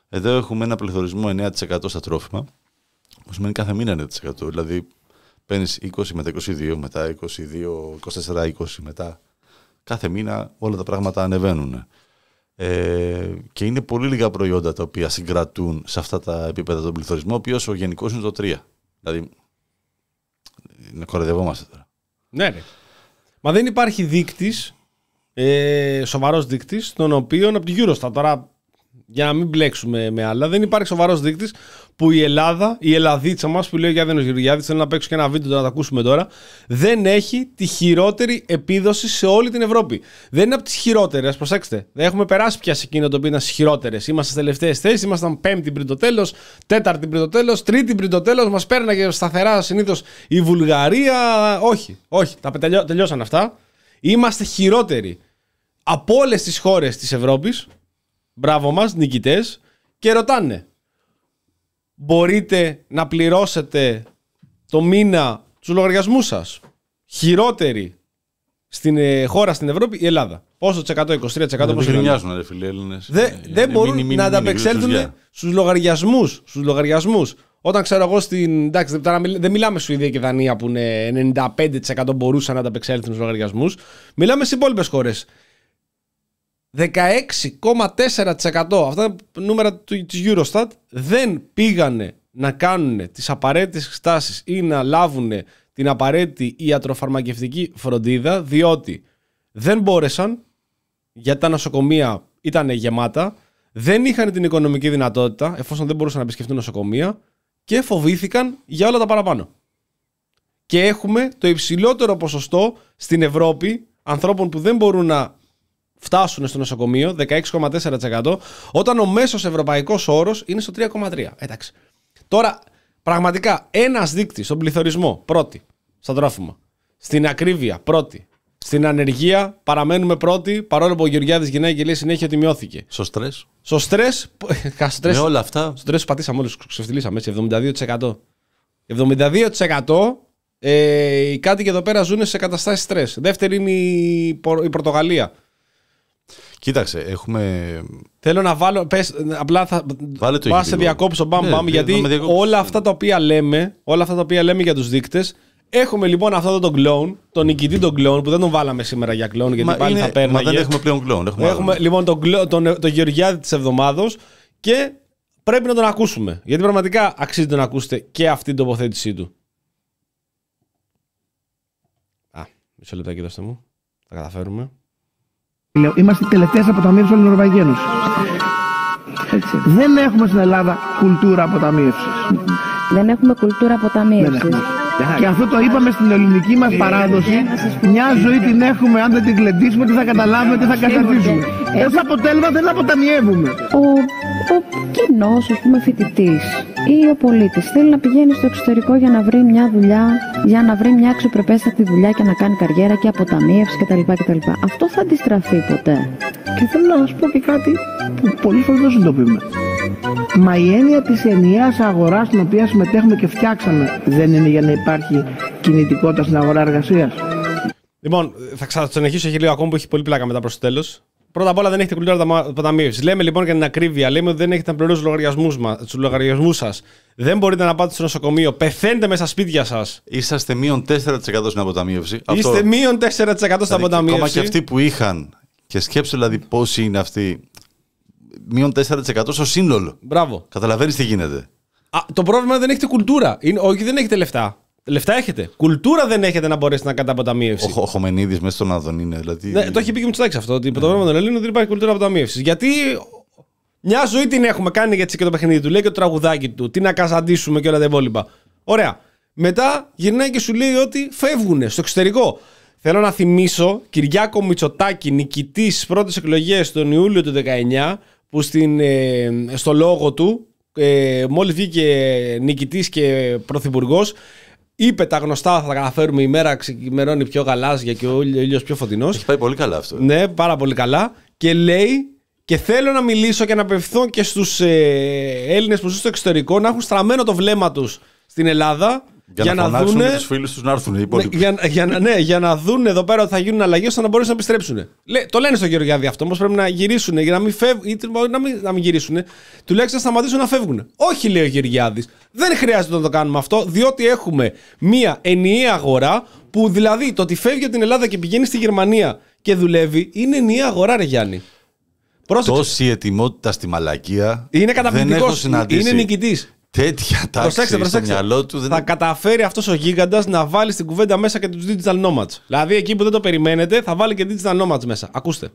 Εδώ έχουμε ένα πληθωρισμό 9% στα τρόφιμα, που σημαίνει κάθε μήνα 9%. Δηλαδή, παίρνεις 20 μετά 22, μετά 22, 24, 20, μετά. Κάθε μήνα όλα τα πράγματα ανεβαίνουν. Ε, και είναι πολύ λίγα προϊόντα τα οποία συγκρατούν σε αυτά τα επίπεδα τον πληθωρισμό, ο οποίος ο γενικός είναι το 3. Δηλαδή, να κορεδευόμαστε τώρα. Ναι, ρε. Μα δεν υπάρχει δείκτης, ε, σοβαρός δείκτης, τον οποίο από την Eurostat. Τώρα, για να μην μπλέξουμε με άλλα, δεν υπάρχει σοβαρός δείκτης που η Ελλάδα, η Ελλαδίτσα μας, που λέει ο Γιάννης Γεωργιάδης, θέλω να παίξω και ένα βίντεο τώρα να το ακούσουμε τώρα, δεν έχει τη χειρότερη επίδοση σε όλη την Ευρώπη. Δεν είναι από τις χειρότερες, προσέξτε. Δεν έχουμε περάσει πια σε εκείνο το οποίο ήταν στις χειρότερες. Είμαστε στις τελευταίες θέσεις, ήμασταν πέμπτη πριν το τέλος, τέταρτη πριν το τέλος, τρίτη πριν το τέλος, μας πέρναγε σταθερά συνήθως η Βουλγαρία. Όχι, όχι, τα τελειώ- τελειώσαν αυτά. Είμαστε χειρότεροι από όλες τις χώρες της Ευρώπης. Μπράβο μας, νικητές. Και ρωτάνε, μπορείτε να πληρώσετε το μήνα τους λογαριασμούς σας. Χειρότερη στην ε, χώρα στην Ευρώπη η Ελλάδα; Πόσο τη 100, 23% πόσο Δεν είναι; γκρινιάζουν, ρε φίλε, Έλληνες. Δε- Ε, δεν είναι μπορούν μίνι, μίνι, να μίνι, ανταπεξέλθουν γλυκουζιά. στους λογαριασμούς. Στους λογαριασμούς. Όταν ξέρω εγώ στην. Εντάξει, τώρα μιλ- δεν μιλάμε Σουηδία και Δανία που είναι 95% μπορούσαν να ανταπεξέλθουν στους λογαριασμούς. Μιλάμε στις υπόλοιπες χώρες. 16,4% αυτά είναι νούμερα του- της Eurostat δεν πήγανε να κάνουν τις απαραίτητες εξετάσεις ή να λάβουν την απαραίτητη ιατροφαρμακευτική φροντίδα διότι δεν μπόρεσαν γιατί τα νοσοκομεία ήταν γεμάτα, δεν είχαν την οικονομική δυνατότητα εφόσον δεν μπορούσαν να επισκεφτούν νοσοκομεία και φοβήθηκαν για όλα τα παραπάνω. Και έχουμε το υψηλότερο ποσοστό στην Ευρώπη ανθρώπων που δεν μπορούν να φτάσουν στο νοσοκομείο, 16,4%, όταν ο μέσος ευρωπαϊκός όρος είναι στο 3,3%. Εντάξει. Τώρα, πραγματικά, ένας δείκτης στον πληθωρισμό, πρώτη, στα τρόφιμα. Στην ακρίβεια, πρώτη. Στην ανεργία, παραμένουμε πρώτοι, παρόλο που ο Γεωργιάδης γυρνάει και λέει συνέχεια ότι μειώθηκε. Στο στρες. Στο στρες, κα, στρες Με όλα αυτά, στο στρες πατήσαμε όλους, ξεφτυλίσαμε έτσι, 72%. 72% ε, οι κάτοικοι εδώ πέρα ζουν σε καταστάσεις στρες. Δεύτερη είναι η, Πο- η Πορτογαλία. Κοίταξε, έχουμε. Θέλω να βάλω. Πες, απλά θα. Βάλε το σε διακόψω. Μπαμ, ναι, μπαμ, ναι, γιατί όλα αυτά τα οποία λέμε, όλα αυτά τα οποία λέμε για τους δείκτες. Έχουμε λοιπόν αυτό τον κλόν, τον νικητή τον κλόν, που δεν τον βάλαμε σήμερα για κλον γιατί μα πάλι είναι, θα παίρνει. Μα δεν έχουμε πλέον κλον. Έχουμε, έχουμε λοιπόν τον, κλο, τον, τον Γεωργιάδη της εβδομάδα και πρέπει να τον ακούσουμε. Γιατί πραγματικά αξίζει να ακούσετε και αυτή την τοποθέτησή του. Α, μισό λεπτάκι δώστε μου. Τα καταφέρουμε. Λέω, είμαστε οι τελευταίες αποταμίευσεις όλη την Ευρωπαϊκή Ένωση. Έτσι. Δεν έχουμε στην Ελλάδα κουλτούρα αποταμίευσης. Δεν έχουμε κουλτούρα Δεν αποταμίευσης. έχουμε. Και αυτό το είπαμε στην ελληνική μας παράδοση. Μια ζωή την έχουμε, αν δεν την κλεντήσουμε, τι θα καταλάβουμε, τι θα καταρτήσουμε. Ως αποτέλεσμα δεν αποταμιεύουμε. Ο, ο κοινός, α πούμε, φοιτητής ή ο πολίτης θέλει να πηγαίνει στο εξωτερικό για να βρει μια δουλειά, για να βρει μια αξιοπρεπέστατη δουλειά και να κάνει καριέρα και αποταμίευση κτλ. κτλ. Αυτό θα αντιστραφεί ποτέ. Και θέλω να σας πω και κάτι που πολλοί φορές δεν συνειδητοποιούμε. Μα η έννοια της ενιαίας αγοράς στην οποία συμμετέχουμε και φτιάξαμε δεν είναι για να υπάρχει κινητικότητα στην αγορά εργασίας. Λοιπόν, θα ξανασυνεχίσω έχει λίγο ακόμα που έχει πολύ πλάκα μετά προς το τέλος. Πρώτα απ' όλα δεν έχετε κουλτούρα αποταμίευση. Λέμε λοιπόν για την ακρίβεια, λέμε ότι δεν έχετε να πληρώσει τους λογαριασμούς σας. Δεν μπορείτε να πάτε στο νοσοκομείο, πεθαίνετε μέσα στα σπίτια σας. Είσαστε μείον 4% στην αποταμίευση. Είστε μείον 4% στα Δηλαδή, αποταμίευση. Ακόμα και αυτοί που είχαν. Και σκέψου δηλαδή πόσοι είναι αυτοί. Μείον 4% στο σύνολο. Μπράβο. Καταλαβαίνεις τι γίνεται. Α, το πρόβλημα είναι δεν έχετε κουλτούρα. Είναι, όχι, δεν έχετε λεφτά. Λεφτά έχετε. Κουλτούρα δεν έχετε να μπορέσετε να κάνετε αποταμίευση. Ο, ο Χομενίδη μέσα στον Αδόν είναι. Δηλαδή, Ναι, το έχει πει και ο Μητσοτάκης αυτό. Ότι το πρόβλημα των Ελλήνων δεν υπάρχει κουλτούρα αποταμίευσης. Γιατί μια ζωή την έχουμε κάνει γιατί και το παιχνίδι του. Λέει και το τραγουδάκι του. Τι να καζαντήσουμε και όλα τα υπόλοιπα. Ωραία. Μετά γυρνάει και σου λέει ότι φεύγουν στο εξωτερικό. Θέλω να θυμίσω Κυριάκο Μητσοτάκη, νικητής στι πρώτες εκλογές τον Ιούλιο του 19, που στην, ε, στο λόγο του, ε, μόλις βγήκε νικητής και πρωθυπουργός, είπε τα γνωστά θα τα καταφέρουμε η μέρα ξημερώνει πιο γαλάζια και ο ήλιο πιο φωτεινός. Έχει πάει πολύ καλά αυτό. Ναι, πάρα πολύ καλά. Και λέει, και θέλω να μιλήσω και να απευθυνθώ και στους ε, Έλληνες που ζουν στο εξωτερικό να έχουν στραμμένο το βλέμμα τους στην Ελλάδα Για, να, φωνάξουν δούνε. τους φίλους τους να έρθουν. οι Ναι, υπόλοιποι. για, για, να- ναι, για να δουν εδώ πέρα ότι θα γίνουν αλλαγές ώστε να μπορέσουν να επιστρέψουν. Λέ, το λένε στο Γεωργιάδη αυτό. Όμως πρέπει να γυρίσουν για να μην φεύγουν. ή μπορεί να μην, να μην γυρίσουν. Τουλάχιστον να σταματήσουν να φεύγουν. Όχι, λέει ο Γεωργιάδης. Δεν χρειάζεται να το κάνουμε αυτό, διότι έχουμε μία ενιαία αγορά που δηλαδή το ότι φεύγει από την Ελλάδα και πηγαίνει στη Γερμανία και δουλεύει είναι ενιαία αγορά, ρε Γιάννη. Πρόσεξε. Τόση ετοιμότητα στη μαλακία. Είναι Δεν καταπληκτικό. έχω συναντήσει Είναι νικητής. Τέτοια τάξη Προσέξτε, στο προσέξτε. μυαλό του. Θα Δεν... καταφέρει αυτός ο γίγαντας να βάλει στην κουβέντα μέσα και τους digital nomads. Δηλαδή εκεί που δεν το περιμένετε, θα βάλει και digital nomads μέσα. Ακούστε.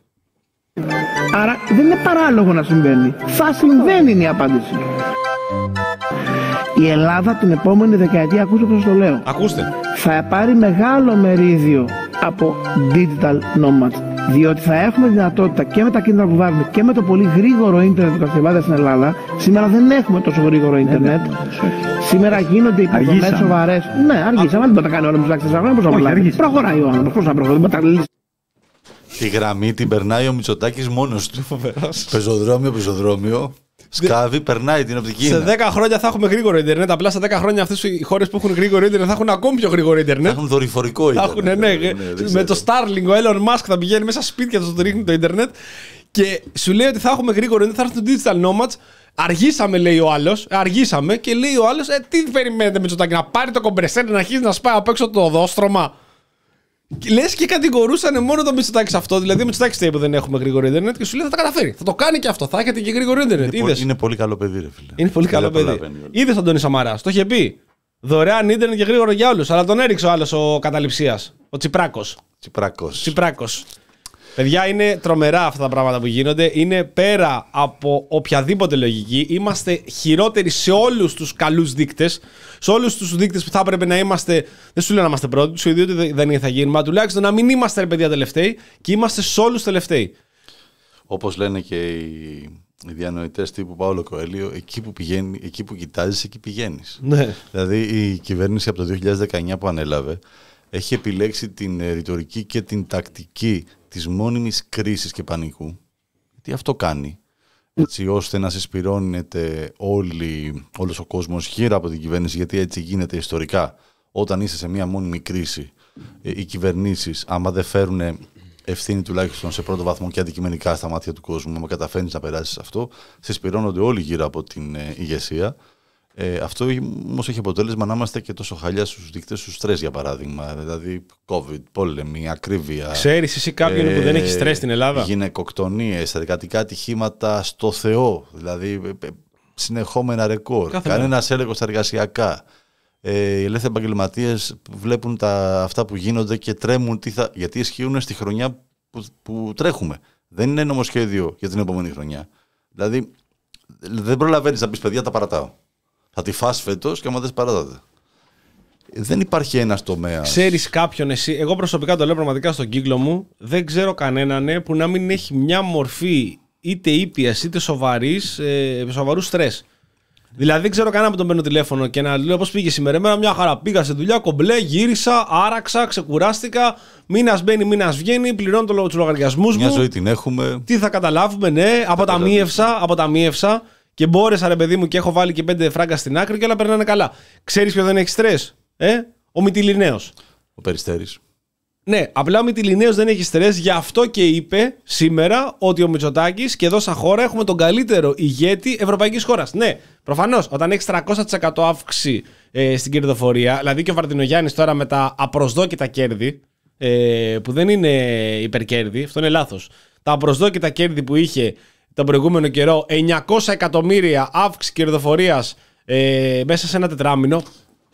Άρα δεν είναι παράλογο να συμβαίνει. Θα συμβαίνει είναι η απάντηση. Η Ελλάδα την επόμενη δεκαετία, ακούστε πώς το λέω, Ακούστε. θα πάρει μεγάλο μερίδιο από digital nomads. Διότι θα έχουμε δυνατότητα και με τα κίνητρα που βάζουμε και με το πολύ γρήγορο ίντερνετ που κατασκευάζεται στην Ελλάδα. Σήμερα δεν έχουμε τόσο γρήγορο ίντερνετ. Σήμερα γίνονται υποδομές Αργήσαμε. σοβαρές. Ναι, αργήσαμε. Δεν μπορεί να τα κάνει όλα με του 4 χρόνια. Πώς να Όχι, προλάβει. αργήσαμε. Προχωράει ο άνθρωπος. Πώς να προχωράει. Δεν μπορεί να τα λύσει. Τη γραμμή την περνάει ο Μητσοτάκης μόνος του. Πεζοδρόμιο, πεζοδρόμιο. Σκάβει, περνάει την οπτική. Σε είναι. 10 χρόνια θα έχουμε γρήγορο Ιντερνετ. Απλά σε 10 χρόνια αυτές οι χώρες που έχουν γρήγορο Ιντερνετ θα έχουν ακόμη πιο γρήγορο Θα Ιντερνετ. έχουν δορυφορικό Θα ίντερνετ. έχουν, ναι, Ναι, δεν με ξέρω. το Starlink ο Elon Musk θα πηγαίνει μέσα στα σπίτια του, του ρίχνει το Ιντερνετ. Και σου λέει ότι θα έχουμε γρήγορο Ιντερνετ, θα έρθουν digital nomads. Αργήσαμε, λέει ο άλλος. Αργήσαμε και λέει ο άλλος, ε, τι περιμένετε με τσοτάκι, να πάρει το κομπρεσέρ να αρχίσει να σπάει απ' έξω το οδόστρωμα. Λες και κατηγορούσαν μόνο το Μητσοτάκη σε αυτό. Δηλαδή, ο Μητσοτάκης λέει που δεν έχουμε γρήγορο Ιντερνετ και σου λέει θα τα καταφέρει. Θα το κάνει και αυτό. Θα έχετε και γρήγορο Ιντερνετ. Είναι, πολύ- Είδες; είναι πολύ καλό παιδί, ρε φίλε. Είναι πολύ καλό Δεν παιδί. προλαβαίνει όλα. Είδες τον Τόνι Σαμαρά. Το είχε πει. Δωρεάν ίντερνετ και γρήγορο για όλους. Αλλά τον έριξε ο άλλος ο καταληψίας. Ο Τσιπράκος. Τσιπράκος. Τσιπράκος. Παιδιά, είναι τρομερά αυτά τα πράγματα που γίνονται. Είναι πέρα από οποιαδήποτε λογική. Είμαστε χειρότεροι σε όλους τους καλούς δείκτες. Σε όλους τους δείκτες που θα έπρεπε να είμαστε. Δεν σου λέω να είμαστε πρώτοι, σου ότι δεν- δεν θα γίνουμε. Αλλά τουλάχιστον να μην είμαστε ρε παιδιά τελευταίοι και είμαστε σε όλους τελευταίοι. Όπως λένε και οι, οι διανοητές τύπου Παόλο Κοέλιο, εκεί που, πηγαίνει, εκεί που κοιτάζεις, εκεί πηγαίνεις. Ναι. Δηλαδή η κυβέρνηση από το 2019 που ανέλαβε έχει επιλέξει την ε, ρητορική και την τακτική της μόνιμης κρίσης και πανικού. Γιατί αυτό κάνει. Έτσι ώστε να συσπηρώνεται όλοι, όλος ο κόσμος γύρω από την κυβέρνηση γιατί έτσι γίνεται ιστορικά. Όταν είσαι σε μια μόνιμη κρίση ε, οι κυβερνήσεις άμα δεν φέρουν ευθύνη τουλάχιστον σε πρώτο βαθμό και αντικειμενικά στα μάτια του κόσμου, άμα καταφέρνεις να περάσεις αυτό, συσπηρώνονται όλοι γύρω από την ε, ηγεσία. Ε, αυτό όμως έχει αποτέλεσμα να είμαστε και τόσο χαλιά στους δείκτες του στρες, για παράδειγμα. Δηλαδή, COVID, πόλεμη, ακρίβεια. Ξέρεις εσύ κάποιον που δεν έχει στρες στην Ελλάδα; Γυναικοκτονίες, εργατικά ατυχήματα στο Θεό. Δηλαδή, ε, ε, συνεχόμενα ρεκόρ. Κάθε Κανένας έλεγχος στα εργασιακά. ε, οι ελεύθεροι επαγγελματίες βλέπουν τα, αυτά που γίνονται και τρέμουν τι θα, γιατί ισχύουν στη χρονιά που, που τρέχουμε. Δεν είναι νομοσχέδιο για την επόμενη χρονιά. Δηλαδή, δεν προλαβαίνεις να πεις παιδιά, τα παρατάω. Θα τη φας φέτος και άμα δεν παρατάτε. Δεν υπάρχει ένας τομέας. Ξέρεις κάποιον εσύ, εγώ προσωπικά το λέω πραγματικά στον κύκλο μου, δεν ξέρω κανέναν ναι, που να μην έχει μια μορφή είτε ήπιας είτε σοβαρής, ε, σοβαρού στρες. Δηλαδή δεν ξέρω κανένα που τον παίρνω τηλέφωνο και να λέω πώς πήγες σήμερα. Εμένα μια χαρά πήγα σε δουλειά, κομπλέ, γύρισα, άραξα, ξεκουράστηκα. Μήνας μπαίνει, μήνας βγαίνει, πληρώνω τους λογαριασμούς Μια μου. ζωή την έχουμε. Τι θα καταλάβουμε, ναι, αποταμίευσα, αποταμίευσα και μπόρεσα ρε παιδί μου και έχω βάλει και πέντε φράγκα στην άκρη και όλα περνάνε καλά. Ξέρεις ποιο δεν έχει στρες, ε; Ο Μητυλινέος. Ο Περιστέρης. Ναι, απλά ο Μητυλινέος δεν έχει στρες, γι' αυτό και είπε σήμερα ότι ο Μητσοτάκης και εδώ σαν χώρα έχουμε τον καλύτερο ηγέτη ευρωπαϊκής χώρας. Ναι, προφανώς, όταν έχεις 300% αύξηση ε, στην κερδοφορία, δηλαδή και ο Βαρτινογιάννη τώρα με τα απροσδόκητα κέρδη, ε, που δεν είναι υπερκέρδη, αυτό είναι λάθος. Τα απροσδόκητα κέρδη που είχε τον προηγούμενο καιρό, 900 εκατομμύρια αύξηση κερδοφορίας ε, μέσα σε ένα τετράμινο.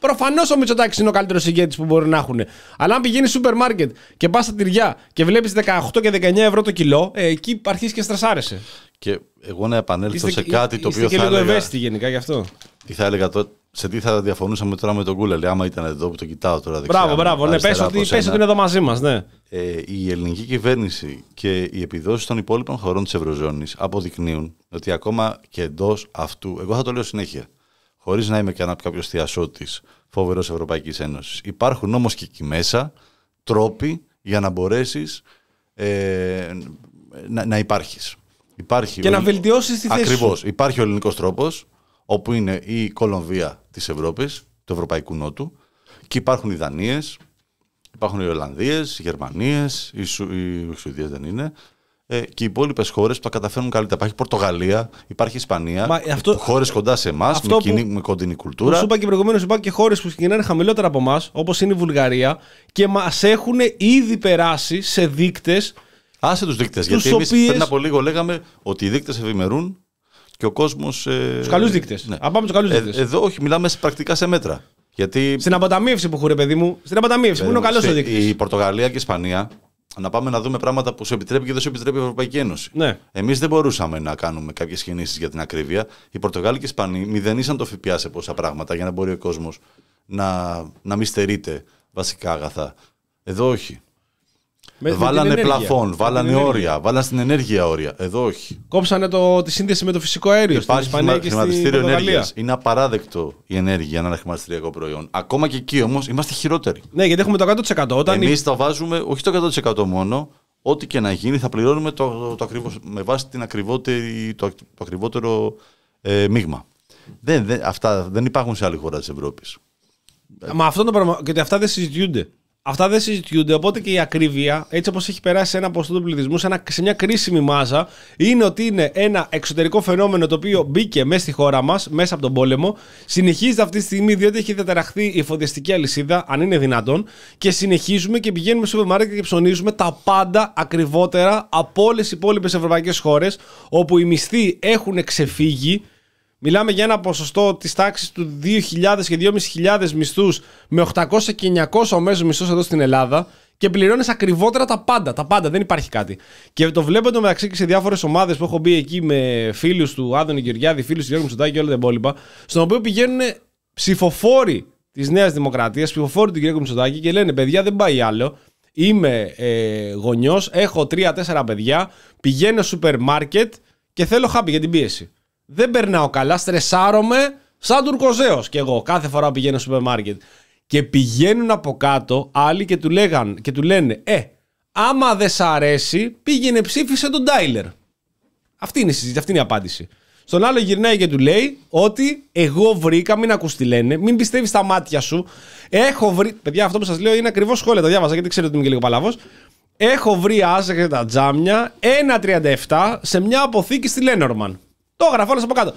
Προφανώς ο Μητσοτάκης είναι ο καλύτερος ηγέτης που μπορεί να έχουν. Αλλά αν πηγαίνει σούπερ μάρκετ και πας στα τυριά και βλέπεις 18 και 19 ευρώ το κιλό, ε, εκεί αρχίζεις και στρεσάρεσαι. Και εγώ να επανέλθω Είστε, σε κάτι το είστε οποίο και θα λίγο έλεγα, ευαίσθητοι γενικά γι' αυτό. τι θα έλεγα τώρα, σε τι θα διαφωνούσαμε τώρα με τον Κούλελ, άμα ήταν εδώ που το κοιτάω τώρα δεξιά. Μπράβο, μπράβο. Ναι, πες αριστερά ότι, από πες σένα. ότι είναι εδώ μαζί μας, ναι. Ε, η ελληνική κυβέρνηση και οι επιδόσεις των υπόλοιπων χωρών της Ευρωζώνης αποδεικνύουν ότι ακόμα και εντός αυτού, εγώ θα το λέω συνέχεια, χωρίς να είμαι κανένα κάποιος θειασότης φοβερός Ευρωπαϊκής Ένωσης, υπάρχουν όμως και εκεί μέσα τρόποι για να μπορέσεις ε, να, να υπάρχεις. Υπάρχει Και ο να Ελλ- βελτιώσεις τη θέση. Ακριβώς. Υπάρχει ο ελληνικός τρόπος, όπου είναι η Κολομβία της Ευρώπης, του Ευρωπαϊκού Νότου, και υπάρχουν οι Δανίες, Υπάρχουν οι Ολλανδίες, οι Γερμανίες, οι, Σου, οι Σουηδίες δεν είναι. Ε, και οι υπόλοιπες χώρες που τα καταφέρνουν καλύτερα. Υπάρχει Πορτογαλία, υπάρχει Ισπανία. Μα αυτό- Χώρες κοντά σε εμάς, αυτό με, κοινή- που- με κοντινή Που κουλτούρα. σου είπα και προηγουμένως, υπάρχουν και χώρες που ξεκινάνε χαμηλότερα από εμάς, όπως είναι η Βουλγαρία, και μας έχουν ήδη περάσει σε δείκτες. Άσε τους δείκτες. Τους Γιατί εμείς οποίες- πριν από λίγο λέγαμε ότι οι δείκτες ευημερούν και ο κόσμος. Ε, Τους καλούς δείκτες. ναι. Α πάμε του καλούς Ε, δείκτες. εδώ όχι, μιλάμε σε- πρακτικά σε μέτρα. Γιατί Στην αποταμίευση που έχουν, ρε παιδί μου. Στην αποταμίευση που είναι ο καλός ο σε- δείκτης. η Πορτογαλία και η Ισπανία να πάμε να δούμε πράγματα που σου επιτρέπει και δεν σου επιτρέπει η Ευρωπαϊκή Ένωση. Ναι. Εμείς δεν μπορούσαμε να κάνουμε κάποιες κινήσεις για την ακρίβεια. Οι Πορτογάλοι και οι Ισπανοί μηδενίσαν το ΦΠΑ σε πόσα πράγματα για να μπορεί ο κόσμος να, να μην στερείται βασικά αγαθά. Εδώ όχι. Με- με βάλανε την ενέργεια. πλαφόν, Με βάλανε την ενέργεια. όρια, βάλανε στην ενέργεια όρια. Εδώ όχι. Κόψανε το, τη σύνδεση με το φυσικό αέριο στην Υπάρχει Ισπανία χρημα- και στην χρηματιστήριο Πορτογαλία. ενέργειας. Είναι απαράδεκτο η ενέργεια να είναι ένα χρηματιστηριακό προϊόν. Ακόμα και εκεί όμως είμαστε χειρότεροι. Ναι, γιατί έχουμε το 100%. Όταν Εμείς η- τα βάζουμε όχι το 100% μόνο, ό,τι και να γίνει θα πληρώνουμε το, το, το ακριβώς, με βάση την ακριβότερη, το, το ακριβότερο ε, μείγμα. Δεν, δεν, αυτά δεν υπάρχουν σε άλλη χώρα της Ευρώπης. Μα αυτό το πράγμα. Γιατί αυτά δεν συζητιούνται. Αυτά δεν συζητιούνται. Οπότε και η ακρίβεια, έτσι όπως έχει περάσει σε ένα ποσοστό του πληθυσμού, σε, ένα, σε μια κρίσιμη μάζα, είναι ότι είναι ένα εξωτερικό φαινόμενο το οποίο μπήκε μέσα στη χώρα μας, μέσα από τον πόλεμο. Συνεχίζεται αυτή τη στιγμή διότι έχει διαταραχθεί η εφοδιαστική αλυσίδα, αν είναι δυνατόν. Και συνεχίζουμε και πηγαίνουμε στο σούπερ μάρκετ και ψωνίζουμε τα πάντα ακριβότερα από όλες οι υπόλοιπες ευρωπαϊκές χώρες, όπου οι μισθοί έχουν ξεφύγει. Μιλάμε για ένα ποσοστό της τάξης του 2.000 και 2.500 μισθούς με 800 και 900 ο μέσο μισθό εδώ στην Ελλάδα και πληρώνεις ακριβότερα τα πάντα. Τα πάντα, δεν υπάρχει κάτι. Και το βλέπω το μεταξύ και σε διάφορες ομάδες που έχω μπει εκεί με φίλους του Άδωνη Γεωργιάδη, φίλους του Γιώργου Μητσοτάκη και όλα τα υπόλοιπα, στον οποίο πηγαίνουν ψηφοφόροι της Νέας Δημοκρατίας, ψηφοφόροι του κ. Μητσοτάκη και λένε: Παιδιά, δεν πάει άλλο. Είμαι ε, γονιός, έχω τρία-τέσσερα παιδιά, πηγαίνω σούπερ μάρκετ και θέλω χάπι για την πίεση. Δεν περνάω καλά, στρεσάρομαι σαν τουρκοζέος κι εγώ κάθε φορά που πηγαίνω στο σούπερ μάρκετ. Και πηγαίνουν από κάτω άλλοι και του, λέγαν, και του λένε: Ε, άμα δεν σ' αρέσει, πήγαινε ψήφισε τον Τάιλερ. Αυτή είναι η συζήτηση, αυτή είναι η απάντηση. Στον άλλο γυρνάει και του λέει ότι εγώ βρήκα, μην ακούς τι λένε, μην πιστεύεις στα μάτια σου. Έχω βρει. Παιδιά, αυτό που σας λέω είναι ακριβώς σχόλια, το διάβαζα γιατί ξέρω ότι είμαι και λίγο παλαβός. Έχω βρει άζεγε τα τζάμια 1,37 σε μια αποθήκη στη Λένορμαν. Το έγραφα όλα από κάτω.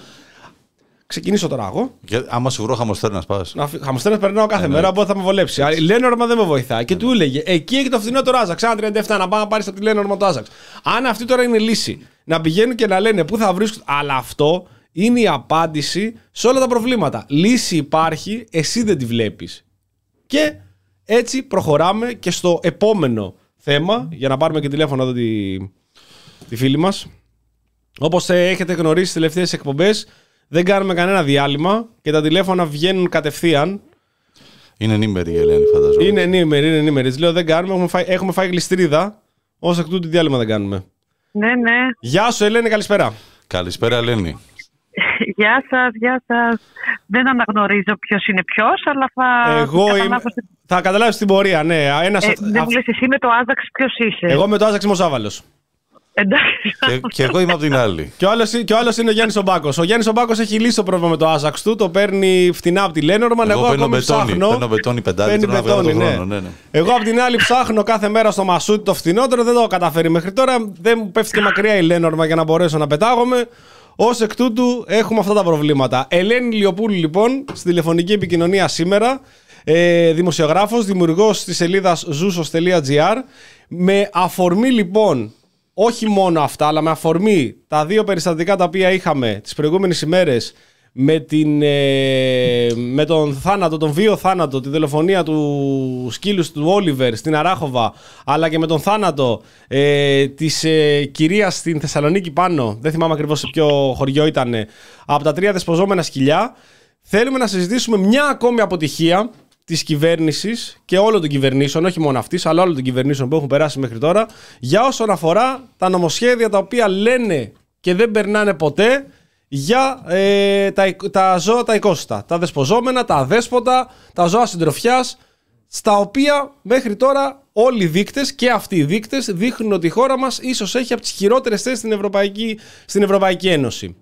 Ξεκινήσω τώρα εγώ. Και άμα σου βρω χαμοστέρνας, πας. Να φυ- Χαμοστέρας περνάω κάθε μέρα, οπότε θα με βολέψει. Α, Η Λένορμαν δεν με βοηθάει. Και του έλεγε, εκεί έχει το φθηνό το Ράζαξ. Ένα 37 να πάει να πάρεις από τη Λένορμαν το Ράζαξ. Αν αυτή τώρα είναι λύση, να πηγαίνουν και να λένε πού θα βρίσκουν. Αλλά αυτό είναι η απάντηση σε όλα τα προβλήματα. Λύση υπάρχει, εσύ δεν τη βλέπεις. Και έτσι προχωράμε και στο επόμενο θέμα, για να πάρουμε και τηλέφωνο εδώ τη, τη φίλη μας. Όπως ε, έχετε γνωρίσει στις τελευταίες εκπομπές, δεν κάνουμε κανένα διάλειμμα και τα τηλέφωνα βγαίνουν κατευθείαν. Είναι ενήμερη η Ελένη, φαντάζομαι. Είναι ενήμερη, είναι ενήμερη. Της Λέω δεν κάνουμε, έχουμε φάει, έχουμε φάει γλιστρίδα. Ω εκ τούτου διάλειμμα δεν κάνουμε. Ναι, ναι. Γεια σου, Ελένη, καλησπέρα. Καλησπέρα, Ελένη. Γεια σας, γεια σας. Δεν αναγνωρίζω ποιος είναι ποιος, αλλά θα. Εγώ είμαι. καταλάβω στην- Θα καταλάβεις την πορεία, ναι. Ένας... Ε, δεν μου λες εσύ με το Άζαξ ποιος είσαι. Εγώ με το Άζαξ είμαι ο Ζάβαλο. Εντάξει. και, και εγώ είμαι από την άλλη. Και ο άλλο και ο άλλος είναι ο Γιάννης Ομπάκος. Ο Γιάννης Ομπάκος έχει λύσει το πρόβλημα με το Άζαξ του, το παίρνει φτηνά από τη Λένορμαν. Εγώ, Εγώ παίρνω ακόμη μπετόνι. ψάχνω. Παίρνω μπετόνι πεντάδι, Παίρνει θέλω να βγάλω μπετόνι, τον ναι. χρόνο, ναι, ναι. Εγώ απ' την άλλη ψάχνω κάθε μέρα στο Μασούτι το φθηνότερο, δεν το έχω καταφέρει μέχρι τώρα. Δεν μου πέφτει και μακριά η Λένορμα για να μπορέσω να πετάγομαι. Ω εκ τούτου έχουμε αυτά τα προβλήματα. Ελένη Λιοπούλου, λοιπόν, στην τηλεφωνική επικοινωνία σήμερα. Ε, δημοσιογράφος, δημιουργός της σελίδας zoosos.gr με αφορμή λοιπόν όχι μόνο αυτά, αλλά με αφορμή τα δύο περιστατικά τα οποία είχαμε τις προηγούμενες ημέρες με, την, ε, με τον θάνατο, τον βίο θάνατο, τη δολοφονία του σκύλους του Όλιβερ στην Αράχοβα, αλλά και με τον θάνατο ε, της ε, κυρίας στην Θεσσαλονίκη πάνω, δεν θυμάμαι ακριβώς σε ποιο χωριό ήταν, από τα τρία δεσποζόμενα σκυλιά, θέλουμε να συζητήσουμε μια ακόμη αποτυχία της κυβέρνησης και όλων των κυβερνήσεων, όχι μόνο αυτής, αλλά όλων των κυβερνήσεων που έχουν περάσει μέχρι τώρα, για όσον αφορά τα νομοσχέδια τα οποία λένε και δεν περνάνε ποτέ για ε, τα, τα ζώα τα οικόσιτα. Τα δεσποζόμενα, τα αδέσποτα, τα ζώα συντροφιάς, στα οποία μέχρι τώρα όλοι οι δείκτες και αυτοί οι δείκτες δείχνουν ότι η χώρα μας ίσως έχει από τις χειρότερες θέσεις στην Ευρωπαϊκή, στην Ευρωπαϊκή Ένωση.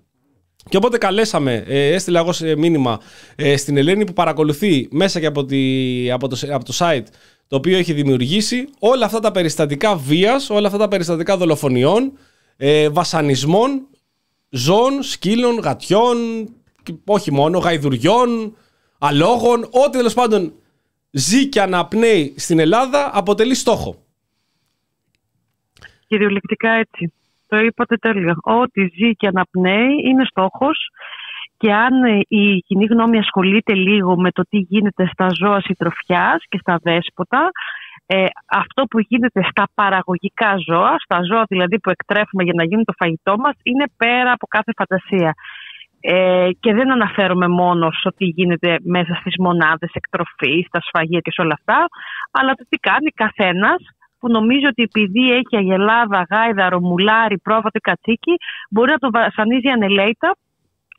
Και οπότε καλέσαμε, ε, έστειλα εγώ σε μήνυμα ε, στην Ελένη που παρακολουθεί μέσα και από, τη, από, το, από το site το οποίο έχει δημιουργήσει όλα αυτά τα περιστατικά βίας, όλα αυτά τα περιστατικά δολοφονιών, ε, βασανισμών, ζώων, σκύλων, γατιών, και όχι μόνο, γαϊδουριών, αλόγων, ό,τι τέλος πάντων ζει και αναπνέει στην Ελλάδα αποτελεί στόχο. Κυριολεκτικά έτσι. Το είπατε τέλεια. Ό,τι ζει και αναπνέει είναι στόχος και αν ε, η κοινή γνώμη ασχολείται λίγο με το τι γίνεται στα ζώα συντροφιάς και στα δέσποτα, ε, αυτό που γίνεται στα παραγωγικά ζώα, στα ζώα δηλαδή που εκτρέφουμε για να γίνουν το φαγητό μας, είναι πέρα από κάθε φαντασία. Ε, και δεν αναφέρομαι μόνο στο τι γίνεται μέσα στις μονάδες εκτροφής, στα σφαγεία και σε όλα αυτά, αλλά το τι κάνει καθένας που νομίζει ότι επειδή έχει αγελάδα, γάιδα, ρομουλάρι, πρόβατο ή κατσίκι, μπορεί να τον βασανίζει ανελέητα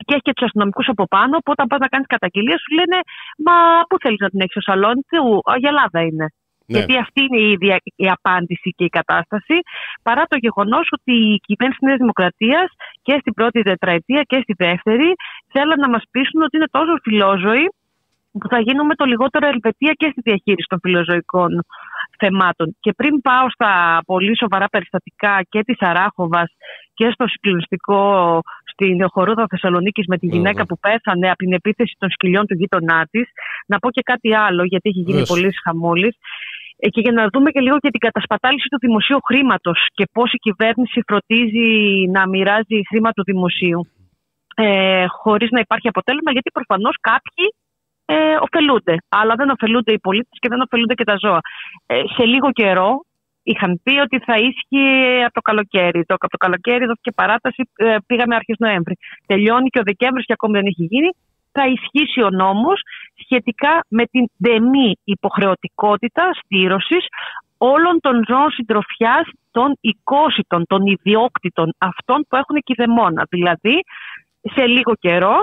και έχει και τους αστυνομικούς από πάνω. Που όταν πας να κάνεις καταγγελία, σου λένε Μα πού θέλεις να την έχεις στο σαλόνι του, Αγελάδα είναι. Ναι. Γιατί αυτή είναι η, ίδια η απάντηση και η κατάσταση, παρά το γεγονός ότι η κυβέρνηση της Νέας Δημοκρατίας και στην πρώτη τετραετία και στη δεύτερη θέλουν να μας πείσουν ότι είναι τόσο φιλόζωοι που θα γίνουμε το λιγότερο ελπετία και στη διαχείριση των φιλοζωικών θεμάτων. Και πριν πάω στα πολύ σοβαρά περιστατικά και της Αράχοβας και στο συγκλονιστικό στην χορούδα Θεσσαλονίκης με τη γυναίκα Βέβαια. που πέθανε από την επίθεση των σκυλιών του γείτονά της, να πω και κάτι άλλο, γιατί έχει γίνει Βεβαίως. πολύ χαμόλης. Ε, Και για να δούμε και λίγο και την κατασπατάληση του δημοσίου χρήματος και πώς η κυβέρνηση φροντίζει να μοιράζει χρήμα του δημοσίου. Ε, Χωρίς να υπάρχει αποτέλεσμα, γιατί προφανώς κάποιοι ε, ωφελούνται. Αλλά δεν ωφελούνται οι πολίτες και δεν ωφελούνται και τα ζώα. Ε, σε λίγο καιρό είχαν πει ότι θα ίσχυε από το καλοκαίρι. Το, από το καλοκαίρι δόθηκε παράταση, ε, πήγαμε αρχές Νοέμβρη. Τελειώνει και ο Δεκέμβρης και ακόμη δεν έχει γίνει. Θα ισχύσει ο νόμος σχετικά με την δεμή υποχρεωτικότητα στήρωσης όλων των ζώων συντροφιάς των οικόσιτων, των ιδιόκτητων, αυτών που έχουν κηδεμόνα. Δηλαδή, σε λίγο καιρό,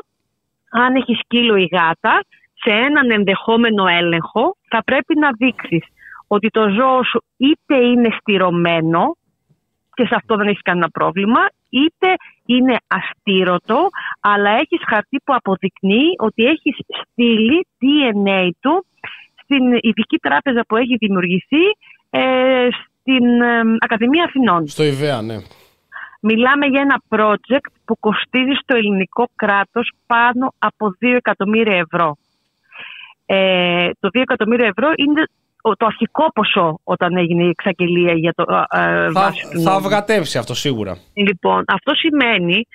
αν έχει σκύλο ή γάτα, σε έναν ενδεχόμενο έλεγχο θα πρέπει να δείξεις ότι το ζώο σου είτε είναι στηρωμένο και σε αυτό δεν έχεις κανένα πρόβλημα, είτε είναι αστήρωτο, αλλά έχεις χαρτί που αποδεικνύει ότι έχεις στείλει DNA του στην ειδική τράπεζα που έχει δημιουργηθεί ε, στην ε, Ακαδημία Αθηνών. Στο ΙΒΕΑ, ναι. Μιλάμε για ένα project που κοστίζει στο ελληνικό κράτος πάνω από 2 εκατομμύρια ευρώ. Ε, το 2 εκατομμύρια ευρώ είναι το αρχικό ποσό όταν έγινε η εξαγγελία για το ε, Θα, βάση του θα νόμου. αυγατεύσει αυτό σίγουρα. Λοιπόν, αυτό σημαίνει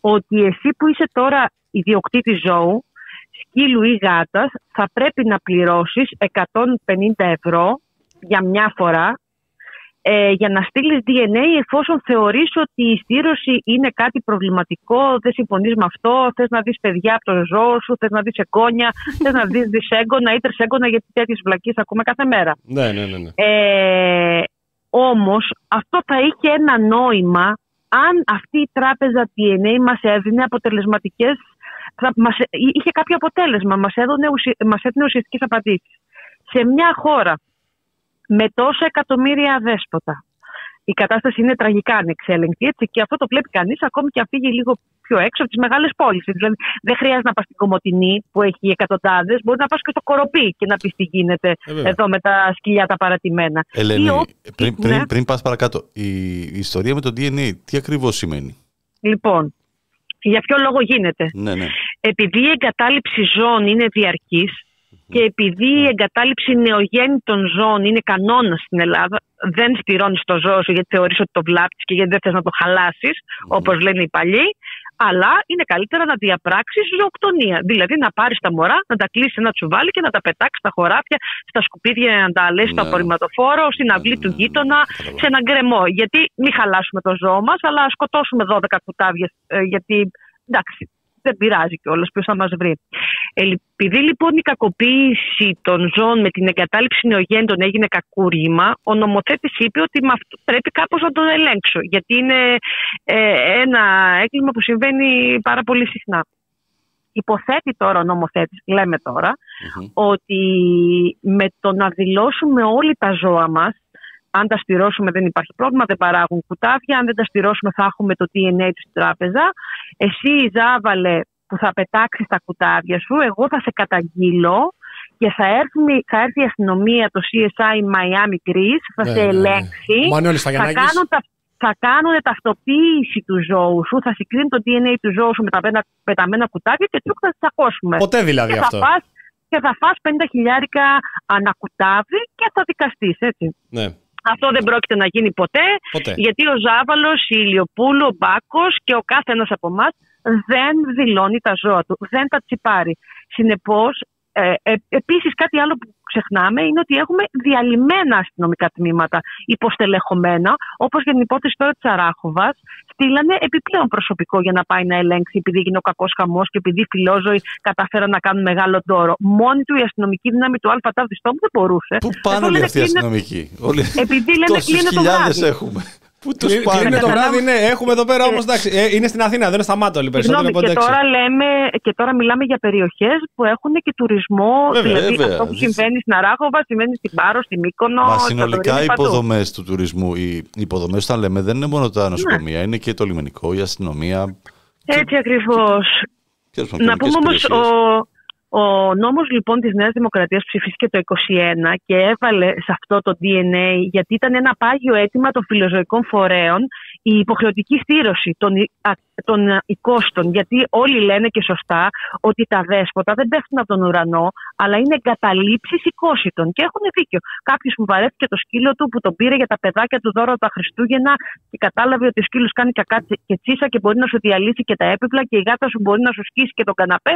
ότι εσύ που είσαι τώρα ιδιοκτήτης ζώου, σκύλου ή γάτας, θα πρέπει να πληρώσεις 150 ευρώ για μια φορά ε, για να στείλεις DNA εφόσον θεωρείς ότι η στήρωση είναι κάτι προβληματικό, δεν συμφωνείς με αυτό, θες να δεις παιδιά από το ζώο σου, θες να δεις εγγόνια, θες να δεις δυσέγγωνα ή τρισέγγωνα γιατί τέτοιες βλακίες ακούμε κάθε μέρα. Ναι, ναι, ναι. ναι. Ε, όμως αυτό θα είχε ένα νόημα αν αυτή η τράπεζα DNA μας έδινε αποτελεσματικές, θα, μας, είχε κάποιο αποτέλεσμα, μας, έδωνε, ουσι- μας έδινε ουσιαστικές απαντήσεις. Σε μια χώρα με τόσα εκατομμύρια αδέσποτα, η κατάσταση είναι τραγικά ανεξέλεγκτη έτσι, και αυτό το βλέπει κανείς ακόμη και αν φύγει λίγο πιο έξω από τις μεγάλες πόλεις. Δηλαδή, δεν χρειάζεται να πας στην Κομωτινή που έχει εκατοντάδες, μπορεί να πας και στο Κοροπή και να πεις τι γίνεται Ε, βέβαια. εδώ με τα σκυλιά τα παρατημένα. Ελένη, Ή ο- πριν, πριν, Ναι. πριν πας παρακάτω, η, η ιστορία με το DNA τι ακριβώς σημαίνει; Λοιπόν, για ποιο λόγο γίνεται; Ναι, ναι. Επειδή η εγκατάλειψη ζώων είναι διαρκής και επειδή η εγκατάλειψη νεογέννητων ζώων είναι κανόνα στην Ελλάδα, δεν στηρώνει το ζώο σου γιατί θεωρείς ότι το βλάπτεις και γιατί δεν θες να το χαλάσεις, όπως λένε οι παλιοί, αλλά είναι καλύτερα να διαπράξεις ζωοκτονία. Δηλαδή να πάρεις τα μωρά, να τα κλείσεις σε ένα τσουβάλι και να τα πετάξεις στα χωράφια, στα σκουπίδια, να τα λες στο Ναι. απορριμματοφόρο, στην αυλή του γείτονα, Κατάλαβα. σε έναν γκρεμό. Γιατί μην χαλάσουμε το ζώο μας, αλλά σκοτώσουμε 12 κουτάβια, ε, γιατί εντάξει, δεν πειράζει κιόλας ποιος θα μας βρει. Ε, επειδή λοιπόν η κακοποίηση των ζώων με την εγκατάλειψη νεογέννητων έγινε κακούργημα, ο νομοθέτης είπε ότι με αυτό πρέπει κάπως να τον ελέγξω. Γιατί είναι ε, ένα έγκλημα που συμβαίνει πάρα πολύ συχνά. Υποθέτει τώρα ο νομοθέτης, λέμε τώρα, Μμμ. ότι με το να δηλώσουμε όλοι τα ζώα μας, αν τα στηρώσουμε δεν υπάρχει πρόβλημα, δεν παράγουν κουτάβια, αν δεν τα στηρώσουμε θα έχουμε το DNA του στην τράπεζα. Εσύ Ζάβαλε που θα πετάξεις τα κουτάβια σου, εγώ θα σε καταγγείλω και θα έρθει, θα έρθει η αστυνομία, το CSI Miami Greece, θα Ναι, σε ναι, ναι. ελέγξει, Ο Μανώλης θα Σταγιαννάκης. κάνουν, τα, θα κάνουν ταυτοποίηση του ζώου σου, θα συγκρίνουν το DNA του ζώου σου με τα πένα- πεταμένα κουτάβια και τσουκ θα τι τσακώσουμε. Ποτέ δηλαδή και αυτό. Θα φας, και θα φας 50 χιλιάρικα ανακουτάβι και θα δικαστείς, έτσι. Ναι, Αυτό δεν πρόκειται να γίνει ποτέ, ποτέ. γιατί ο Ζάβαλος, η Ηλιοπούλου, ο Μπάκος και ο κάθε ένας από εμάς δεν δηλώνει τα ζώα του, δεν τα τσιπάρει. Συνεπώς, ε, ε, επίσης κάτι άλλο που ξεχνάμε είναι ότι έχουμε διαλυμένα αστυνομικά τμήματα, υποστελεχωμένα, όπως για την υπόθεση τώρα της Αράχοβας, στείλανε επιπλέον προσωπικό για να πάει να ελέγξει επειδή έγινε ο κακός χαμός και επειδή οι φιλόζωοι καταφέραν να κάνουν μεγάλο δώρο. Μόνη του η αστυνομική δύναμη του ΑΤΑ Στόμου δεν μπορούσε. Πού Εδώ πάνε όλοι λένε αυτοί οι κλείνε- αστυνομικοί; Όλοι... Επειδή λένε Τόσους κλείνε το χιλιάδες βράδυ. έχουμε. Πού τους Κλείνει πάνε. κλείνει το Καταλάβω. βράδυ, ναι. Έχουμε εδώ πέρα όμως εντάξει. ε, είναι στην Αθήνα, δεν είναι στα Μάτολη περισσότερο Συγγνώμη, από και έξω. τώρα, λέμε, και τώρα μιλάμε για περιοχές που έχουν και τουρισμό. Βέβαια, δηλαδή βέβαια. αυτό που συμβαίνει στην Αράχοβα συμβαίνει στην Πάρο, στην Μύκονο. Μα στα συνολικά Δωρήνη, οι παντού. υποδομές του τουρισμού, οι υποδομές όταν λέμε δεν είναι μόνο Ναι. τα νοσοκομεία, είναι και το λιμενικό, η αστυνομία. Έτσι ακριβώς. Τέλος πάντων, Να κοινωνικές πούμε όμως, υπηρεσίες. ο, ο νόμος λοιπόν της Νέας Δημοκρατίας ψηφίστηκε το 2021 και έβαλε σε αυτό το DNA γιατί ήταν ένα πάγιο αίτημα των φιλοζωικών φορέων η υποχρεωτική στήρωση των, ι- α- των οικόστων. Γιατί όλοι λένε και σωστά ότι τα δέσποτα δεν πέφτουν από τον ουρανό, αλλά είναι εγκαταλείψεις οικόσιτων. Και έχουν δίκιο. Κάποιος που βαρέθηκε το σκύλο του, που τον πήρε για τα παιδάκια του δώρα τα Χριστούγεννα και κατάλαβε ότι ο σκύλος κάνει κακά και τσίσα και μπορεί να σου διαλύσει και τα έπιπλα και η γάτα σου μπορεί να σου σκίσει και τον καναπέ.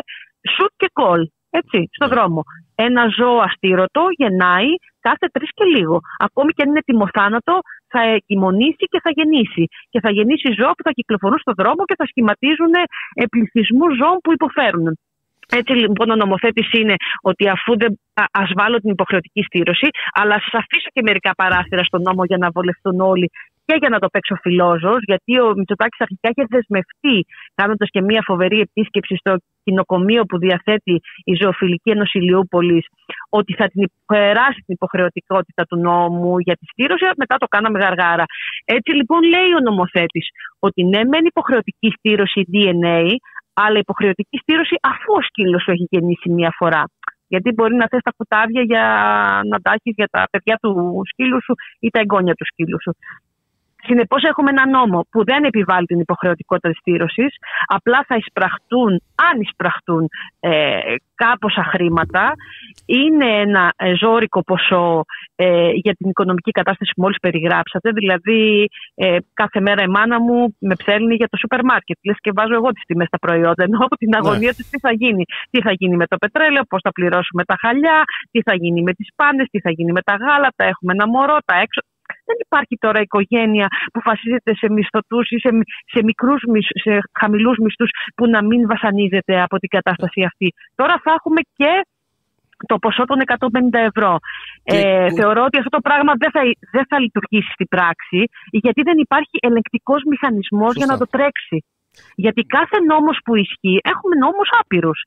Σουτ και κολ. Έτσι, στο δρόμο. Ένα ζώο αστήρωτο γεννάει κάθε τρεις και λίγο. Ακόμη και αν είναι τιμοθάνατο, θα εγκυμονήσει και θα γεννήσει. Και θα γεννήσει ζώα που θα κυκλοφορούν στον δρόμο και θα σχηματίζουν πληθυσμούς ζώων που υποφέρουν. Έτσι λοιπόν ο νομοθέτης είναι ότι αφού δεν α- ας βάλω την υποχρεωτική στήρωση, αλλά ας αφήσω και μερικά παράθυρα στον νόμο για να βολευτούν όλοι και για να το παίξω φιλόζω, γιατί ο Μητσοτάκης αρχικά είχε δεσμευτεί, κάνοντας και μια φοβερή επίσκεψη στο κοινοκομείο που διαθέτει η Ζωοφιλική Ένωση Ηλιούπολης, ότι θα την περάσει την υποχρεωτικότητα του νόμου για τη στήρωση, μετά το κάναμε γαργάρα. Έτσι λοιπόν λέει ο νομοθέτης ότι ναι, μεν υποχρεωτική στήρωση DNA, αλλά υποχρεωτική στήρωση αφού ο σκύλο σου έχει γεννήσει μία φορά. Γιατί μπορεί να θες τα κουτάβια για να τα έχεις για τα παιδιά του σκύλου σου ή τα εγγόνια του σκύλου σου. Συνεπώς έχουμε ένα νόμο που δεν επιβάλλει την υποχρεωτικότητα της στήρωσης, απλά θα εισπραχτούν, αν εισπραχτούν ε, κάποσα χρήματα, είναι ένα ε, ζώρικο ποσό ε, για την οικονομική κατάσταση που μόλις περιγράψατε, δηλαδή ε, κάθε μέρα η μάνα μου με ψέλνει για το σούπερ μάρκετ, λες και βάζω εγώ τις τιμές στα προϊόντα, ενώ από την αγωνία της τι θα γίνει, τι θα γίνει με το πετρέλαιο, πώς θα πληρώσουμε τα χαλιά, τι θα γίνει με τις πάνες, τι θα γίνει με τα γάλατα, έχουμε ένα μωρό, τα έξω, δεν υπάρχει τώρα οικογένεια που βασίζεται σε μισθωτούς ή σε, σε, μικρούς, σε χαμηλούς μισθούς που να μην βασανίζεται από την κατάσταση αυτή. Τώρα θα έχουμε και το ποσό των 150 ευρώ. Ε, θεωρώ ότι αυτό το πράγμα δεν θα, δεν θα λειτουργήσει στην πράξη γιατί δεν υπάρχει ελεγκτικός μηχανισμός για να το τρέξει. Γιατί κάθε νόμος που ισχύει, έχουμε νόμους άπειρους.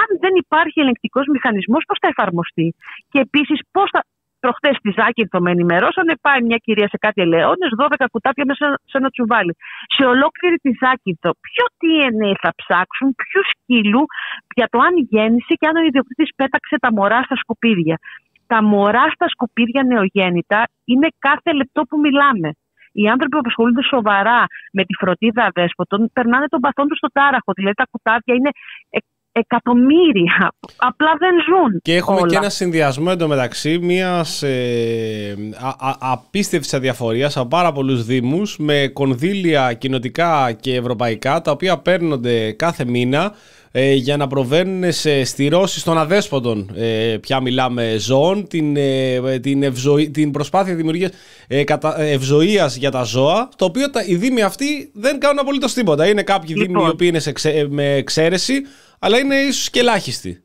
Αν δεν υπάρχει ελεγκτικός μηχανισμός, πώς θα εφαρμοστεί; Και επίσης πώς θα, Προχθέ στη Ζάκυνθο με ενημερώσανε, πάει μια κυρία σε κάτι ελαιώνες, 12 κουτάπια μέσα σε ένα τσουβάλι. Σε ολόκληρη τη Ζάκυνθο, ποιο DNA θα ψάξουν, ποιου σκύλου, για το αν γέννησε και αν ο ιδιοκτήτης πέταξε τα μωρά στα σκουπίδια. Τα μωρά στα σκουπίδια νεογέννητα είναι κάθε λεπτό που μιλάμε. Οι άνθρωποι που ασχολούνται σοβαρά με τη φροντίδα αδέσποτων περνάνε τον παθόν τους στο τάραχο. Δηλαδή τα κουτάβια είναι εκατομμύρια. Απλά δεν ζουν. Και έχουμε όλα. και ένα συνδυασμό εντωμεταξύ μιας ε, απίστευτης αδιαφορίας από πάρα πολλούς Δήμους με κονδύλια κοινοτικά και ευρωπαϊκά τα οποία παίρνονται κάθε μήνα ε, για να προβαίνουν σε στηρώσεις των αδέσποτων ε, πια μιλάμε ζώων την, ε, την, ευζωή, την προσπάθεια δημιουργίας ε, ευζοίας για τα ζώα το οποίο τα, οι δήμοι αυτοί δεν κάνουν απολύτως τίποτα είναι κάποιοι λοιπόν. δήμοι οι οποίοι είναι σε, με εξαίρεση αλλά είναι ίσως και ελάχιστοι.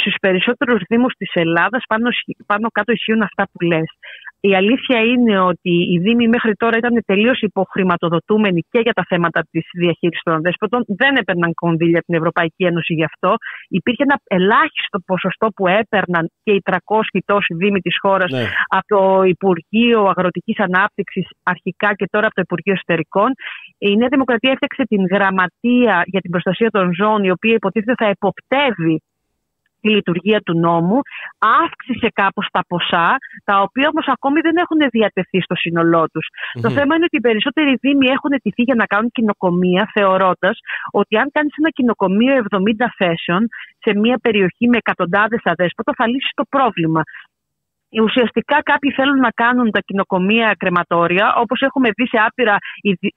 Στους περισσότερους Δήμους της Ελλάδας πάνω, πάνω κάτω ισχύουν αυτά που λες. Η αλήθεια είναι ότι οι Δήμοι μέχρι τώρα ήταν τελείως υποχρηματοδοτούμενοι και για τα θέματα της διαχείρισης των αδέσποτων. Δεν έπαιρναν κονδύλια την Ευρωπαϊκή Ένωση γι' αυτό. Υπήρχε ένα ελάχιστο ποσοστό που έπαιρναν και οι 300 τόσοι Δήμοι της χώρας ναι. από το Υπουργείο Αγροτικής Ανάπτυξης αρχικά και τώρα από το Υπουργείο Εσωτερικών. Η Νέα Δημοκρατία έφτιαξε την Γραμματεία για την Προστασία των Ζώων, η οποία υποτίθεται θα εποπτεύει τη λειτουργία του νόμου, αύξησε κάπως τα ποσά, τα οποία όμως ακόμη δεν έχουν διατεθεί στο σύνολό τους. Το θέμα είναι ότι οι περισσότεροι δήμοι έχουν τηθεί για να κάνουν κοινοκομεία, θεωρώντας ότι αν κάνεις ένα κοινοκομείο 70 θέσεων σε μια περιοχή με εκατοντάδες αδέσποτα θα λύσεις το πρόβλημα. Ουσιαστικά κάποιοι θέλουν να κάνουν τα κοινοκομεία κρεματόρια, όπως έχουμε δει σε, άπειρα,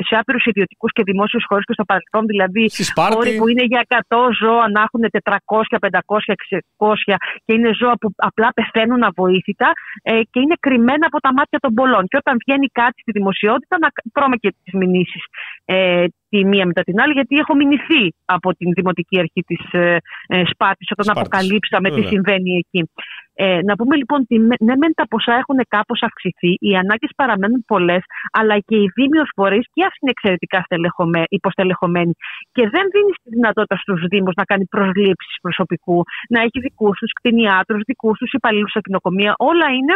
σε άπειρους ιδιωτικούς και δημόσιους χώρους και στο παρελθόν. Δηλαδή, χώροι που είναι για 100 ζώα να έχουν 400, 500, 600 και είναι ζώα που απλά πεθαίνουν αβοήθητα ε, και είναι κρυμμένα από τα μάτια των πολλών. Και όταν βγαίνει κάτι στη δημοσιότητα, να τρώμε και τις μηνύσεις ε, τη μία μετά την άλλη, γιατί έχω μηνυθεί από την Δημοτική Αρχή της ε, ε, Σπάτης όταν Σπάρτης. αποκαλύψαμε τι συμβαίνει εκεί. Ε, να πούμε λοιπόν ότι ναι, μεν τα ποσά έχουν κάπως αυξηθεί, οι ανάγκες παραμένουν πολλές, αλλά και οι δήμοι ω φορείς και αυτοί είναι εξαιρετικά υποστελεχωμένοι. Και δεν δίνεις τη δυνατότητα στους Δήμους να κάνει προσλήψεις προσωπικού, να έχει δικούς τους κτηνιάτρους, δικούς τους υπαλλήλους στα κοινοκομεία. Όλα είναι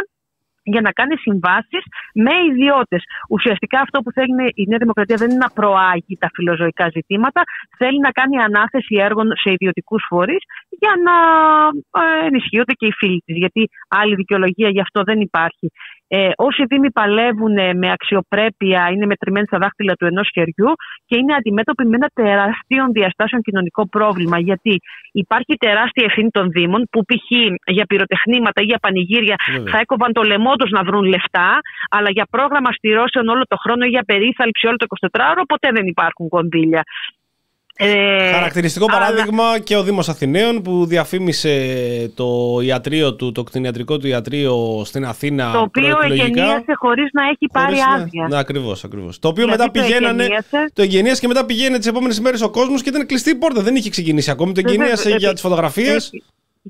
για να κάνει συμβάσεις με ιδιώτες. Ουσιαστικά αυτό που θέλει η Νέα Δημοκρατία δεν είναι να προάγει τα φιλοζωικά ζητήματα, θέλει να κάνει ανάθεση έργων σε ιδιωτικούς φορείς για να ε, ενισχύονται και οι φίλοι της. Γιατί άλλη δικαιολογία γι' αυτό δεν υπάρχει. Ε, όσοι δήμοι παλεύουν με αξιοπρέπεια είναι μετρημένοι στα δάχτυλα του ενός χεριού και είναι αντιμέτωποι με ένα τεράστιο διαστάσεων κοινωνικό πρόβλημα. Γιατί υπάρχει τεράστια ευθύνη των Δήμων που π.χ. για πυροτεχνήματα ή για πανηγύρια θα έκοβαν το λαιμό του να βρουν λεφτά, αλλά για πρόγραμμα στηρώσεων όλο το χρόνο ή για περίθαλψη όλο το 24ωρο ποτέ δεν υπάρχουν κονδύλια. Ε, Χαρακτηριστικό παράδειγμα και ο Δήμος Αθηναίων που διαφήμισε το ιατρίο του, το κτηνιατρικό του ιατρίο στην Αθήνα. Το οποίο εγγενίασε χωρίς να έχει πάρει άδεια. Ναι, ακριβώς. Ακριβώς. Το οποίο μετά πηγαίνανε. Το εγγενίασε και μετά πηγαίνει τις επόμενες μέρες ο κόσμος και ήταν κλειστή η πόρτα. Δεν είχε ξεκινήσει ακόμη. Το εγγενίασε για τις φωτογραφίες.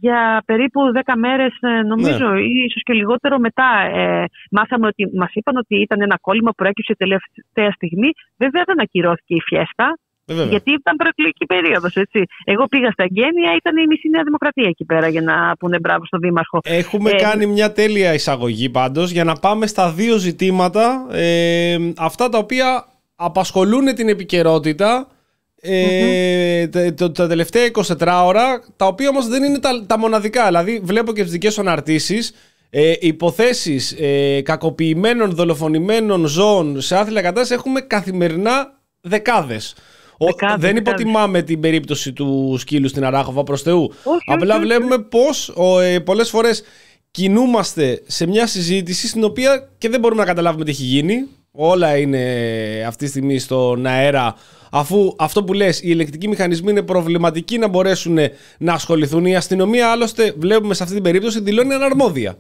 Για περίπου 10 μέρες, ε, νομίζω, ναι. ή ίσως και λιγότερο μετά, ε, μάθαμε ότι μας είπαν ότι ήταν ένα κόλλημα που προέκυψε τελευταία στιγμή. Βέβαια, δεν ακυρώθηκε η φιέστα. Ε, Γιατί ήταν προεκλογική περίοδος, έτσι. Εγώ πήγα στα Γένεια, ήταν η μισή Νέα Δημοκρατία εκεί πέρα για να πούνε μπράβο στον Δήμαρχο. Έχουμε ε, κάνει μια τέλεια εισαγωγή πάντως για να πάμε στα δύο ζητήματα. Ε, αυτά τα οποία απασχολούν την επικαιρότητα ε, τα, τα, τελευταία 24 ώρα, τα οποία όμως δεν είναι τα, τα μοναδικά. Δηλαδή, βλέπω και τις δικές σου αναρτήσεις ε, υποθέσεις ε, κακοποιημένων, δολοφονημένων ζώων σε άθλια κατάσταση έχουμε καθημερινά δεκάδες. Ο- Δεκάδες, δεν δεκάδες. υποτιμάμε την περίπτωση του σκύλου στην Αράχοβα προς Θεού. όχι, Απλά όχι, βλέπουμε πως ο, ε, πολλές φορές κινούμαστε σε μια συζήτηση στην οποία και δεν μπορούμε να καταλάβουμε τι έχει γίνει. Όλα είναι αυτή τη στιγμή στον αέρα αφού αυτό που λες οι ηλεκτρικοί μηχανισμοί είναι προβληματικοί να μπορέσουν να ασχοληθούν. Η αστυνομία άλλωστε βλέπουμε σε αυτή την περίπτωση δηλώνει αναρμόδια.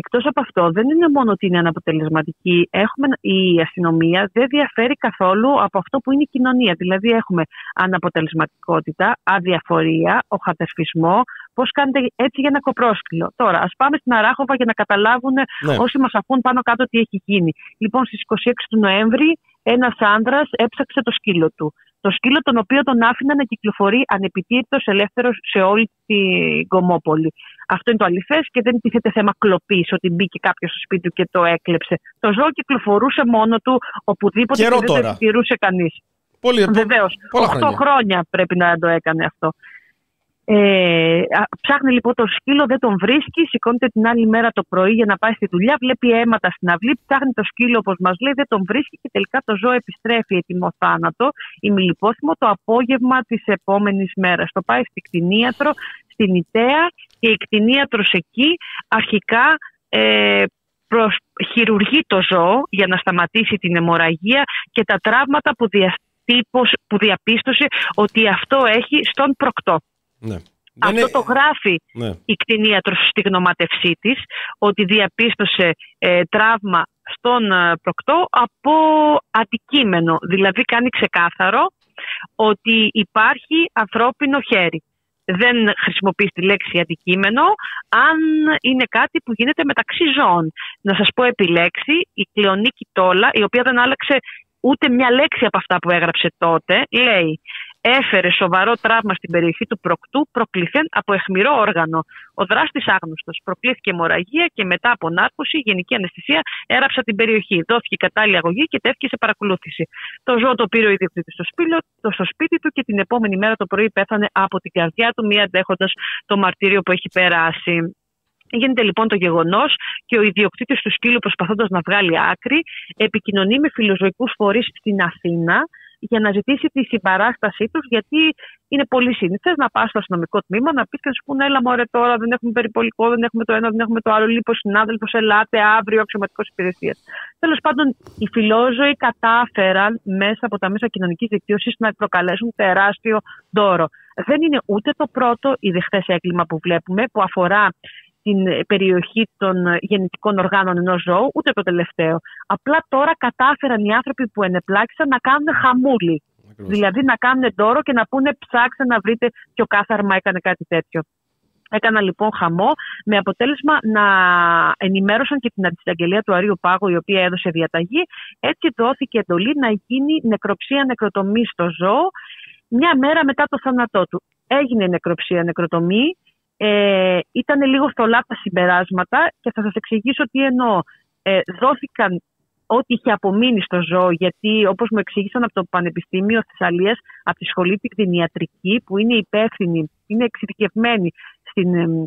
Εκτός από αυτό, δεν είναι μόνο ότι είναι αναποτελεσματική. Έχουμε, η αστυνομία δεν διαφέρει καθόλου από αυτό που είναι η κοινωνία. Δηλαδή, έχουμε αναποτελεσματικότητα, αδιαφορία, ο χατερφισμό. Πώς κάνετε έτσι για ένα κοπρόσκυλο; Τώρα, ας πάμε στην Αράχοβα για να καταλάβουν Ναι. όσοι μας ακούν πάνω κάτω τι έχει γίνει. Λοιπόν, στις 26 του Νοέμβρη, ένας άντρας έψαξε το σκύλο του. Το σκύλο τον οποίο τον άφηνε να κυκλοφορεί ανεπιτήρητο ελεύθερος σε όλη την Κομόπολη. Αυτό είναι το αληθές και δεν τίθεται θέμα κλοπής, ότι μπήκε κάποιος στο σπίτι του και το έκλεψε. Το ζώο κυκλοφορούσε μόνο του οπουδήποτε Καιρό και δεν τώρα. το επιτηρούσε κανείς. Πολύ, Βεβαίως. πολλά 8 χρόνια. χρόνια. πρέπει να το έκανε αυτό. Ε, α, ψάχνει λοιπόν το σκύλο, δεν τον βρίσκει. Σηκώνεται την άλλη μέρα το πρωί για να πάει στη δουλειά. Βλέπει αίματα στην αυλή. Ψάχνει το σκύλο, όπως μας λέει, δεν τον βρίσκει και τελικά το ζώο επιστρέφει έτοιμο θάνατο, ημιλιπόθυμο, το απόγευμα της επόμενης μέρας. Το πάει στην κτηνίατρο, στην Ιταία και η κτηνίατρος εκεί αρχικά ε, προς, χειρουργεί το ζώο για να σταματήσει την αιμορραγία και τα τραύματα που, διατύπωσε, που διαπίστωσε ότι αυτό έχει στον προκτό. Ναι. Αυτό Δεν είναι- το γράφει Ναι. η κτηνίατρος στη γνωμάτευσή της, ότι διαπίστωσε ε, τραύμα στον ε, προκτό από αντικείμενο. Δηλαδή κάνει ξεκάθαρο ότι υπάρχει ανθρώπινο χέρι. Δεν χρησιμοποιείς τη λέξη αντικείμενο αν είναι κάτι που γίνεται μεταξύ ζώων. Να σας πω επιλέξει η Κλεονίκη Τόλα, η οποία δεν άλλαξε ούτε μια λέξη από αυτά που έγραψε τότε, λέει έφερε σοβαρό τραύμα στην περιοχή του προκτού προκληθέν από αιχμηρό όργανο. Ο δράστης άγνωστος. Προκλήθηκε αιμορραγία και μετά από νάρκωση, γενική αναισθησία, έραψα την περιοχή. Δόθηκε κατάλληλη αγωγή και τέθηκε σε παρακολούθηση. Το ζώο το πήρε ο ιδιοκτήτης στο, σπήλιο- το- στο σπίτι του και την επόμενη μέρα το πρωί πέθανε από την καρδιά του, μία αντέχοντας το μαρτύριο που έχει περάσει. Γίνεται λοιπόν το γεγονός και ο ιδιοκτήτης του σκύλου, προσπαθώντας να βγάλει άκρη, επικοινωνεί με φιλοζωικούς φορείς στην Αθήνα για να ζητήσει τη συμπαράστασή τους, γιατί είναι πολύ σύνηθες να πας στο αστυνομικό τμήμα να πεις και να σου πούνε: Έλα, μωρέ τώρα, δεν έχουμε περιπολικό, δεν έχουμε το ένα, δεν έχουμε το άλλο. Λοιπόν, συνάδελφος, ελάτε αύριο, αξιωματικός υπηρεσίας. Τέλος πάντων, οι φιλόζωοι κατάφεραν μέσα από τα μέσα κοινωνικής δικτύωσης να προκαλέσουν τεράστιο δώρο. Δεν είναι ούτε το πρώτο ιδεχθέ έγκλημα που βλέπουμε, που αφορά την ε, περιοχή των ε, γεννητικών οργάνων ενός ζώου, ούτε το τελευταίο. Απλά τώρα κατάφεραν οι άνθρωποι που ενεπλάκησαν να κάνουν χαμούλη. Ακριβώς. Δηλαδή να κάνουν δώρο και να πούνε ψάξτε να βρείτε ποιο κάθαρμα έκανε κάτι τέτοιο. Έκανα λοιπόν χαμό με αποτέλεσμα να ενημέρωσαν και την αντισυνταγγελία του Αρίου Πάγου η οποία έδωσε διαταγή. Έτσι δόθηκε εντολή να γίνει νεκροψία νεκροτομή στο ζώο μια μέρα μετά το θάνατό του. Έγινε νεκροψία νεκροτομή. Ε, ήταν λίγο θολά τα συμπεράσματα και θα σας εξηγήσω τι εννοώ. Ε, δόθηκαν ό,τι είχε απομείνει στο ζώο, γιατί όπως μου εξήγησαν από το Πανεπιστήμιο Θεσσαλίας, από τη σχολή την κτηνιατρική, που είναι υπεύθυνη, είναι εξειδικευμένη στην εμ,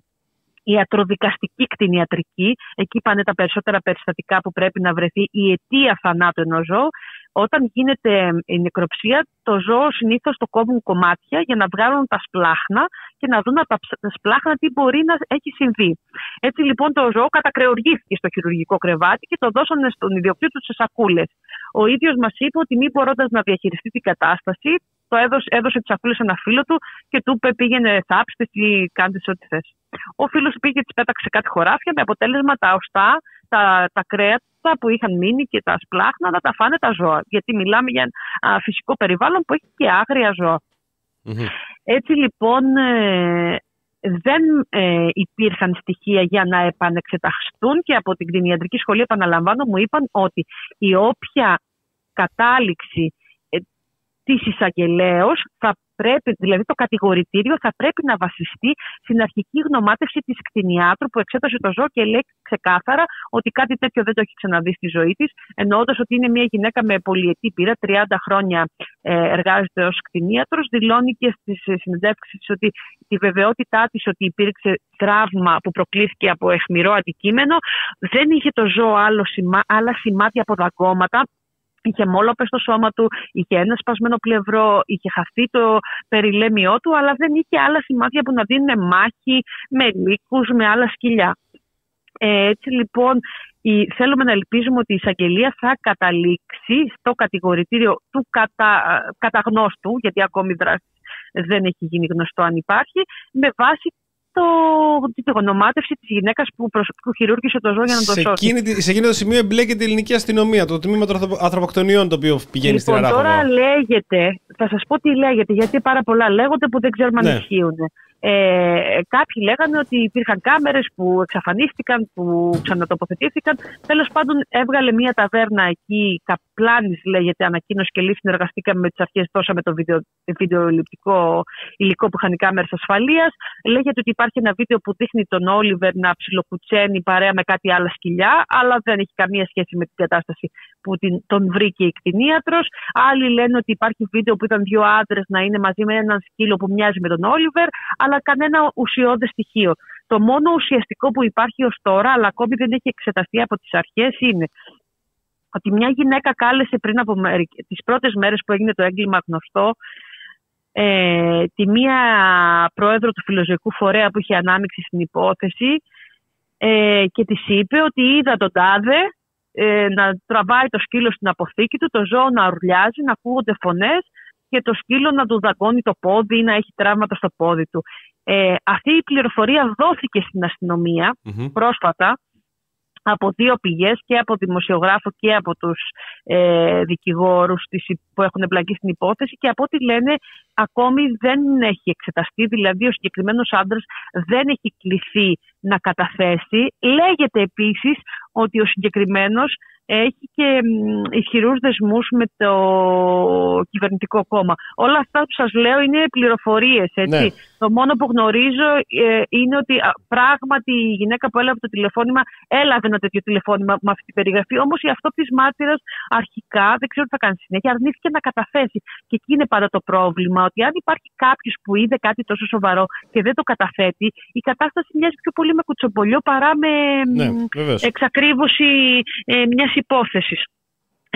ιατροδικαστική κτηνιατρική, εκεί πάνε τα περισσότερα περιστατικά που πρέπει να βρεθεί η αιτία θανάτου ενός ζώου, όταν γίνεται εμ, η νεκροψία, το ζώο συνήθως το κόβουν κομμάτια για να βγάλουν τα σπλάχνα και να δουν από τα ψ- τα σπλάχνα τι μπορεί να έχει συμβεί. Έτσι λοιπόν το ζώο κατακρεουργήθηκε στο χειρουργικό κρεβάτι και το δώσανε στον ιδιοκτήτη του σε σακούλες. Ο ίδιος μας είπε ότι μη μπορώντας να διαχειριστεί την κατάσταση, το έδωσε, έδωσε τι σακούλε σε ένα φίλο του και του είπε πήγαινε θάψτε ή κάντε ό,τι θες. Ο φίλος πήγε και της πέταξε κάτι χωράφια με αποτέλεσμα τα οστά, τα, τα κρέατα που είχαν μείνει και τα σπλάχνα να τα φάνε τα ζώα. Γιατί μιλάμε για ένα φυσικό περιβάλλον που έχει και άγρια ζώα. Μμμ. Έτσι λοιπόν ε, δεν ε, υπήρχαν στοιχεία για να επανεξεταστούν και από την κτηνιατρική σχολή επαναλαμβάνω μου είπαν ότι η όποια κατάληξη ε, της εισαγγελέως θα πρέπει, δηλαδή το κατηγορητήριο θα πρέπει να βασιστεί στην αρχική γνωμάτευση της κτηνιάτρου που εξέτασε το ζώο και λέει ξεκάθαρα ότι κάτι τέτοιο δεν το έχει ξαναδεί στη ζωή της, εννοώντας ότι είναι μια γυναίκα με πολυετή πείρα, 30 χρόνια ε, εργάζεται ως κτηνίατρος. Δηλώνει και στις συνεντεύξεις ότι τη βεβαιότητά της ότι υπήρξε τραύμα που προκλήθηκε από αιχμηρό αντικείμενο, δεν είχε το ζώο άλλο άλλα σημάδια από δαγκώματα, Είχε μόλοπες στο σώμα του, είχε ένα σπασμένο πλευρό, είχε χαθεί το περιλέμιό του, αλλά δεν είχε άλλα σημάδια που να δίνουν μάχη με λύκους, με άλλα σκυλιά. Ε, έτσι λοιπόν η, θέλουμε να ελπίζουμε ότι η εισαγγελία θα καταλήξει στο κατηγορητήριο του κατα, καταγνώστου, γιατί ακόμη δράση δεν έχει γίνει γνωστό αν υπάρχει, με βάση το, την ονομάτευση της γυναίκας που, που χειρούργησε το ζώο για να το σε σώσει. Εκείνη, σε εκείνο το σημείο εμπλέκεται η ελληνική αστυνομία, το τμήμα των ανθρωποκτονιών το οποίο πηγαίνει λοιπόν, στην Ελλάδα. Τώρα λέγεται, θα σας πω τι λέγεται, γιατί πάρα πολλά λέγονται που δεν ξέρουμε ναι. αν ισχύουν. Ε, κάποιοι λέγανε ότι υπήρχαν κάμερες που εξαφανίστηκαν, που ξανατοποθετήθηκαν. Τέλος πάντων έβγαλε μια ταβέρνα εκεί, Καπλάνης λέγεται, ανακοίνωση και λύση. Συνεργαστήκαμε με τις αρχές τόσο με το βίντεο, βιντεοληπτικό υλικό που είχαν οι κάμερες ασφαλείας. Λέγεται ότι υπάρχει ένα βίντεο που δείχνει τον Όλιβερ να ψιλοκουτσένει παρέα με κάτι άλλα σκυλιά, αλλά δεν έχει καμία σχέση με την κατάσταση που την, τον βρήκε η κτηνίατρος. Άλλοι λένε ότι υπάρχει βίντεο που ήταν δύο άντρες να είναι μαζί με έναν σκύλο που μοιάζει με τον Όλιβερ, αλλά κανένα ουσιώδες στοιχείο. Το μόνο ουσιαστικό που υπάρχει ως τώρα, αλλά ακόμη δεν έχει εξεταστεί από τις αρχές, είναι ότι μια γυναίκα κάλεσε πριν από τις πρώτες μέρες που έγινε το έγκλημα γνωστό, ε, τη μία πρόεδρο του φιλοζωικού φορέα που είχε ανάμειξη στην υπόθεση ε, και της είπε ότι είδα τον τάδε ε, να τραβάει το σκύλο στην αποθήκη του, το ζώο να ουρλιάζει, να ακούγονται φωνές και το σκύλο να του δαγκώνει το πόδι ή να έχει τραύματα στο πόδι του. Ε, αυτή η πληροφορία δόθηκε στην αστυνομια πρόσφατα από δύο πηγές και από δημοσιογράφο και από τους ε, δικηγόρους που έχουν εμπλακεί στην υπόθεση και από ό,τι λένε ακόμη δεν έχει εξεταστεί, δηλαδή ο συγκεκριμένος άντρας δεν έχει κληθεί να καταθέσει. Λέγεται επίσης ότι ο συγκεκριμένος έχει και ισχυρούς δεσμούς με το κυβερνητικό κόμμα. Όλα αυτά που σας λέω είναι πληροφορίες. Ναι. Το μόνο που γνωρίζω ε, είναι ότι πράγματι η γυναίκα που έλαβε το τηλεφώνημα έλαβε ένα τέτοιο τηλεφώνημα με αυτή την περιγραφή. Όμως η αυτόπτη μάρτυρας αρχικά, δεν ξέρω τι θα κάνει συνέχεια, αρνήθηκε να καταθέσει. Και εκεί είναι πάντα το πρόβλημα, ότι αν υπάρχει κάποιος που είδε κάτι τόσο σοβαρό και δεν το καταθέτει, η κατάσταση μοιάζει πιο πολύ με κουτσομπολιό παρά με ναι, εξακρίβωση ε, μιας υπόθεσης.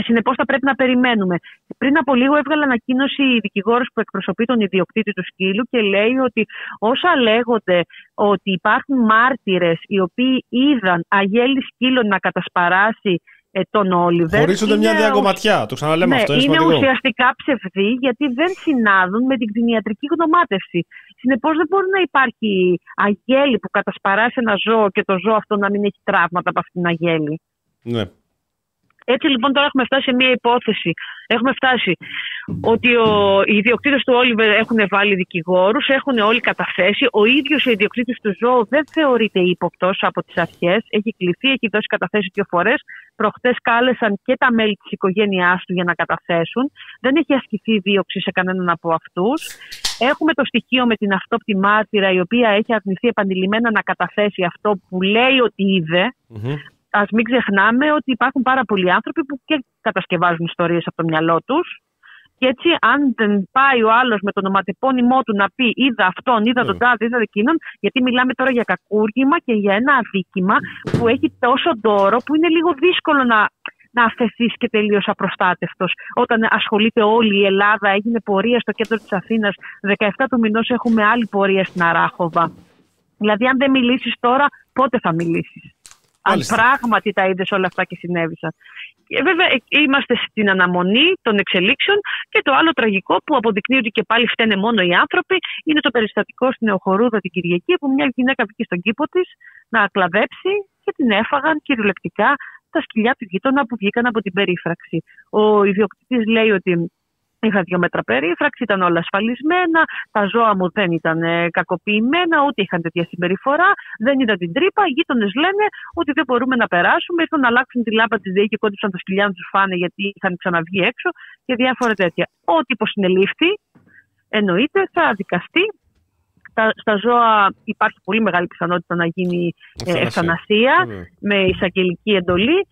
Συνεπώς, θα πρέπει να περιμένουμε. Πριν από λίγο έβγαλε ανακοίνωση η δικηγόρος που εκπροσωπεί τον ιδιοκτήτη του σκύλου και λέει ότι όσα λέγονται ότι υπάρχουν μάρτυρες οι οποίοι είδαν αγέλη σκύλων να κατασπαράσει ε, τον Όλιβερ. Χωρίζονται μια διαγκωματιά, το ξαναλέμε ναι, αυτό. Είναι, είναι ουσιαστικά ψευδή γιατί δεν συνάδουν με την κτηνιατρική γνωμάτευση. Συνεπώς δεν μπορεί να υπάρχει αγέλη που κατασπαράσει ένα ζώο και το ζώο αυτό να μην έχει τραύματα από αυτήν την αγέλη. Ναι. Έτσι λοιπόν τώρα έχουμε φτάσει σε μια υπόθεση. Έχουμε φτάσει ότι ο, οι ιδιοκτήτες του Όλιβερ έχουν βάλει δικηγόρους, έχουν όλοι καταθέσει. Ο ίδιος ο ιδιοκτήτης του ζώου δεν θεωρείται ύποπτος από τις αρχές. Έχει κληθεί, έχει δώσει καταθέσεις δύο φορές. Προχτές κάλεσαν και τα μέλη της οικογένειάς του για να καταθέσουν. Δεν έχει ασκηθεί δίωξη σε κανέναν από αυτούς. Έχουμε το στοιχείο με την αυτόπτη μάρτυρα, η οποία έχει αρνηθεί επανειλημμένα να καταθέσει αυτό που λέει ότι ας μην ξεχνάμε ότι υπάρχουν πάρα πολλοί άνθρωποι που και κατασκευάζουν ιστορίες από το μυαλό τους και έτσι, αν δεν πάει ο άλλος με τον οματεπώνυμό του να πει είδα αυτόν, είδα τον ναι. τάδε, είδα εκείνον, γιατί μιλάμε τώρα για κακούργημα και για ένα αδίκημα που έχει τόσο δώρο που είναι λίγο δύσκολο να, να αφαιθείς και τελείως απροστάτευτος. Όταν ασχολείται όλη η Ελλάδα, έγινε πορεία στο κέντρο της Αθήνας, 17 του μηνός έχουμε άλλη πορεία στην Αράχοβα. Δηλαδή, αν δεν μιλήσεις τώρα, πότε θα μιλήσεις; Αν πράγματι τα είδες όλα αυτά και συνέβησαν. Και βέβαια ε, είμαστε στην αναμονή των εξελίξεων και το άλλο τραγικό που αποδεικνύει ότι και πάλι φταίνε μόνο οι άνθρωποι είναι το περιστατικό στην Εοχορούδα την Κυριακή που μια γυναίκα βγήκε στον κήπο της να κλαδέψει και την έφαγαν κυριολεκτικά τα σκυλιά του γείτονα που βγήκαν από την περίφραξη. Ο ιδιοκτήτης λέει ότι Είχα δύο μέτρα περίφραξη, ήταν όλα ασφαλισμένα, τα ζώα μου δεν ήταν ε, κακοποιημένα, ούτε είχαν τέτοια συμπεριφορά, δεν είδα την τρύπα. Οι γείτονες λένε ότι δεν μπορούμε να περάσουμε, ήρθαν να αλλάξουν τη λάμπα της ΔΕΗ και κόντυψαν τα σκυλιά να τους φάνε γιατί είχαν ξαναβγεί έξω και διάφορα τέτοια. Ό,τι υποσυνελήφθη, εννοείται, θα δικαστεί. Τα, στα ζώα υπάρχει πολύ μεγάλη πιθανότητα να γίνει ε, Ευθανασία. ευθανασία Βέβαια. με εισαγγελική εντολή.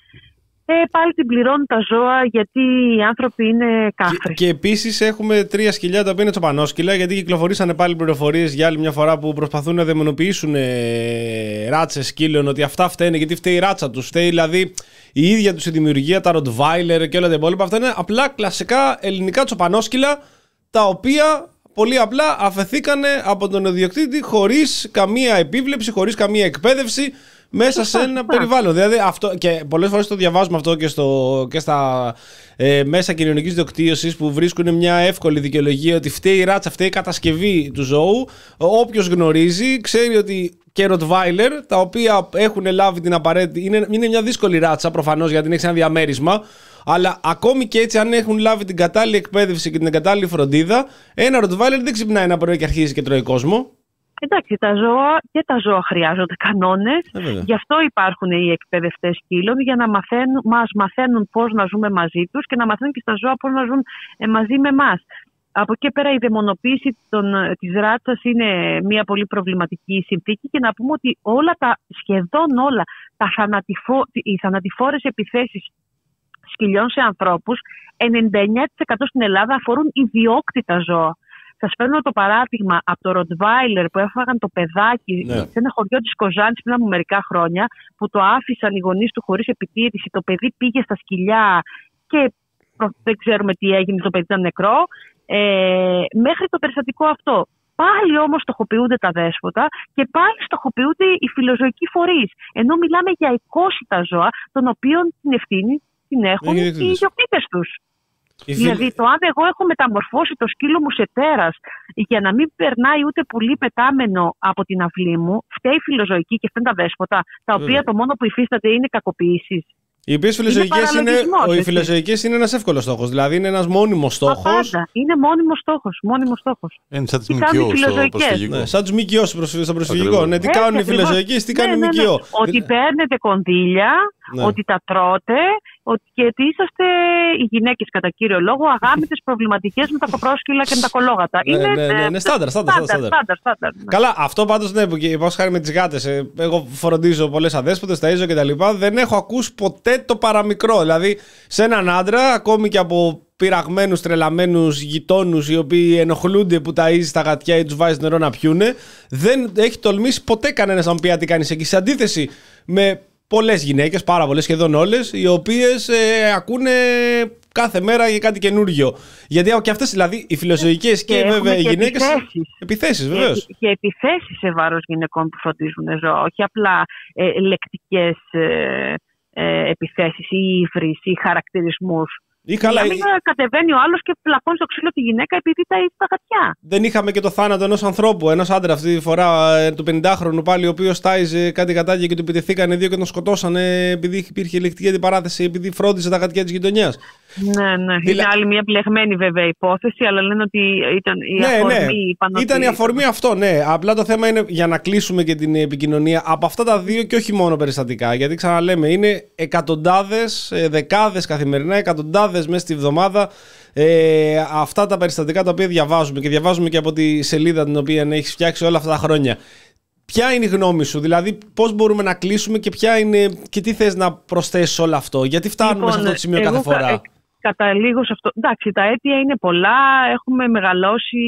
Ε, πάλι την πληρώνουν τα ζώα γιατί οι άνθρωποι είναι Και, κάφροι. και επίσης έχουμε τρία σκυλιά τα οποία είναι τσοπανόσκυλα γιατί κυκλοφορήσανε πάλι πληροφορίες για άλλη μια φορά που προσπαθούν να δαιμονοποιήσουν ε, ράτσε σκύλων ότι αυτά φταίνε γιατί φταίει η ράτσα τους. Φταίει δηλαδή η ίδια τους η δημιουργία, τα Rottweiler και όλα τα υπόλοιπα. Αυτά είναι απλά κλασικά ελληνικά τσοπανόσκυλα τα οποία πολύ απλά αφαιθήκανε από τον ιδιοκτήτη χωρίς καμία επίβλεψη, χωρίς καμία εκπαίδευση μέσα σε ένα περιβάλλον. Δηλαδή αυτό, και πολλές φορές το διαβάζουμε αυτό και, στο, και στα ε, μέσα κοινωνικής δικτύωση που βρίσκουν μια εύκολη δικαιολογία ότι φταίει η ράτσα, φταίει η κατασκευή του ζώου. Όποιος γνωρίζει ξέρει ότι και Rottweiler, τα οποία έχουν λάβει την απαραίτητη. Είναι, είναι μια δύσκολη ράτσα προφανώς γιατί έχει ένα διαμέρισμα. Αλλά ακόμη και έτσι, αν έχουν λάβει την κατάλληλη εκπαίδευση και την κατάλληλη φροντίδα, ένα Rottweiler δεν ξυπνάει ένα πρωί και αρχίζει και τρώει κόσμο. Εντάξει, τα ζώα και τα ζώα χρειάζονται κανόνες. Ε, βέβαια. Γι' αυτό υπάρχουν οι εκπαιδευτές σκύλων, για να μαθαίνουν, μας μαθαίνουν πώς να ζούμε μαζί τους και να μαθαίνουν και στα ζώα πώς να ζουν ε, μαζί με εμά. Από εκεί πέρα η δαιμονοποίηση των, ε, της ράτσας είναι μια πολύ προβληματική συνθήκη και να πούμε ότι όλα τα, σχεδόν όλα τα θανατηφο, οι θανατηφόρες επιθέσεις σκυλιών σε ανθρώπους 99% στην Ελλάδα αφορούν ιδιόκτητα ζώα. Σας παίρνω το παράδειγμα από το Ροτβάιλερ που έφαγαν το παιδάκι Ναι. σε ένα χωριό της Κοζάνης πριν από μερικά χρόνια, που το άφησαν οι γονείς του χωρίς επιτήρηση. Το παιδί πήγε στα σκυλιά και προ- δεν ξέρουμε τι έγινε, το παιδί ήταν νεκρό. Ε, μέχρι το περιστατικό αυτό. Πάλι όμως στοχοποιούνται τα δέσποτα και πάλι στοχοποιούνται οι φιλοζωικοί φορείς. Ενώ μιλάμε για εικόσιτα ζώα, των οποίων την ευθύνη την έχουν Οι οι ιδιοκτήτες. ιδιοκτήτε τους. Οι φίλοι- Δηλαδή, το αν εγώ έχω μεταμορφώσει το σκύλο μου σε τέρας για να μην περνάει ούτε πολύ πετάμενο από την αυλή μου, φταίει η φιλοζωική και φταίνουν τα δέσποτα, τα οποία Βέβαια. το μόνο που υφίσταται είναι κακοποιήσεις. Οι οποίες φιλοζωικές είναι, παραλογισμός, οι έτσι. φιλοζωικές είναι ένας εύκολος στόχος. Δηλαδή είναι ένας μόνιμος στόχος. Πάντα. Είναι μόνιμος στόχος. Μόνιμος στόχος. Είναι σαν τις Τι κάνουν οι ΜΚΟ στο φιλοζωικές. προσφυγικό. Ναι, σαν τους ΜΚΟ στο προσφυ- στο προσφυγικό. Ακριβώς. Ναι, τι Έτσι κάνουν οι ακριβώς. φιλοζωικές, τι Ναι, κάνουν οι ναι, ναι. ΜΚΟ. Ότι παίρνετε κονδύλια, Ναι. ότι τα τρώτε ότι, και ότι είσαστε οι γυναίκες κατά κύριο λόγο αγάμητε προβληματικές με τα κοπρόσκυλα και με τα κολόγατα. Ναι, είναι ναι, ναι, ε, ναι, στάνταρ, στάνταρ, στάνταρ, στάνταρ. στάνταρ, στάνταρ, ναι. Καλά, αυτό πάντως ναι, που και πώς χάρη με τις γάτες. Εγώ φροντίζω πολλές αδέσποτες, ταΐζω και τα λοιπά. Δεν έχω ακούσει ποτέ το παραμικρό. Δηλαδή, σε έναν άντρα, ακόμη και από πειραγμένους, τρελαμένους γειτόνους οι οποίοι ενοχλούνται που ταΐζει τα γατιά ή τους βάζει νερό να πιούνε, δεν έχει τολμήσει ποτέ κανένας να μου πει τι κάνεις εκεί. Σε αντίθεση με πολλές γυναίκες, πάρα πολλές, σχεδόν όλες, οι οποίες ακούνε κάθε μέρα για κάτι καινούργιο. Γιατί και αυτές, δηλαδή, οι φιλοζωικέ και, Και έχουμε βέβαια οι και γυναίκες. επιθέσεις. Επιθέσεις, βεβαίως. Και, και επιθέσεις σε βάρος γυναικών που φροντίζουν ζώα, όχι απλά ε, λεκτικές ε, ε, επιθέσεις ή ύβρις ή χαρακτηρισμούς. Ή καλά, Να μην ε, κατεβαίνει ο άλλος και πλακώνει στο ξύλο τη γυναίκα επειδή τα έχει τα γατιά. δεν είχαμε και το θάνατο ενός ανθρώπου, ενό άντρας αυτή τη φορά, ε, του 50χρονου πάλι, ο οποίος τάιζε κάτι γατάκια και του επιτεθήκανε δύο και τον σκοτώσανε επειδή υπήρχε ηλεκτρική αντιπαράθεση, επειδή φρόντιζε τα γατιά της γειτονιάς. Ναι, ναι. Δηλα- Είναι άλλη μια μπλεγμένη βέβαια υπόθεση, αλλά λένε ότι ήταν η Ναι, αφορμή. ναι. είπαν ότι- Ήταν η αφορμή αυτό, ναι. Απλά το θέμα είναι για να κλείσουμε και την επικοινωνία από αυτά τα δύο και όχι μόνο περιστατικά. Γιατί ξαναλέμε, είναι εκατοντάδες, δεκάδες καθημερινά, εκατοντάδες μέσα στη βδομάδα ε, αυτά τα περιστατικά τα οποία διαβάζουμε και διαβάζουμε και από τη σελίδα την οποία έχεις φτιάξει όλα αυτά τα χρόνια. Ποια είναι η γνώμη σου, δηλαδή πώς μπορούμε να κλείσουμε και, ποια είναι, και τι θες να προσθέσεις όλο αυτό, γιατί φτάνουμε Λοιπόν, σε αυτό το σημείο εγώ κάθε κα- φορά; Ε, καταλήγω σε αυτό. Εντάξει, τα αίτια είναι πολλά. Έχουμε μεγαλώσει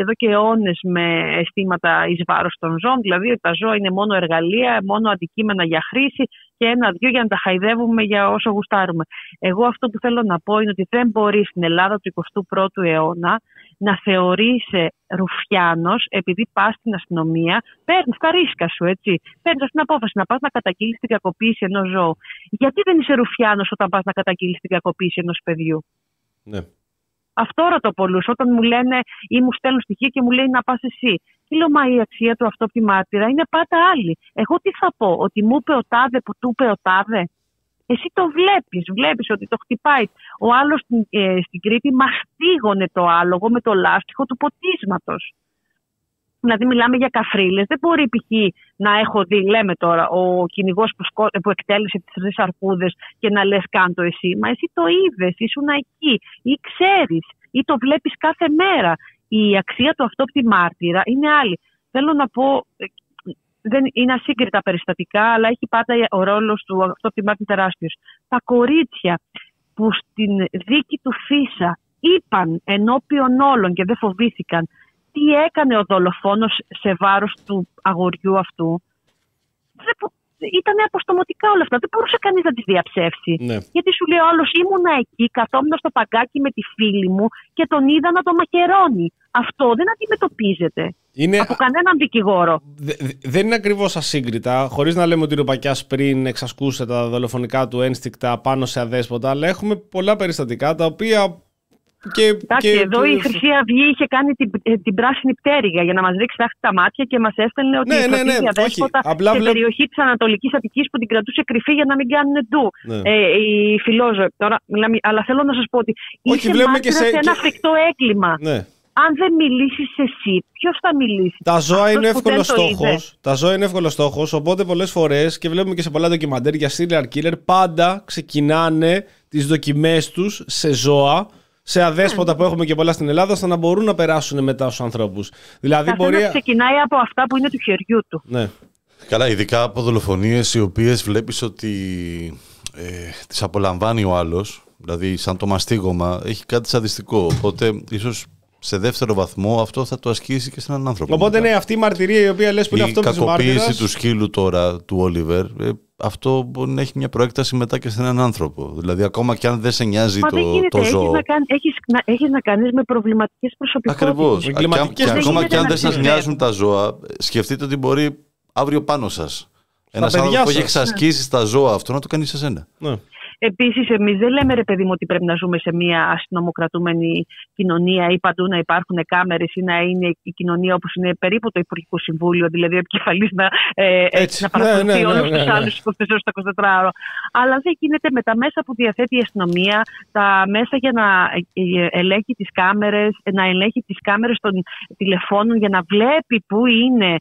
εδώ και αιώνες με αισθήματα εις βάρος των ζώων. Δηλαδή ότι τα ζώα είναι μόνο εργαλεία, μόνο αντικείμενα για χρήση και ένα-δυο για να τα χαϊδεύουμε για όσο γουστάρουμε. Εγώ αυτό που θέλω να πω είναι ότι δεν μπορεί στην Ελλάδα του 21ου αιώνα να θεωρείσαι ρουφιάνος επειδή πας στην αστυνομία, παίρνεις τα ρίσκα σου, έτσι. Παίρνεις την απόφαση να πας να καταγγείλεις την κακοποίηση ενός ζώου. Γιατί δεν είσαι ρουφιάνος όταν πας να καταγγείλεις την κακοποίηση ενός παιδιού; Ναι. Αυτό ρωτώ πολλούς. Όταν μου λένε ή μου στέλνουν στοιχεία και μου λέει να πας εσύ. Τι λέω, Μα η αξία του αυτόπτη μάρτυρα είναι πάντα άλλη. Εγώ τι θα πω, Ότι μου είπε ο τάδε που του είπε ο τάδε; Εσύ το βλέπεις, βλέπεις ότι το χτυπάει. Ο άλλος στην, ε, στην Κρήτη μαστίγωνε το άλογο με το λάστιχο του ποτίσματος. Δηλαδή, μιλάμε για καφρίλες. Δεν μπορεί π.χ. να έχω δει, λέμε τώρα, ο κυνηγός που, σκο... που εκτέλεσε τις τρεις αρκούδες και να λες: Κάν το εσύ. Μα εσύ το είδες, ήσουν εκεί, ή ξέρεις, ή το βλέπεις κάθε μέρα. Η αξία του αυτόπτη μάρτυρα είναι άλλη. Θέλω να πω, ε, δεν είναι ασύγκριτα περιστατικά, αλλά έχει πάντα ο ρόλος του αυτόπτη μάρτυρα τεράστιος. Τα κορίτσια που στην δίκη του Φίσα είπαν ενώπιον όλων και δεν φοβήθηκαν τι έκανε ο δολοφόνος σε βάρος του αγοριού αυτού; Ήταν αποστομωτικά όλα αυτά. Δεν μπορούσε κανείς να τη διαψεύσει. Ναι. Γιατί σου λέει όλο, ήμουνα εκεί, καθόμουν στο παγκάκι με τη φίλη μου και τον είδα να το μαχαιρώνει. Αυτό δεν αντιμετωπίζεται Είναι... από κανέναν δικηγόρο. Δε- δε- δεν είναι ακριβώς ασύγκριτα, χωρίς να λέμε ότι ο Πακιά πριν εξασκούσε τα δολοφονικά του ένστικτα πάνω σε αδέσποτα, αλλά έχουμε πολλά περιστατικά τα οποία. Και, Εντάξει, και- εδώ και- η Χρυσή Αυγή είχε κάνει την, ε, την πράσινη πτέρυγα για να μας ρίξει τάχτη τα μάτια και μας έστελνε ότι Ναι, η ναι, ναι, φροντίδια όχι. δέσποτα Απλά σε βλέπ- περιοχή της Ανατολικής Αττικής που την κρατούσε κρυφή για να μην κάνουν ντου. Ναι. Ε, οι φιλόζωοι. Τώρα, μιλάμε, αλλά θέλω να σας πω ότι Όχι, είσαι βλέπουμε μάρτυρας και σε- σε ένα και- φρικτό έγκλημα. Ναι. Αν δεν μιλήσεις εσύ, ποιος θα μιλήσει; Τα ζώα Αυτός είναι που εύκολο δεν το είδες. στόχο. Τα ζώα είναι εύκολο στόχος. Οπότε πολλές φορές και βλέπουμε και σε πολλά ντοκιμαντέρ για serial killer πάντα ξεκινάνε τις δοκιμές τους σε ζώα, σε αδέσποτα που έχουμε και πολλά στην Ελλάδα, ώστε να μπορούν να περάσουν μετά στους ανθρώπους. Δηλαδή Καθένας μπορεί. ξεκινάει από αυτά που είναι του χεριού του. Ναι. Καλά, ειδικά από δολοφονίες οι οποίες βλέπεις ότι ε, τις απολαμβάνει ο άλλος, δηλαδή σαν το μαστίγωμα, έχει κάτι σαδιστικό. Οπότε ίσως σε δεύτερο βαθμό αυτό θα το ασκήσει και σε έναν άνθρωπο. Οπότε μετά. ναι, αυτή η μαρτυρία η οποία λες που είναι Η αυτό της κακοποίηση μάρτυρας, του σκύλου τώρα του Όλιβερ, ε, αυτό μπορεί να έχει μια προέκταση μετά και σε έναν άνθρωπο. Δηλαδή, ακόμα και αν δεν σε νοιάζει Μα δεν το, γίνεται. το Έχεις ζώο. να, κάνει, έχεις, να, έχεις να κάνεις με προβληματικές προσωπικότητες. Ακριβώς. Και, Εγκληματικές και δεν ακόμα γίνεται και αν να δεν σας συμβαίνουν. νοιάζουν τα ζώα, σκεφτείτε ότι μπορεί αύριο πάνω σας. Ένας παιδιά άνθρωπος που έχει σας. εξασκήσει τα ζώα αυτό να το κάνει σε σένα. ναι. Επίσης, εμείς δεν λέμε ρε παιδί μου ότι πρέπει να ζούμε σε μια αστυνομοκρατούμενη κοινωνία ή παντού να υπάρχουν κάμερες ή να είναι η κοινωνία όπως είναι περίπου το Υπουργικό Συμβούλιο, δηλαδή ο επικεφαλής να, ε, Έτσι. να παρακολουθεί Ναι, ναι, ναι, όλους ναι, τους ναι. άλλους 24 ώρε το 24ωρο. Αλλά δεν γίνεται με τα μέσα που διαθέτει η αστυνομία, τα μέσα για να ε, ελέγχει τις κάμερες, να ελέγχει τις κάμερες των τηλεφώνων για να βλέπει πού είναι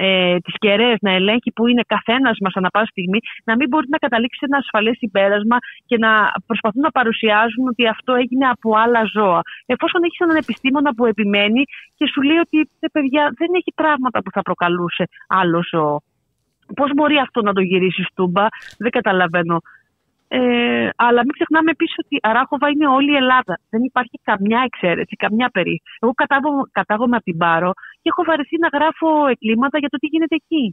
ε, τις κεραίες, να ελέγχει που είναι καθένας μας ανά πάσα στιγμή, να μην μπορεί να καταλήξει σε ένα ασφαλές συμπέρασμα και να προσπαθούν να παρουσιάζουν ότι αυτό έγινε από άλλα ζώα. Εφόσον έχεις έναν επιστήμονα που επιμένει και σου λέει ότι «Ε, παιδιά δεν έχει πράγματα που θα προκαλούσε άλλο ζώο. Πώς μπορεί αυτό να το γυρίσει στούμπα, δεν καταλαβαίνω. Ε, αλλά μην ξεχνάμε επίσης ότι η Αράχοβα είναι όλη η Ελλάδα. Δεν υπάρχει καμιά εξαίρεση, καμιά περί. Εγώ κατάγομαι, κατάγομαι από την Πάρο και έχω βαρεθεί να γράφω εγκλήματα για το τι γίνεται εκεί.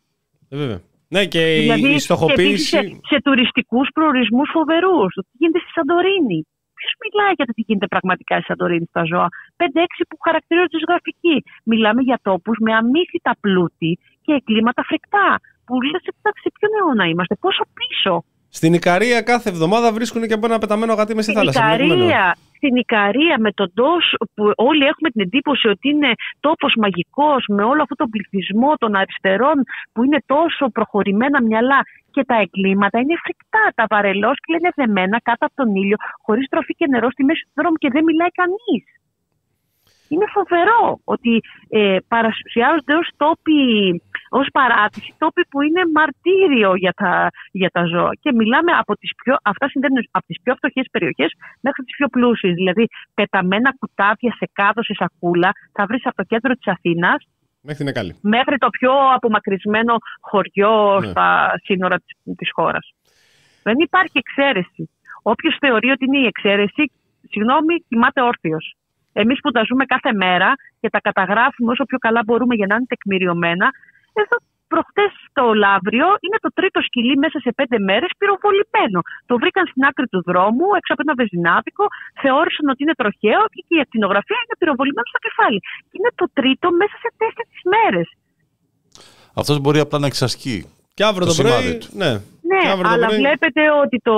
Ε, βέβαια. Ναι, και η- δηλαδή, η και επίσης στοχοποίηση. σε, σε τουριστικούς προορισμούς φοβερούς. Το τι γίνεται στη Σαντορίνη. Ποιος μιλάει για το τι γίνεται πραγματικά στη Σαντορίνη στα ζώα; 5-6 που χαρακτηρίζονται ως γραφικοί. Μιλάμε για τόπους με αμύθιτα πλούτη και εγκλήματα φρικτά. Που λε, εντάξει, σε ποιον αιώνα είμαστε, πόσο πίσω. Στην Ικαρία κάθε εβδομάδα βρίσκουν και από ένα πεταμένο γατί μες στη Στην θάλασσα. βλέπουμε, ναι. Ικαρία, στην Ικαρία με τον τόσο που όλοι έχουμε την εντύπωση ότι είναι τόπος μαγικός με όλο αυτό τον πληθυσμό των αριστερών που είναι τόσο προχωρημένα μυαλά και τα εγκλήματα είναι φρικτά. Τα βαρελόσκυλα είναι δεμένα κάτω από τον ήλιο χωρίς τροφή και νερό στη μέση του δρόμου και δεν μιλάει κανείς. Είναι φοβερό ότι ε, παρουσιάζονται ως τόποι, ως παράτηση, τόποι που είναι μαρτύριο για τα, για τα ζώα. Και μιλάμε από τις πιο, αυτά συμβαίνουν από τις πιο φτωχές περιοχές μέχρι τις πιο πλούσιες. Δηλαδή πεταμένα κουτάβια σε κάδο, σε σακούλα, θα βρεις από το κέντρο της Αθήνας Μέχρι την Εκάλη. μέχρι το πιο απομακρυσμένο χωριό Ναι. στα σύνορα της, της χώρας. Δεν υπάρχει εξαίρεση. Όποιος θεωρεί ότι είναι η εξαίρεση, συγγνώμη, κοιμάται όρθιος. Εμείς που τα ζούμε κάθε μέρα και τα καταγράφουμε όσο πιο καλά μπορούμε για να είναι τεκμηριωμένα, εδώ προχτές το Λαύριο είναι το τρίτο σκυλί μέσα σε πέντε μέρες πυροβολημένο. Το βρήκαν στην άκρη του δρόμου, έξω από ένα βεζινάδικο, θεώρησαν ότι είναι τροχαίο και η ακτινογραφία είναι πυροβολημένο στο κεφάλι. Και είναι το τρίτο μέσα σε τέσσερις μέρες. Αυτός μπορεί απλά να εξασκεί. Και αύριο Το το, πρωί. σημάδι του. Ναι, Ναι, Και αύριο το αλλά πρωί- βλέπετε ότι το,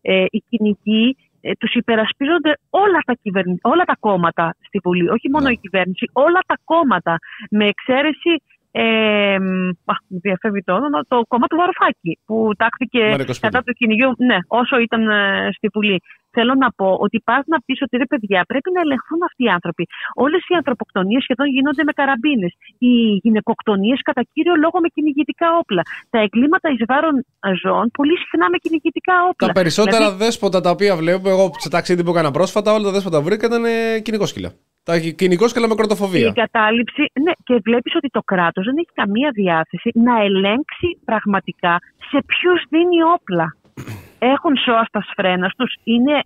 ε, οι κυνηγοί ε, τους υπερασπίζονται όλα τα, κυβερνη... όλα τα κόμματα στη Βουλή. Όχι μόνο Ναι. η κυβέρνηση, όλα τα κόμματα. Με εξαίρεση ε, μ, α, μου διαφεύγει το όνομα, το κόμμα του Βαρουφάκη που τάχθηκε Μαρικοσπίτι. κατά του κυνηγιού, ναι, όσο ήταν ε, στη Βουλή. Θέλω να πω ότι πας να πεις ότι ρε παιδιά, πρέπει να ελεγχθούν αυτοί οι άνθρωποι. Όλες οι ανθρωποκτονίες σχεδόν γίνονται με καραμπίνες. Οι γυναικοκτονίες κατά κύριο λόγο με κυνηγητικά όπλα. Τα εγκλήματα εις βάρον ζώων πολύ συχνά με κυνηγητικά όπλα. Τα περισσότερα Δηλαδή, δέσποτα τα οποία βλέπω, εγώ σε ταξίδι που έκανα πρόσφατα, όλα τα δέσποτα που βρήκα ήταν κυνηγόσκυλα. Τα κυνηγόσκυλα με κροτοφοβία. Η κατάληψη, ναι, και βλέπεις ότι το κράτος δεν έχει καμία διάθεση να ελέγξει πραγματικά σε ποιους δίνει όπλα. Έχουν σώα στα σφρένα τους, είναι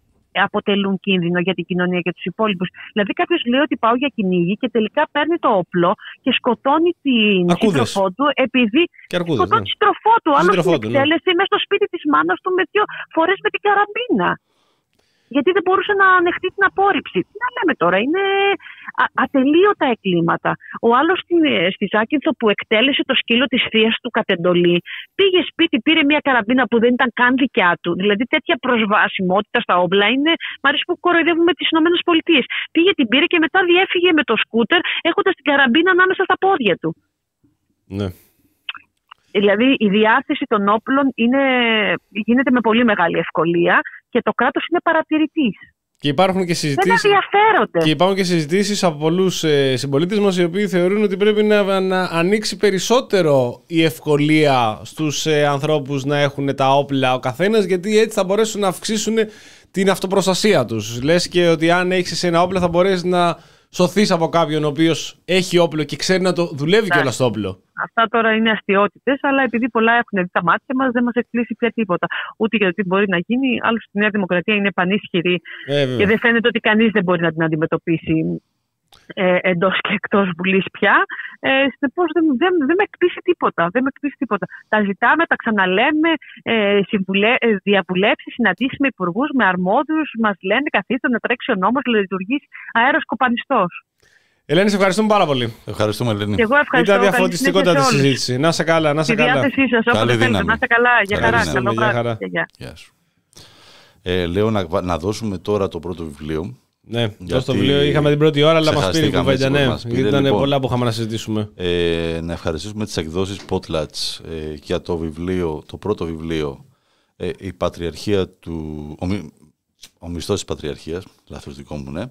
αποτελούν κίνδυνο για την κοινωνία και τους υπόλοιπους. Δηλαδή, κάποιος λέει ότι πάω για κυνήγι και τελικά παίρνει το όπλο και σκοτώνει την Αρκούδες. σύντροφό του επειδή. Και αρκούδες, σκοτώνει ναι. τη σύντροφό του. Άλλο σύντροφό στην του, ναι. εκτέλεση μέσα στο σπίτι της μάνας του με δύο φορές με την καραμπίνα. Γιατί δεν μπορούσε να ανεχτεί την απόρριψη. Τι να λέμε τώρα, είναι α, ατελείωτα εγκλήματα. Ο άλλος στη, στη Ζάκυνθο που εκτέλεσε το σκύλο της θείας του κατ' εντολή, πήγε σπίτι, πήρε μια καραμπίνα που δεν ήταν καν δικιά του. Δηλαδή τέτοια προσβασιμότητα στα όπλα είναι. Μ' αρέσει που κοροϊδεύουμε τις ΗΠΑ. Πήγε, την πήρε και μετά διέφυγε με το σκούτερ έχοντας την καραμπίνα ανάμεσα στα πόδια του. Ναι. Δηλαδή η διάθεση των όπλων είναι, γίνεται με πολύ μεγάλη ευκολία και το κράτος είναι παρατηρητής. Και υπάρχουν και Δεν συζητήσει. ενδιαφέρονται. Και υπάρχουν και συζητήσεις από πολλούς ε, συμπολίτες μας οι οποίοι θεωρούν ότι πρέπει να, να ανοίξει περισσότερο η ευκολία στους ε, ανθρώπους να έχουν τα όπλα ο καθένας, γιατί έτσι θα μπορέσουν να αυξήσουν την αυτοπροστασία τους. Λες και ότι αν έχεις ένα όπλο θα μπορέσεις να σωθείς από κάποιον ο οποίος έχει όπλο και ξέρει να το δουλεύει Ναι. κιόλας το όπλο. Αυτά τώρα είναι αστείωτητες, αλλά επειδή πολλά έχουν δει τα μάτια μας, δεν μας εκπλήσει πια τίποτα. Ούτε για το τι μπορεί να γίνει. Άλλωστε, η Νέα Δημοκρατία είναι πανίσχυρη Ε, βέβαια. και δεν φαίνεται ότι κανείς δεν μπορεί να την αντιμετωπίσει ε, εντός και εκτός Βουλής πια. Ε, Συνεπώ δεν, δεν, δεν με εκπλήσει τίποτα. Δεν με εκπλήσει τίποτα. Τα ζητάμε, τα ξαναλέμε, ε, συμβουλέ, ε, διαβουλεύσεις, συναντήσεις με υπουργούς, με αρμόδιους. Μας λένε καθίστε να τρέξει ο νόμος, να λειτουργήσει αέροσκοπανιστό. Ελένη, σε ευχαριστούμε πάρα πολύ. Ευχαριστούμε, Ελένη. Και εγώ ευχαριστώ. Ήταν καλή διαφωτιστικότατη συνέχεια σε όλους. συζήτηση. Να σε καλά, να σε Στη καλά. διάθεσή σας, Καλή όποτε θέλετε. δύναμη. Να είστε καλά. Για Καλή χαρά. δύναμη. Καλό Για βράδυ. χαρά. Και γεια. Γεια σου. Ε, λέω να, να δώσουμε τώρα το πρώτο βιβλίο. Ναι, Γιατί δώσ' το βιβλίο. Είχαμε την πρώτη ώρα, αλλά μας πήρε η ξεχαστήκαμε κουβέντα. έτσι, Ναι, μας πήρε, γιατί ήταν λοιπόν. πολλά που είχαμε να συζητήσουμε. Ε, να ευχαριστήσουμε τις εκδόσεις Potlatch ε, για το βιβλίο, το πρώτο βιβλίο ε, η Πατριαρχία του, ο, μι- ο μισθός της Πατριαρχίας, λάθος δικό μου, ναι.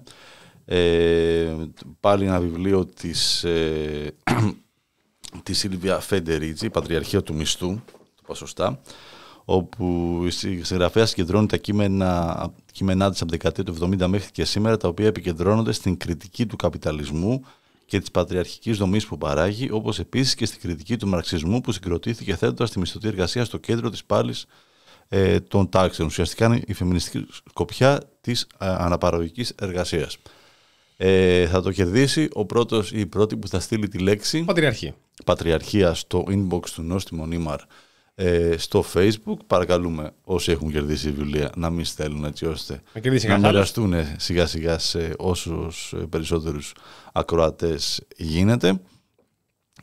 Ε, πάλι ένα βιβλίο της, ε, της Σίλβια Φεντερίτζη, η Πατριαρχία του Μισθού, το πω σωστά, όπου η συγγραφέα συγκεντρώνει τα κείμενα, κείμενά της από την δεκαετία του 70 μέχρι και σήμερα, τα οποία επικεντρώνονται στην κριτική του καπιταλισμού και της πατριαρχικής δομής που παράγει, όπως επίσης και στην κριτική του μαρξισμού που συγκροτήθηκε θέτοντας τη μισθωτή εργασία στο κέντρο της πάλης ε, των τάξεων. Ουσιαστικά είναι η φεμινιστική σκοπιά της ε, αναπαραγωγικής εργασίας. Ε, θα το κερδίσει ο πρώτος ή η πρώτη που θα στείλει τη λέξη Πατριαρχή. Πατριαρχία στο inbox του Νόστιμο Νίμαρ ε, στο facebook. Παρακαλούμε όσοι έχουν κερδίσει βιβλία να μην στέλνουν έτσι ώστε Να κερδίσει να κανένα άλλος. μοιραστούν σιγά σιγά σε όσους ε, περισσότερους ακροατές γίνεται.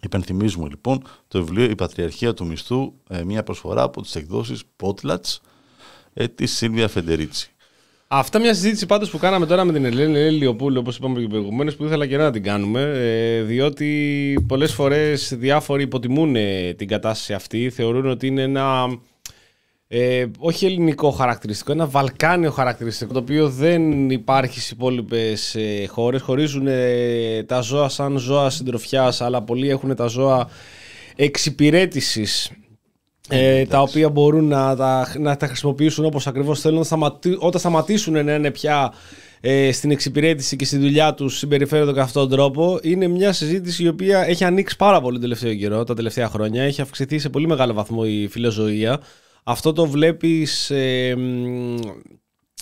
Υπενθυμίζουμε λοιπόν το βιβλίο «Η Πατριαρχία του Μισθού», ε, μια προσφορά από τις εκδόσεις Potlatch ε, της Σίλβια Φεντερίτσι. Αυτά μια συζήτηση πάντως που κάναμε τώρα με την Ελένη Ελένη Λιοπούλου, όπως είπαμε και προηγουμένως, που ήθελα και να την κάνουμε, ε, διότι πολλές φορές διάφοροι υποτιμούν ε, την κατάσταση αυτή, θεωρούν ότι είναι ένα. Ε, όχι ελληνικό χαρακτηριστικό, ένα βαλκάνιο χαρακτηριστικό, το οποίο δεν υπάρχει στις υπόλοιπες ε, χώρες. Χωρίζουν ε, τα ζώα σαν ζώα συντροφιάς, αλλά πολλοί έχουν τα ζώα εξυπηρέτησης ε, τα οποία μπορούν να τα, να τα χρησιμοποιήσουν όπως ακριβώς θέλουν σταματή- όταν σταματήσουν να είναι πια ε, στην εξυπηρέτηση και στη δουλειά τους συμπεριφέρονται κατά αυτόν τον τρόπο είναι μια συζήτηση η οποία έχει ανοίξει πάρα πολύ τον τελευταίο καιρό, τα τελευταία χρόνια. Έχει αυξηθεί σε πολύ μεγάλο βαθμό η φιλοζωία. Αυτό το βλέπεις ε, μ,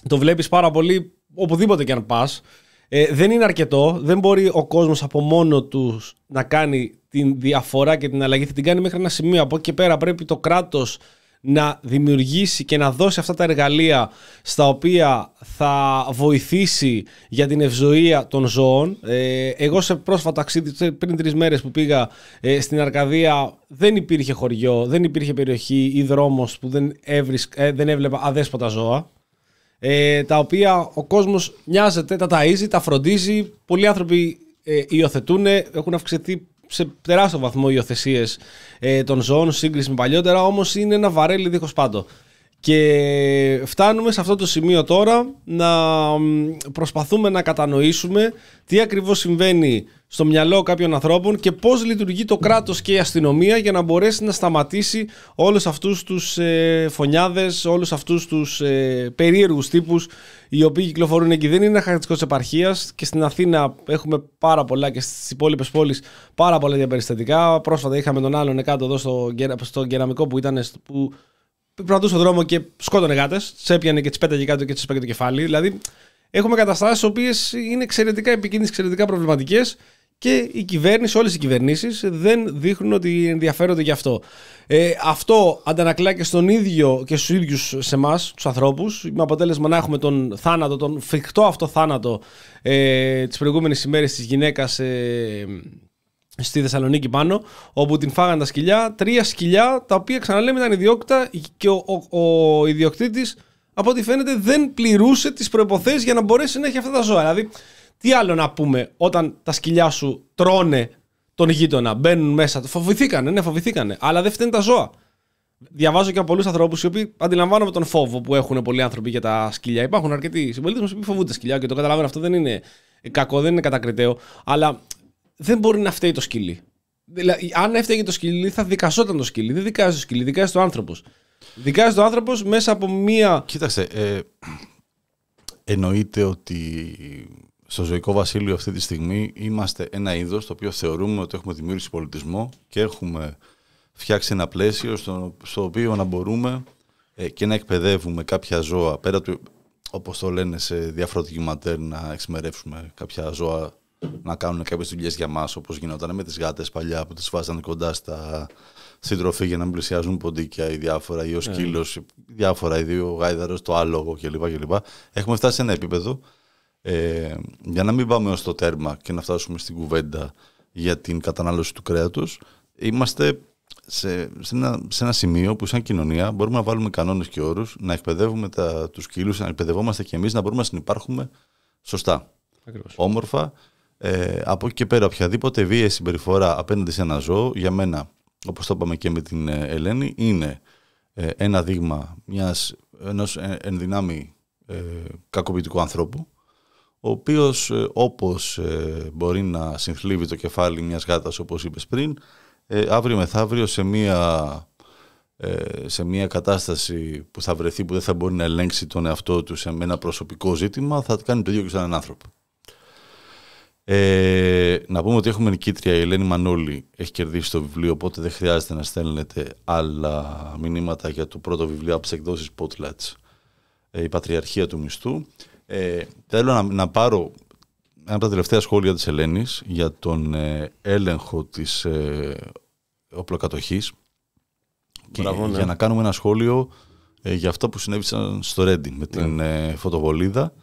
το βλέπεις πάρα πολύ οπουδήποτε και αν πας. Ε, δεν είναι αρκετό. Δεν μπορεί ο κόσμος από μόνο τους να κάνει την διαφορά και την αλλαγή. Θα την κάνει μέχρι ένα σημείο. Από εκεί και πέρα πρέπει το κράτος να δημιουργήσει και να δώσει αυτά τα εργαλεία στα οποία θα βοηθήσει για την ευζοία των ζώων. Ε, εγώ σε πρόσφατα ταξίδι, πριν τρεις μέρες που πήγα ε, στην Αρκαδία, δεν υπήρχε χωριό, δεν υπήρχε περιοχή ή δρόμος που δεν, έβρισ- ε, δεν έβλεπα αδέσποτα ζώα ε, τα οποία ο κόσμος νοιάζεται, τα ταΐζει, τα φροντίζει. Πολλοί άνθρωποι ε, υιοθετούν, έχουν αυξηθεί σε τεράστιο βαθμό υιοθεσίες ε, των ζώων, σύγκριση με παλιότερα, όμως είναι ένα βαρέλι δίχως πάντο. Και φτάνουμε σε αυτό το σημείο τώρα να προσπαθούμε να κατανοήσουμε τι ακριβώς συμβαίνει στο μυαλό κάποιων ανθρώπων και πώς λειτουργεί το κράτος και η αστυνομία για να μπορέσει να σταματήσει όλους αυτούς τους ε, φωνιάδες, όλους αυτούς τους ε, περίεργους τύπους οι οποίοι κυκλοφορούν εκεί. Δεν είναι ένα χαρακτηριστικός της επαρχίας και στην Αθήνα έχουμε πάρα πολλά και στις υπόλοιπες πόλεις πάρα πολλά διαπεριστατικά. Πρόσφατα είχαμε τον άλλον κάτω εδώ στο, στο κεραμικό που ήταν που περπατούσε στον δρόμο και σκότωνε γάτες, τι έπιανε και τις πέταγε κάτω και τις έπαιρνε το κεφάλι. Δηλαδή, έχουμε καταστάσεις οι οποίες είναι εξαιρετικά επικίνδυνες, εξαιρετικά προβληματικές και η κυβέρνηση, όλες οι κυβερνήσεις δεν δείχνουν ότι ενδιαφέρονται γι' αυτό. Ε, αυτό αντανακλά και στον ίδιο και στους ίδιους σε εμάς, τους ανθρώπους, με αποτέλεσμα να έχουμε τον θάνατο, τον φρικτό αυτό θάνατο ε, τις προηγούμενες ημέρες της γυναίκας ε, στη Θεσσαλονίκη πάνω, όπου την φάγαν τα σκυλιά. Τρία σκυλιά, τα οποία ξαναλέμε ήταν ιδιόκτητα και ο, ο, ο ιδιοκτήτης, από ό,τι φαίνεται, δεν πληρούσε τις προποθέσει για να μπορέσει να έχει αυτά τα ζώα. Δηλαδή, τι άλλο να πούμε όταν τα σκυλιά σου τρώνε τον γείτονα, μπαίνουν μέσα. Φοβηθήκανε, ναι, φοβηθήκανε. Αλλά δεν φταίνουν τα ζώα. Διαβάζω και από πολλούς ανθρώπους οι οποίοι αντιλαμβάνομαι τον φόβο που έχουν πολλοί άνθρωποι για τα σκυλιά. Υπάρχουν αρκετοί συμπολίτες μας που φοβούνται τα σκυλιά και το καταλαβαίνω αυτό δεν είναι κακό, δεν είναι κατακριτέο. Αλλά δεν μπορεί να φταίει το σκυλί. Δηλαδή, αν έφταιγε το σκυλί, θα δικασόταν το σκυλί. Δεν δικάζει το σκυλί, δικάζει το άνθρωπος. Δικάζει το άνθρωπος μέσα από μία. Κοίταξε. Ε, εννοείται ότι στο ζωικό βασίλειο αυτή τη στιγμή είμαστε ένα είδος το οποίο θεωρούμε ότι έχουμε δημιουργήσει πολιτισμό και έχουμε φτιάξει ένα πλαίσιο στο, στο οποίο να μπορούμε ε, και να εκπαιδεύουμε κάποια ζώα πέρα του, όπως το λένε σε διάφορα ντοκιματέρ, να εξημερεύσουμε κάποια ζώα να κάνουν κάποιες δουλειές για μας, όπως γινόταν με τις γάτες παλιά που τις βάζανε κοντά στα συντροφή για να μην πλησιάζουν ποντίκια ή διάφορα, ή ο ναι. σκύλος, διάφορα, ή ο γάιδαρο, το άλογο κλπ. κλπ. Έχουμε φτάσει σε ένα επίπεδο ε, για να μην πάμε ως το τέρμα και να φτάσουμε στην κουβέντα για την κατανάλωση του κρέατος. Είμαστε σε, σε, ένα, σε ένα σημείο που σαν κοινωνία μπορούμε να βάλουμε κανόνες και όρους, να εκπαιδεύουμε τους σκύλου, να εκπαιδευόμαστε κι εμείς, να μπορούμε να συνεπάρχουμε σωστά. Ακριβώς. Όμορφα ε, από εκεί και πέρα, οποιαδήποτε βία συμπεριφορά απέναντι σε ένα ζώο, για μένα, όπως το είπαμε και με την ε, Ελένη, είναι ε, ένα δείγμα μιας, ενός ε, ενδυνάμει ε, κακοποιητικού ανθρώπου, ο οποίος όπως μπορεί να συνθλίβει το κεφάλι μιας γάτας, όπως είπες πριν, αύριο μεθαύριο σε μια, σε μια κατάσταση που θα βρεθεί που δεν θα μπορεί να ελέγξει τον εαυτό του σε ένα προσωπικό ζήτημα, θα κάνει το ίδιο και σε έναν άνθρωπο. Ε, να πούμε ότι έχουμε νικήτρια η Ελένη Μανώλη έχει κερδίσει το βιβλίο οπότε δεν χρειάζεται να στέλνετε άλλα μηνύματα για το πρώτο βιβλίο από τι εκδόσεις Potlats ε, η Πατριαρχία του Μισθού ε, θέλω να, να πάρω ένα από τα τελευταία σχόλια της Ελένης για τον ε, έλεγχο της ε, οπλοκατοχής και ναι. για να κάνουμε ένα σχόλιο ε, για αυτό που συνέβησαν στο Ρέντιν με την ναι. φωτοβολίδα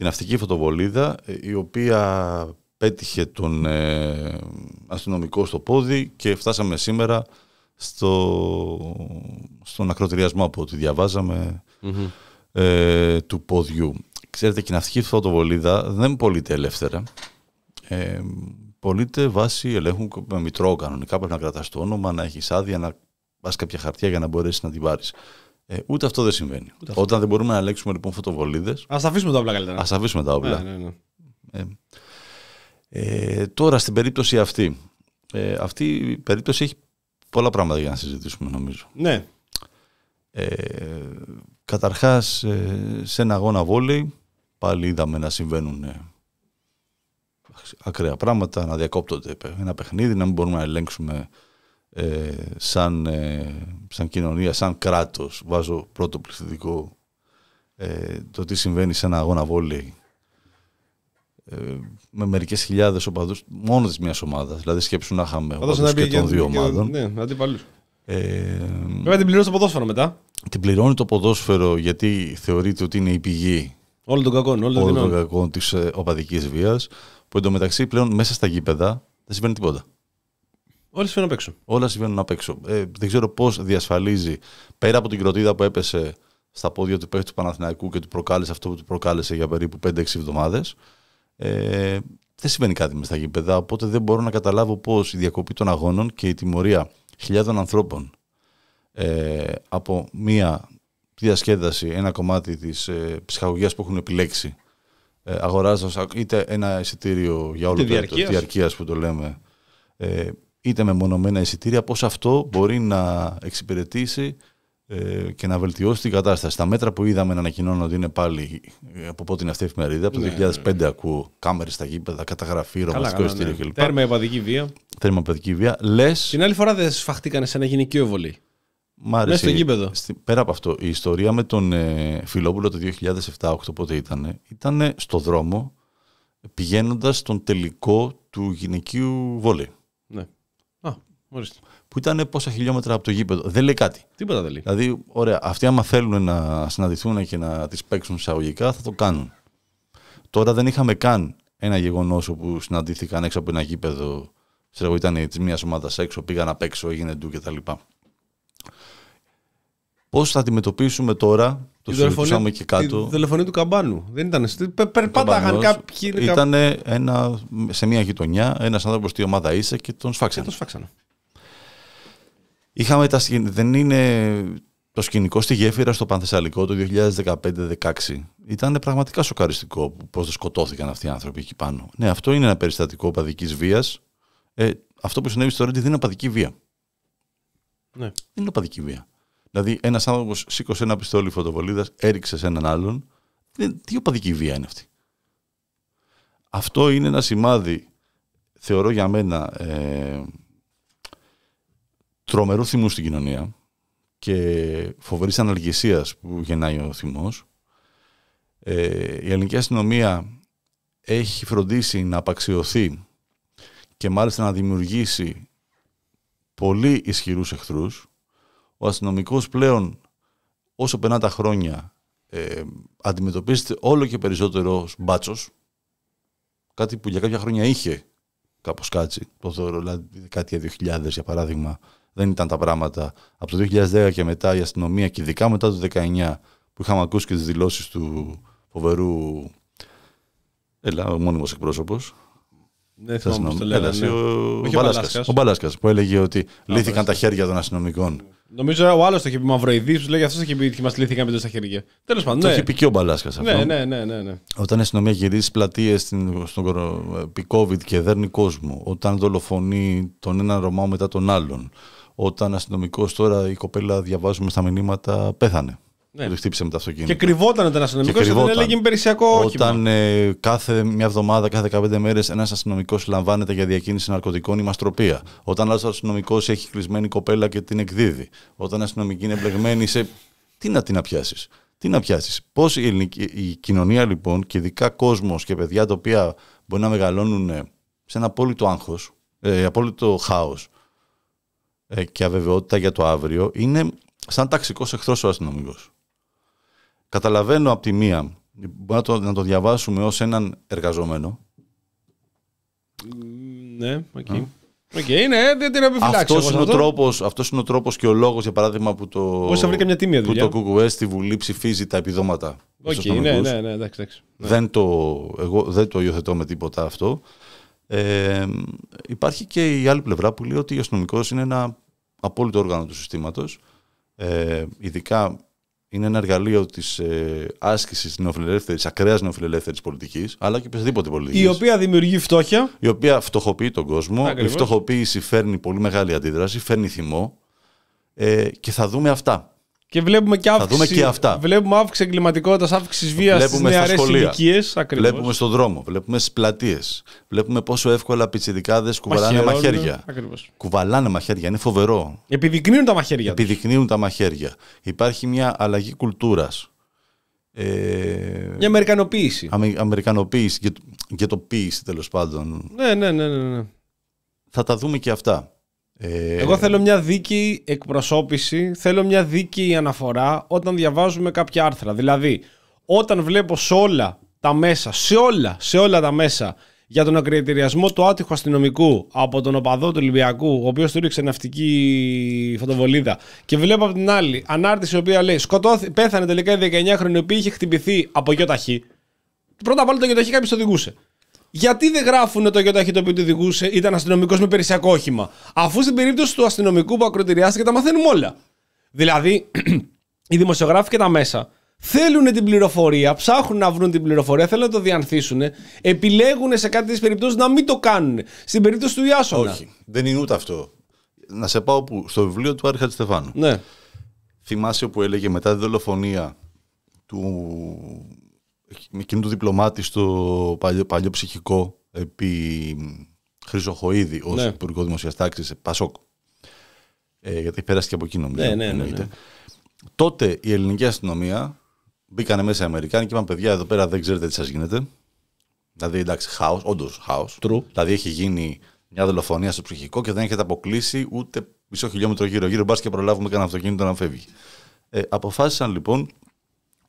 την ναυτική φωτοβολίδα ε, η οποία πέτυχε τον ε, αστυνομικό στο πόδι και φτάσαμε σήμερα στο, στον ακροτηριασμό από ό,τι ε, του ποδιού. Ξέρετε, και η ναυτική φωτοβολίδα δεν πωλείται ελεύθερα. Ε, πωλείται βάσει ελέγχου με μητρό κανονικά. Πρέπει να κρατάς το όνομα, να έχεις άδεια, να πας κάποια χαρτιά για να μπορέσεις να την πάρεις. Ε, ούτε αυτό δεν συμβαίνει. Όταν δεν μπορούμε να ελέγξουμε λοιπόν φωτοβολίδες. Α αφήσουμε τα όπλα καλύτερα. Α αφήσουμε τα όπλα. Ναι, ναι, ναι. Ε, ε, τώρα στην περίπτωση αυτή. Ε, αυτή η περίπτωση έχει πολλά πράγματα για να συζητήσουμε νομίζω. Ναι. Ε, καταρχάς ε, σε ένα αγώνα βόλεϊ πάλι είδαμε να συμβαίνουν ε, ακραία πράγματα, να διακόπτονται ένα παιχνίδι, να μην μπορούμε να ελέγξουμε ε, σαν, ε, σαν κοινωνία, σαν κράτος, βάζω πρώτο πληθυντικό, ε, το τι συμβαίνει σε ένα αγώνα βόλεϊ ε, με μερικές χιλιάδες οπαδούς μόνος της μιας ομάδας. Δηλαδή, σκέψου να είχαμε οπαδούς και των δύο ομάδων. Ναι, αντίπαλου. Ε, Βέβαια την πληρώνει το ποδόσφαιρο μετά. Την πληρώνει το ποδόσφαιρο γιατί θεωρείται ότι είναι η πηγή όλων των κακών, όλων των κακών της ε, οπαδικής βίας. Που εντωμεταξύ πλέον μέσα στα γήπεδα δεν συμβαίνει τίποτα. Όλα συμβαίνουν απ' έξω. Όλα συμβαίνουν απ' έξω. Ε, δεν ξέρω πώς διασφαλίζει πέρα από την κροτίδα που έπεσε στα πόδια του παίχτη του Παναθηναϊκού και του προκάλεσε αυτό που του προκάλεσε για περίπου 5-6 εβδομάδες. Ε, δεν συμβαίνει κάτι μες στα γήπεδα, οπότε δεν μπορώ να καταλάβω πώς η διακοπή των αγώνων και η τιμωρία χιλιάδων ανθρώπων ε, από μία διασκέδαση, ένα κομμάτι της ε, ψυχαγωγίας που έχουν επιλέξει ε, αγοράζοντας είτε ένα εισιτήριο για όλο Τη το έτος, διαρκείας. διαρκείας που το λέμε, ε, είτε με μονομένα εισιτήρια, πώς αυτό μπορεί να εξυπηρετήσει ε, και να βελτιώσει την κατάσταση. Τα μέτρα που είδαμε να ανακοινώνουν ότι είναι πάλι ε, από πότε είναι αυτή η εφημερίδα, από το 2005 ακούω κάμερες στα γήπεδα, καταγραφή, ρομαστικό εισιτήριο κλπ. Τέρμα επαδική βία. Θέρμα παιδική βία. Λε. Την άλλη φορά δεν σφαχτήκανε σε ένα γυναικείο βολή. Μ' άρεσε. Μέσα στο γήπεδο. Στη- πέρα από αυτό, η ιστορία με τον ε, Φιλόπουλο το 2007-2008 πότε ήταν, ήταν στο δρόμο πηγαίνοντας στον τελικό του γυναικείου βόλεϊ. Ναι. Α, ορίστε. Που ήταν πόσα χιλιόμετρα από το γήπεδο. Δεν λέει κάτι. Τίποτα δεν λέει. Δηλαδή, ωραία, αυτοί άμα θέλουν να συναντηθούν και να τις παίξουν εισαγωγικά θα το κάνουν. Τώρα δεν είχαμε καν ένα γεγονός όπου συναντήθηκαν έξω από ένα γήπεδο, ξέρω εγώ, ήταν της μιας ομάδας έξω, πήγαν απ' έξω, έγινε ντου κτλ. Πώς θα αντιμετωπίσουμε τώρα, το Τη συζητούσαμε και κάτω; Τη δολοφονία του καμπάνου. Δεν ήταν. στη- πε- Περπάταγαν κάποιοι. Ήταν ένα, σε μια γειτονιά, ένας άνθρωπος στη ομάδα είσαι και τον σφάξανε. Το σφάξανε. Είχαμε τα, σκη- δεν είναι το σκηνικό στη γέφυρα στο Πανθεσσαλικό το 2015-16. Ήταν πραγματικά σοκαριστικό πώς σκοτώθηκαν αυτοί οι άνθρωποι εκεί πάνω. Ναι, αυτό είναι ένα περιστατικό παδική βίας. Ε, αυτό που συνέβη στο Ρέντι δεν είναι παδική βία. Ναι. Δεν είναι παδική βία. Δηλαδή, ένας άνθρωπος σήκωσε ένα πιστόλι φωτοβολίδας, έριξε σε έναν άλλον. Δεν- Τι οπαδική βία είναι αυτή. Αυτό είναι ένα σημάδι, θεωρώ για μένα, ε, τρομερού θυμού στην κοινωνία και φοβερής αναλγησίας που γεννάει ο θυμός. Ε, η ελληνική αστυνομία έχει φροντίσει να απαξιωθεί και μάλιστα να δημιουργήσει πολύ ισχυρούς εχθρούς. Ο αστυνομικός πλέον όσο περνά τα χρόνια ε, αντιμετωπίζεται όλο και περισσότερο ως μπάτσος κάτι που για κάποια χρόνια είχε κάπως κάτσει το θεωρώ δηλαδή τη δεκαετία 2000 για παράδειγμα δεν ήταν τα πράγματα από το 2010 και μετά η αστυνομία και ειδικά μετά το 19 που είχαμε ακούσει και τις δηλώσεις του φοβερού έλα ο μόνιμος εκπρόσωπος Δεν θυμάμαι πώς το Έλα, λέγανε. εσύ, ναι. ο, Όχι ο Μπαλάσκας, Μπαλάσκας. ο Μπαλάσκας, που έλεγε ότι λύθηκαν τα χέρια των αστυνομικών. Νομίζω ο άλλος το είχε πει Μαυροειδή, του λέει αυτό το είχε πει ότι μα λύθηκαν πέντε στα χέρια. Τέλος πάντων. Το Ναι. έχει πει και ο Μπαλάσκας αυτό. ναι, ναι, ναι, ναι, ναι. Όταν η αστυνομία γυρίζει στις πλατείες στον κορο- επί COVID και δέρνει κόσμο, όταν δολοφονεί τον ένα Ρωμαίο μετά τον άλλον, όταν αστυνομικός τώρα η κοπέλα διαβάζουμε στα μηνύματα πέθανε. Ναι. Που τη χτύπησε με το αυτοκίνητο. Και κρυβόταν ένα αστυνομικό Και και δεν κρυβόταν. έλεγε υπηρεσιακό όχημα. Όταν ε, κάθε μια εβδομάδα, κάθε 15 μέρες, ένας αστυνομικός λαμβάνεται για διακίνηση ναρκωτικών ή μαστροπία. Όταν άλλος αστυνομικός έχει κλεισμένη κοπέλα και την εκδίδει. Όταν αστυνομική είναι μπλεγμένη σε. Τι να την πιάσει. Τι να πιάσει. Πώς η, ελληνική- η κοινωνία λοιπόν και ειδικά κόσμος και παιδιά τα οποία μπορεί να μεγαλώνουν ε, σε ένα απόλυτο άγχος, ε, απόλυτο χάος ε, και αβεβαιότητα για το αύριο, είναι σαν ταξικός εχθρός ο αστυνομικός. Καταλαβαίνω από τη μία, μπορεί να το, να το διαβάσουμε ως έναν εργαζόμενο. Ναι, OK. OK, είναι, δεν την επιφυλάξει. Αυτός είναι, ο τρόπος, αυτός είναι ο τρόπος και ο λόγος, για παράδειγμα, που το, Πώς θα βρει καμιά τίμια που δουλειά. το ΚΚΕ στη Βουλή ψηφίζει τα επιδόματα. Οκ, στους ναι, αστυνομικούς. ναι, ναι, εντάξει, εντάξει. Ναι. Δεν το, εγώ δεν το υιοθετώ με τίποτα αυτό. Ε, υπάρχει και η άλλη πλευρά που λέει ότι ο αστυνομικός είναι ένα απόλυτο όργανο του συστήματος. Ε, ειδικά είναι ένα εργαλείο της ε, άσκησης νεοφιλελεύθερης, ακραίας νεοφιλελεύθερης πολιτικής, αλλά και οποιασδήποτε πολιτικής. Η οποία δημιουργεί φτώχεια. η οποία φτωχοποιεί τον κόσμο. Ακριβώς. Η φτωχοποίηση φέρνει πολύ μεγάλη αντίδραση, φέρνει θυμό. Ε, και θα δούμε αυτά. Και βλέπουμε και αύξηση. δούμε και αυτά. Βλέπουμε αύξηση εγκληματικότητας, αύξηση βίας στις Βλέπουμε στα νεαρές σχολεία. ηλικίες. Βλέπουμε στον δρόμο, βλέπουμε στις πλατείες. Βλέπουμε πόσο εύκολα πιτσιρικάδες κουβαλάνε μαχαίρια. Ακριβώς. Κουβαλάνε μαχαίρια, είναι φοβερό. Επιδεικνύουν τα μαχαίρια τους. Επιδεικνύουν τα μαχαίρια. Υπάρχει μια αλλαγή κουλτούρας. Ε, Μια αμερικανοποίηση. αμε- αμερικανοποίηση, γε- γετοποίηση τέλος πάντων. Ναι, ναι, ναι, ναι. ναι. Θα τα δούμε και αυτά. Ε, Εγώ θέλω μια δίκαιη εκπροσώπηση, θέλω μια δίκαιη αναφορά όταν διαβάζουμε κάποια άρθρα. Δηλαδή, όταν βλέπω σε όλα τα μέσα, σε όλα, σε όλα τα μέσα, για τον ακριτηριασμό του άτυχου αστυνομικού από τον οπαδό του Ολυμπιακού, ο οποίος του ρίξε ναυτική φωτοβολίδα, και βλέπω από την άλλη ανάρτηση η οποία λέει Σκοτώθη, πέθανε τελικά η 19χρονη, η οποία είχε χτυπηθεί από γιοταχή. Πρώτα απ' όλα το γιοταχή κάποιος το οδηγούσε. Γιατί δεν γράφουν το γιοταχή το οποίο του οδηγούσε ήταν αστυνομικός με περισσιακό όχημα. Αφού στην περίπτωση του αστυνομικού που ακροτηριάστηκε τα μαθαίνουμε όλα. Δηλαδή, οι δημοσιογράφοι και τα μέσα θέλουν την πληροφορία, ψάχνουν να βρουν την πληροφορία, θέλουν να το διανθίσουν, επιλέγουν σε κάτι τέτοιες περιπτώσεις να μην το κάνουν. Στην περίπτωση του Ιάσονα. Όχι, δεν είναι ούτε αυτό. Να σε πάω που, στο βιβλίο του Άρη Χατζηστεφάνου. Ναι. Θυμάσαι που έλεγε μετά τη δολοφονία του με εκείνου του διπλωμάτη στο παλιό, παλιό ψυχικό επί Χρυσοχοίδη ως Ναι. Υπουργό Δημοσίας Τάξης, Πασόκ. Ε, γιατί πέρασε και από εκεί νομίζω. Ναι, ναι, ναι, εννοείται. ναι. Τότε η ελληνική αστυνομία μπήκανε μέσα οι Αμερικάνοι και είπαν παιδιά εδώ πέρα δεν ξέρετε τι σας γίνεται. Δηλαδή εντάξει χάος, όντως χάος. True. Δηλαδή έχει γίνει μια δολοφονία στο ψυχικό και δεν έχετε αποκλείσει ούτε μισό χιλιόμετρο γύρω-γύρω. Μπας και προλάβουμε κανένα αυτοκίνητο να φεύγει. Ε, αποφάσισαν λοιπόν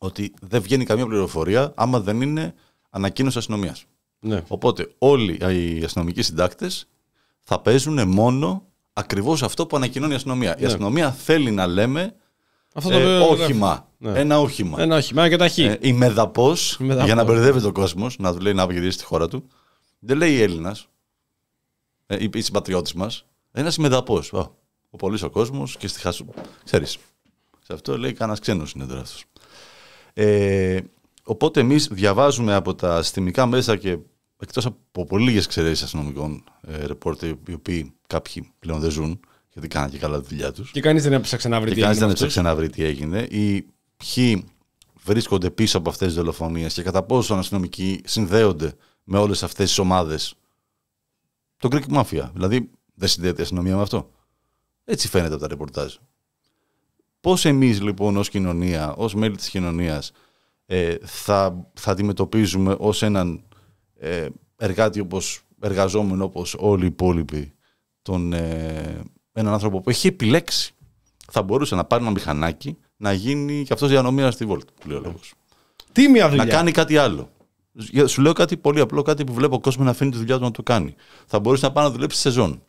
ότι δεν βγαίνει καμία πληροφορία άμα δεν είναι ανακοίνωση αστυνομίας. ναι. Οπότε όλοι οι αστυνομικοί συντάκτες θα παίζουν μόνο ακριβώς αυτό που ανακοινώνει η αστυνομία. Η αστυνομία θέλει να λέμε Αυτό το ε, οποίο- όχημα. Ναι. Ένα όχημα. Ένα όχημα, ένα και ταχύ. Ε, η μεδαπός, Η μεδαπός. για να μπερδεύεται ο κόσμος, να του λέει να βγει στη χώρα του, δεν λέει Έλληνας, ε, ή, ή συμπατριώτης μας, ένας μεδαπός. Ο πολύς ο κόσμος και στη χάσου. Ξέρεις. Σε αυτό λέει κανένας ξένος είναι τώρα αυτός. Ε, οπότε εμείς διαβάζουμε από τα συστημικά μέσα και εκτός από πολύ λίγες εξαιρέσεις αστυνομικών ε, ρεπόρτερ, οι οποίοι κάποιοι πλέον δεν ζουν, γιατί κάναν και καλά τη δουλειά τους. Και κανείς δεν έψαξε να βρει Και τι κανείς έγινε δεν με αυτούς. έψαξε να βρει τι έγινε. Ή ποιοι βρίσκονται πίσω από αυτές τις δολοφονίες και κατά πόσο οι αστυνομικοί συνδέονται με όλες αυτές τις ομάδες. Το Greek Mafia. Δηλαδή, δεν συνδέεται η αστυνομία με αυτό. Έτσι φαίνεται από τα ρεπορτάζ. Πώς εμείς λοιπόν ως κοινωνία, ως μέλη της κοινωνίας, ε, θα, θα αντιμετωπίζουμε ως έναν ε, εργάτη όπως εργαζόμενο όπως όλοι οι υπόλοιποι τον, ε, έναν άνθρωπο που έχει επιλέξει θα μπορούσε να πάρει ένα μηχανάκι να γίνει και αυτός διανομία στη Volt. Που λέει ο λόγος. Τίμια δουλειά. Να κάνει κάτι άλλο. Για- Σου λέω κάτι πολύ απλό, κάτι που βλέπω ο κόσμος να αφήνει τη δουλειά του να το κάνει. Θα μπορούσε να πάει να δουλέψει σεζόν.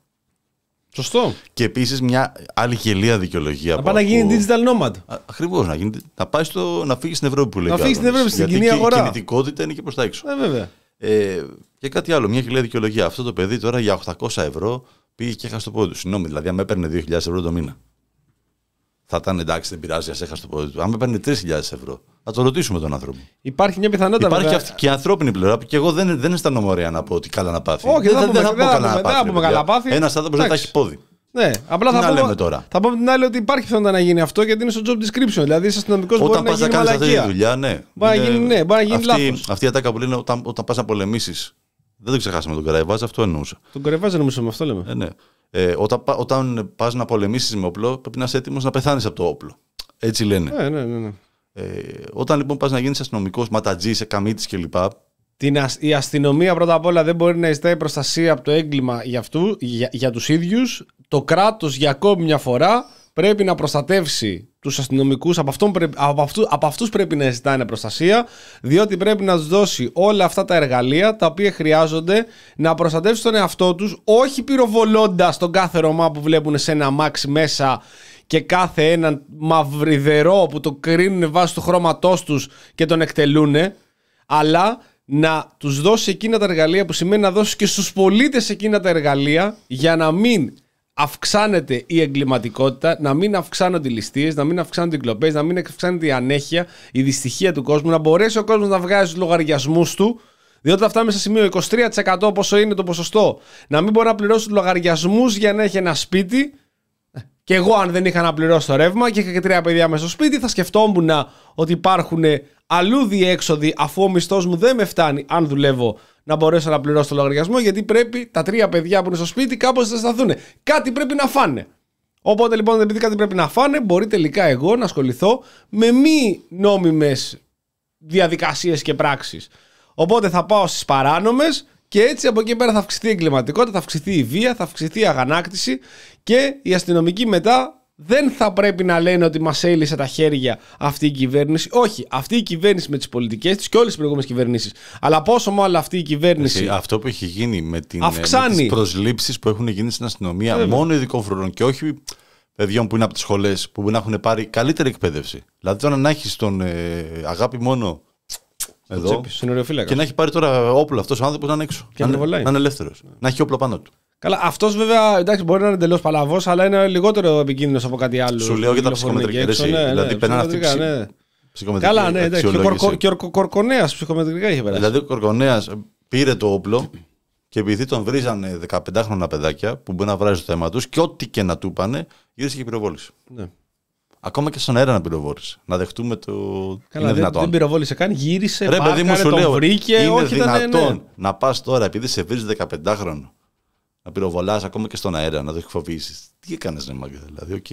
Σωστό. Και επίσης μια άλλη γελία δικαιολογία. Να πάει να γίνει digital nomad. Ακριβώς. Να, γίνει- να, πάει στο, να φύγει στην Ευρώπη που λέει. Να και φύγει στην άλλος. Ευρώπη, στην Γιατί κοινή και η αγορά. κινητικότητα είναι και προς τα έξω. Ε, βέβαια. Ε, και κάτι άλλο, μια γελία δικαιολογία. Αυτό το παιδί τώρα για 800 ευρώ πήγε και έχασε το πόδι του. Συγγνώμη, δηλαδή, αν με έπαιρνε 2.000 ευρώ το μήνα. Θα ήταν εντάξει, δεν πειράζει, ας έχασε το πόδι του. Αν με παίρνει 3.000 ευρώ, θα το ρωτήσουμε τον άνθρωπο. Υπάρχει μια πιθανότητα. Υπάρχει βέβαια. αυτή και η ανθρώπινη πλευρά που και εγώ δεν, δεν αισθάνομαι ωραία να πω ότι καλά να πάθει. Όχι, δεν θα πούμε- πω δεν θα καλά πούμε- να δεν θα πάθει. πούμε καλά πάθη. Ένας άνθρωπος δεν θα Εντάξει. έχει πόδι. Ναι, απλά Τι θα να πούμε, λέμε τώρα; θα πω από την άλλη ότι υπάρχει πιθανότητα να γίνει αυτό γιατί είναι στο job description. Δηλαδή, είσαι αστυνομικός μπορεί Όταν να πας να γίνει κάνεις αυτή τη μαλακία. δουλειά, ναι. Μπορεί να Είναι- γίνει- ναι, μπορεί να γίνει αυτή, λάθος. αυτή η ατάκα που λένε όταν, όταν πας να πολεμήσεις. Δεν το ξεχάσαμε τον Καραϊβάζ, αυτό εννοούσα. Τον κορεβάζει νομίζω με αυτό λέμε. Ε, ναι. ε, όταν πα- όταν πας να πολεμήσεις με όπλο, πρέπει να είσαι έτοιμος να πεθάνεις από το όπλο. Έτσι λένε. Ναι, ναι, ναι. ναι. Ε, όταν λοιπόν πας να γίνεις αστυνομικός, ματατζής, σε καμίτη κλπ. Την ασ- η αστυνομία πρώτα απ' όλα δεν μπορεί να ζητάει προστασία από το έγκλημα για, αυτού, για, για τους ίδιους. Το κράτος για ακόμη μια φορά πρέπει να προστατεύσει τους αστυνομικούς. Από, αυτόν πρέπει, από, αυτού, από αυτούς πρέπει να ζητάνε προστασία διότι πρέπει να τους δώσει όλα αυτά τα εργαλεία τα οποία χρειάζονται να προστατεύσουν τον εαυτό τους όχι πυροβολώντας τον κάθε Ρωμά που βλέπουν σε ένα αμάξι μέσα και κάθε έναν μαυριδερό που το κρίνουν βάσει του χρώματός τους και τον εκτελούν αλλά να τους δώσει εκείνα τα εργαλεία που σημαίνει να δώσει και στους πολίτες εκείνα τα εργαλεία για να μην αυξάνεται η εγκληματικότητα, να μην αυξάνονται οι ληστείες, να μην αυξάνονται οι κλοπές, να μην αυξάνεται η ανέχεια, η δυστυχία του κόσμου, να μπορέσει ο κόσμος να βγάζει τους λογαριασμούς του, διότι θα φτάμε σε σημείο 23% πόσο είναι το ποσοστό, να μην μπορεί να πληρώσει τους λογαριασμούς για να έχει ένα σπίτι, και εγώ, αν δεν είχα να πληρώσω το ρεύμα και είχα και τρία παιδιά μέσα στο σπίτι, θα σκεφτόμουν ότι υπάρχουν αλλού διέξοδοι αφού ο μισθός μου δεν με φτάνει, αν δουλεύω, να μπορέσω να πληρώσω το λογαριασμό, γιατί πρέπει τα τρία παιδιά που είναι στο σπίτι κάπως να σταθούν. Κάτι πρέπει να φάνε. Οπότε λοιπόν, επειδή κάτι πρέπει να φάνε, μπορεί τελικά εγώ να ασχοληθώ με μη νόμιμες διαδικασίες και πράξεις. Οπότε θα πάω στις παράνομες και έτσι από εκεί πέρα θα αυξηθεί η εγκληματικότητα, θα αυξηθεί η βία, θα αυξηθεί η αγανάκτηση και οι αστυνομικοί μετά δεν θα πρέπει να λένε ότι μας έλυσε τα χέρια αυτή η κυβέρνηση. Όχι, αυτή η κυβέρνηση με τις πολιτικές της και όλες τις προηγούμενες κυβερνήσεις. Αλλά πόσο μάλλον αυτή η κυβέρνηση. Εσύ, αυτό που έχει γίνει με, την, Αυξάνει. με τις προσλήψεις που έχουν γίνει στην αστυνομία μόνο ειδικών φρουρών και όχι παιδιών που είναι από τις σχολές που μπορεί να έχουν πάρει καλύτερη εκπαίδευση. Δηλαδή τώρα να έχεις τον ε, αγάπη μόνο εδώ. τσέπη, συνοριοφύλακας. Και να έχει πάρει τώρα όπλο αυτός ο άνθρωπος να είναι έξω. Και να, να είναι, βολάει. να είναι ελεύθερος. Να έχει όπλο πάνω του. Καλά, αυτός βέβαια εντάξει, μπορεί να είναι εντελώς παλαβός, αλλά είναι λιγότερο επικίνδυνος από κάτι άλλο. Σου λέω για τα Κυκλοφορούν ψυχομετρικά, εκεί έξω, ρε, εσύ. ναι, Δηλαδή, ναι, περνάνε αυτή ψυχομετρικά, ψη- ναι. Ψυχομετρική Καλά, ναι, εντάξει. Και ο, αξιολόγηση. Κορκο, και ο Κορκονέας ψυχομετρικά είχε περάσει. Δηλαδή ο Κορκονέας πήρε το όπλο και επειδή τον βρίζανε 15χρονα παιδάκια που μπορεί να βράζει το θέμα τους και ό,τι και να του είπανε, γύρισε και πυροβόλησε. Ναι. Ακόμα και στον αέρα να πυροβόλησε. Να δεχτούμε το. Καλά, είναι δεν, δυνατόν. δεν πυροβόλησε καν, γύρισε, Ρε παιδί μου, πάρκαρε, σου τον λέω, βρήκε, είναι όχι ήταν, δυνατόν ναι. να πας τώρα επειδή σε βρίζει 15χρονο να πυροβολάς ακόμα και στον αέρα, να το εκφοβήσεις. Τι έκανες, ρε μάγκα, δηλαδή, οκ.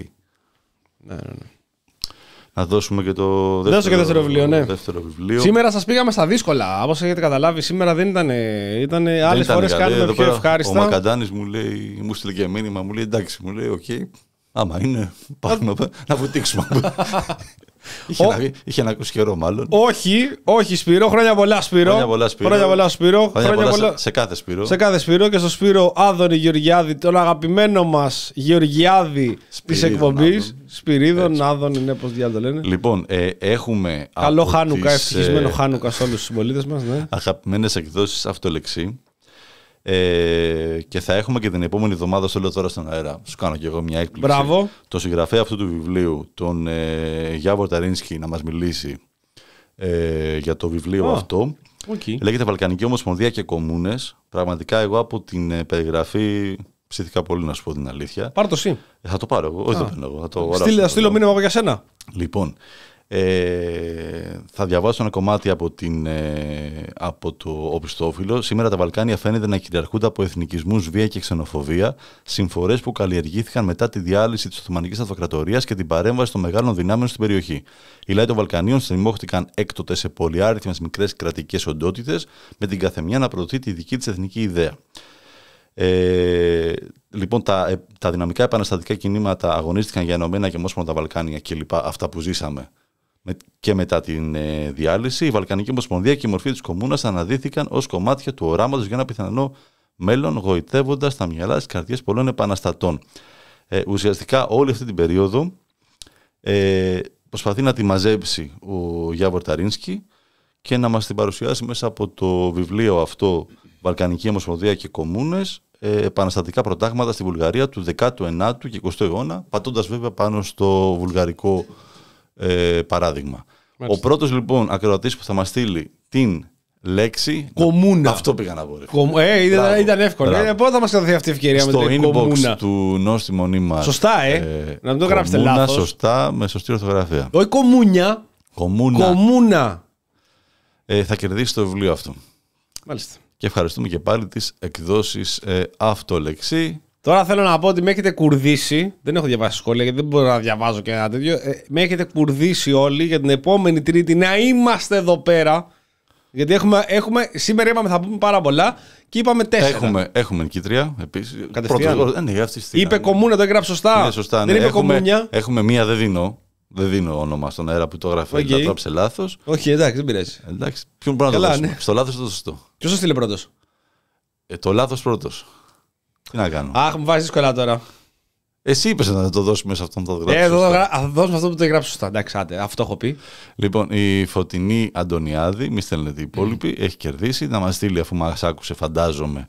Ναι, ναι, ναι. Να δώσουμε και το δεύτερο, Δώσε και δεύτερο βιβλίο, ναι. δεύτερο βιβλίο. Σήμερα σας πήγαμε στα δύσκολα. Όπως έχετε καταλάβει, σήμερα δεν ήταν. ήταν Δεν Άλλε ήταν φορές καλή. κάνουμε Εδώ πιο πέρα ευχάριστα. Ο Μακαντάνης μου λέει, μου στείλε και μήνυμα, μου λέει εντάξει, μου λέει, οκ. Άμα είναι, πάμε να βουτήξουμε. είχε, Ο- να, είχε να ακούσει καιρό, μάλλον. Όχι, όχι Σπύρο, χρόνια πολλά Σπύρο. Χρόνια πολλά, Σπύρο. Χρόνια πολλά, Σπύρο. Χρόνια Χρόνια πολλά πολλά- σε, σε κάθε Σπύρο. Σε κάθε Σπύρο και στο Σπύρο Άδωνη Γεωργιάδη, τον αγαπημένο μας Γεωργιάδη της Σπυρίδων, εκπομπής. Άδων. Σπυρίδων, Άδων είναι πώς διάλογο το λένε. Λοιπόν, ε, έχουμε. Καλό από Χάνουκα, τις, ευτυχισμένο ε, Χάνουκα σε όλους τους συμπολίτες μας. Ναι. Αγαπημένες εκδόσεις αυτολεξή. Ε, και θα έχουμε και την επόμενη εβδομάδα, στο λέω τώρα στον αέρα. Σου κάνω και εγώ μια έκπληξη. Μπράβο. Το συγγραφέα αυτού του βιβλίου, τον ε, Γιάβορ Ταρίνσκι, να μας μιλήσει ε, για το βιβλίο Α. αυτό. Okay. Λέγεται Βαλκανική Ομοσπονδία και Κομμούνες. Πραγματικά εγώ από την ε, περιγραφή ψήθηκα πολύ να σου πω την αλήθεια. Πάρ το εσύ. Ε, θα το πάρω εγώ. Όχι, δεν παίρνω εγώ. Θα το αγοράσω. Στείλε, θα στείλω μήνυμα εγώ για σένα. Λοιπόν, ε, θα διαβάσω ένα κομμάτι από, την, ε, από το οπισθόφυλλο. Σήμερα τα Βαλκάνια φαίνεται να κυριαρχούνται από εθνικισμούς, βία και ξενοφοβία, συμφορές που καλλιεργήθηκαν μετά τη διάλυση της Οθωμανικής Αυτοκρατορίας και την παρέμβαση των μεγάλων δυνάμεων στην περιοχή. Οι λαοί των Βαλκανίων στριμώχτηκαν έκτοτε σε πολυάριθμες μικρές κρατικές οντότητες, με την καθεμιά να προωθεί τη δική της εθνική ιδέα. Ε, λοιπόν, τα, ε, τα δυναμικά επαναστατικά κινήματα αγωνίστηκαν για ενωμένα και μόσποντα τα Βαλκάνια και λοιπά, αυτά που ζήσαμε με, και μετά την ε, διάλυση. Η Βαλκανική Ομοσπονδία και η μορφή της κομμούνας αναδύθηκαν ως κομμάτια του οράματος για ένα πιθανό μέλλον, γοητεύοντας τα μυαλά της καρδιές πολλών επαναστατών. Ε, ουσιαστικά όλη αυτή την περίοδο ε, προσπαθεί να τη μαζέψει ο Γιάβορ Ταρίνσκι και να μας την παρουσιάσει μέσα από το βιβλίο αυτό Βαλκανική Ομοσπονδία και Κομμούνες ε, επαναστατικά προτάγματα στη Βουλγαρία του 19ου και 20ου αιώνα πατώντας βέβαια πάνω στο βουλγαρικό ε, παράδειγμα. Μάλιστα. Ο πρώτος λοιπόν ακροατής που θα μας στείλει την λέξη Κομμούνα. αυτό πήγα να πω ρε. Κομ- Ε, ήταν, Μπράβο. ήταν εύκολο. Μπράβο. Ε, πότε θα μας καταδοθεί αυτή η ευκαιρία με στο την inbox κομμούνα; του νόστιμονή μας Σωστά, ε. Να μην το γράψετε κομμούνα, λάθος. σωστά με σωστή ορθογραφία Όχι κομμούνια. κομμούνα Κομμούνα. ε, θα κερδίσει το βιβλίο αυτό Μάλιστα. και ευχαριστούμε και πάλι τις εκδόσεις ε, αυτολεξή Τώρα θέλω να πω ότι με έχετε κουρδίσει. Δεν έχω διαβάσει σχόλια γιατί δεν μπορώ να διαβάζω και ένα τέτοιο. Ε, με έχετε κουρδίσει όλοι για την επόμενη Τρίτη να είμαστε εδώ πέρα. Γιατί έχουμε, έχουμε, σήμερα είπαμε θα πούμε πάρα πολλά και είπαμε τέσσερα. έχουμε, έχουμε νικήτρια επίσης Κατευθείαν. Πρώτος- ε, ναι, αυτή στη- Είπε κομμούνα, το έγραψε σωστά. Είναι σωστά, Δεν ναι. είπε έχουμε, κομμούνια. έχουμε μία, δεν δίνω. Δεν δίνω όνομα στον αέρα που το έγραφε. OK. Okay. Το έγραψε λάθος. Όχι, εντάξει, δεν πειράζει. Εντάξει, ποιον μπορεί να το Καλά, δώσουμε. ναι. Στο λάθος το σωστό. Ποιος το στείλε πρώτος; Ε, το λάθος πρώτος. Τι να κάνω; Αχ, μου βάζεις δύσκολα τώρα. Εσύ είπες να το δώσουμε σε αυτόν τον το Ε, γράψεις. εδώ σωστά. γρα- θα δώσουμε αυτό που το έγραψε σωστά. Εντάξει, άντε, αυτό έχω πει. Λοιπόν, η Φωτεινή Αντωνιάδη, μη στέλνετε οι υπόλοιποι, έχει κερδίσει. Να μας στείλει αφού μας άκουσε, φαντάζομαι.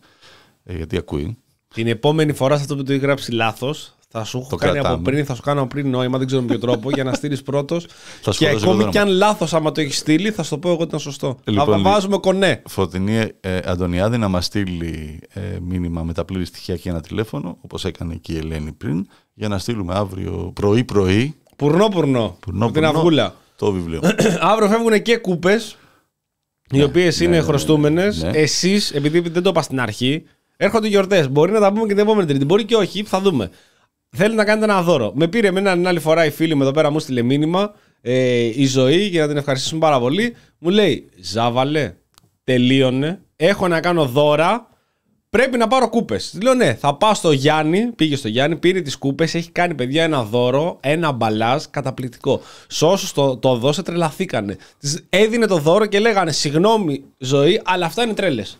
Ε, γιατί ακούει. Την επόμενη φορά σε αυτό που το έχει γράψει λάθος, θα σου έχω Το κάνει από κρατάμε. πριν, θα σου κάνω πριν νόημα, δεν ξέρω με ποιο τρόπο, για να στείλεις πρώτος. Θα σου και δώσω ακόμη εγώ κι το αν λάθος, άμα το έχεις στείλει, θα σου το πω εγώ ότι ήταν σωστό. Λοιπόν, θα λι- βάζουμε κονέ. Φωτεινή ε, Αντωνιάδη να μας στείλει ε, μήνυμα με τα πλήρη στοιχεία και ένα τηλέφωνο, όπως έκανε και η Ελένη πριν, για να στείλουμε αύριο πρωί-πρωί Πουρνό, πουρνό. Πουρνό, από την πουρνό. αυγούλα. το βιβλίο. Αύριο φεύγουν και κούπες, οι οποίες είναι ναι, χρωστούμενες. ναι. Εσείς, επειδή δεν το είπα στην αρχή, έρχονται γιορτές. Μπορεί να τα πούμε και την επόμενη Τρίτη. Μπορεί και όχι, θα δούμε. Θέλει να κάνετε ένα δώρο. Με πήρε εμένα την άλλη φορά η φίλη μου εδώ πέρα, μου στείλε μήνυμα ε, η ζωή για να την ευχαριστήσουμε πάρα πολύ. Μου λέει, Ζάβαλε, τελείωνε. Έχω να κάνω δώρα. Πρέπει να πάρω κούπες. Λέω ναι, θα πάω στο Γιάννη. Πήγε στο Γιάννη, πήρε τις κούπες. Έχει κάνει παιδιά ένα δώρο, ένα μπαλάζ καταπληκτικό. Σε όσου το, το δώσε, τρελαθήκανε. Της έδινε το δώρο και λέγανε Συγγνώμη, ζωή, αλλά αυτά είναι τρέλες.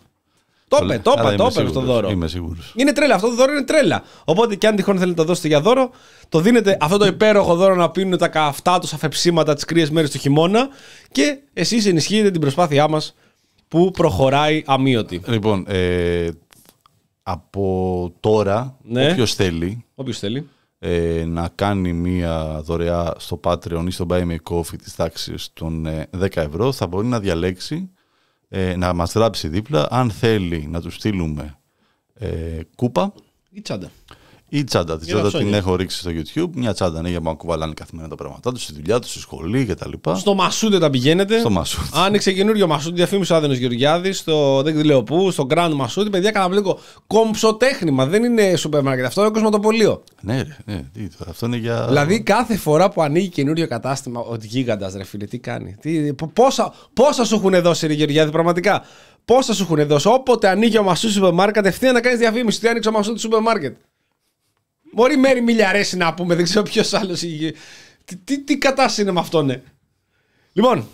Το Το είπε, λέει. το Αλλά είπε, το είμαι είπε στο σίγουρος, δώρο. είμαι σίγουρος. Είναι τρέλα. Αυτό το δώρο είναι τρέλα. Οπότε και αν τυχόν θέλετε να το δώσετε για δώρο, το δίνετε αυτό το υπέροχο δώρο να πίνουν τα καυτά τους αφεψίματα τις κρύες μέρες του χειμώνα και εσείς ενισχύετε την προσπάθειά μας που προχωράει αμύωτη. Λοιπόν, ε, από τώρα, Ναι. όποιος θέλει Όποιος θέλει. ε, να κάνει μία δωρεά στο Patreon ή στο Buy Me a Coffee της τάξης των ε, 10 ευρώ θα μπορεί να διαλέξει ε, να μας γράψει δίπλα αν θέλει να του στείλουμε ε, κούπα Ή τσάντα. Ή τσάντα. Τη Για τα τσάντα την ψώνια. έχω ρίξει στο YouTube. Μια τσάντα είναι για να κουβαλάνε καθημερινά τα πράγματά τους, στη δουλειά τους, στη σχολή κτλ. Στο Μασούντε τα πηγαίνετε. Στο Μασούτ. Άνοιξε καινούριο Μασούντι, διαφήμισε ο Άδενος Γεωργιάδης, στο δεν λέω πού, στο Grand Μασούντι. Παιδιά, καταπληκτικό. Κομψοτέχνημα, δεν είναι σούπερ μάρκετ. Αυτό είναι κοσματοπολείο. Ναι, ρε, ναι, τι, τώρα, αυτό είναι για. Δηλαδή, κάθε φορά που ανοίγει καινούριο κατάστημα, ο γίγαντας, ρε φίλε, τι κάνει; Τι, πο- πόσα, πόσα σου έχουν δώσει, ρε Γεωργιάδη, πραγματικά; Πόσα σου έχουν δώσει; Όποτε ανοίγει ο Μασούντι σούπερ μάρκετ, κατευθείαν να κάνεις διαφήμιση. Τι άνοιξε ο Μασούντι σούπερ μάρκετ. Μπορεί μέρη μιλιαρέση να πούμε, δεν ξέρω ποιος άλλος. Τι, τι, τι κατάσταση είναι με αυτό, ναι. Λοιπόν,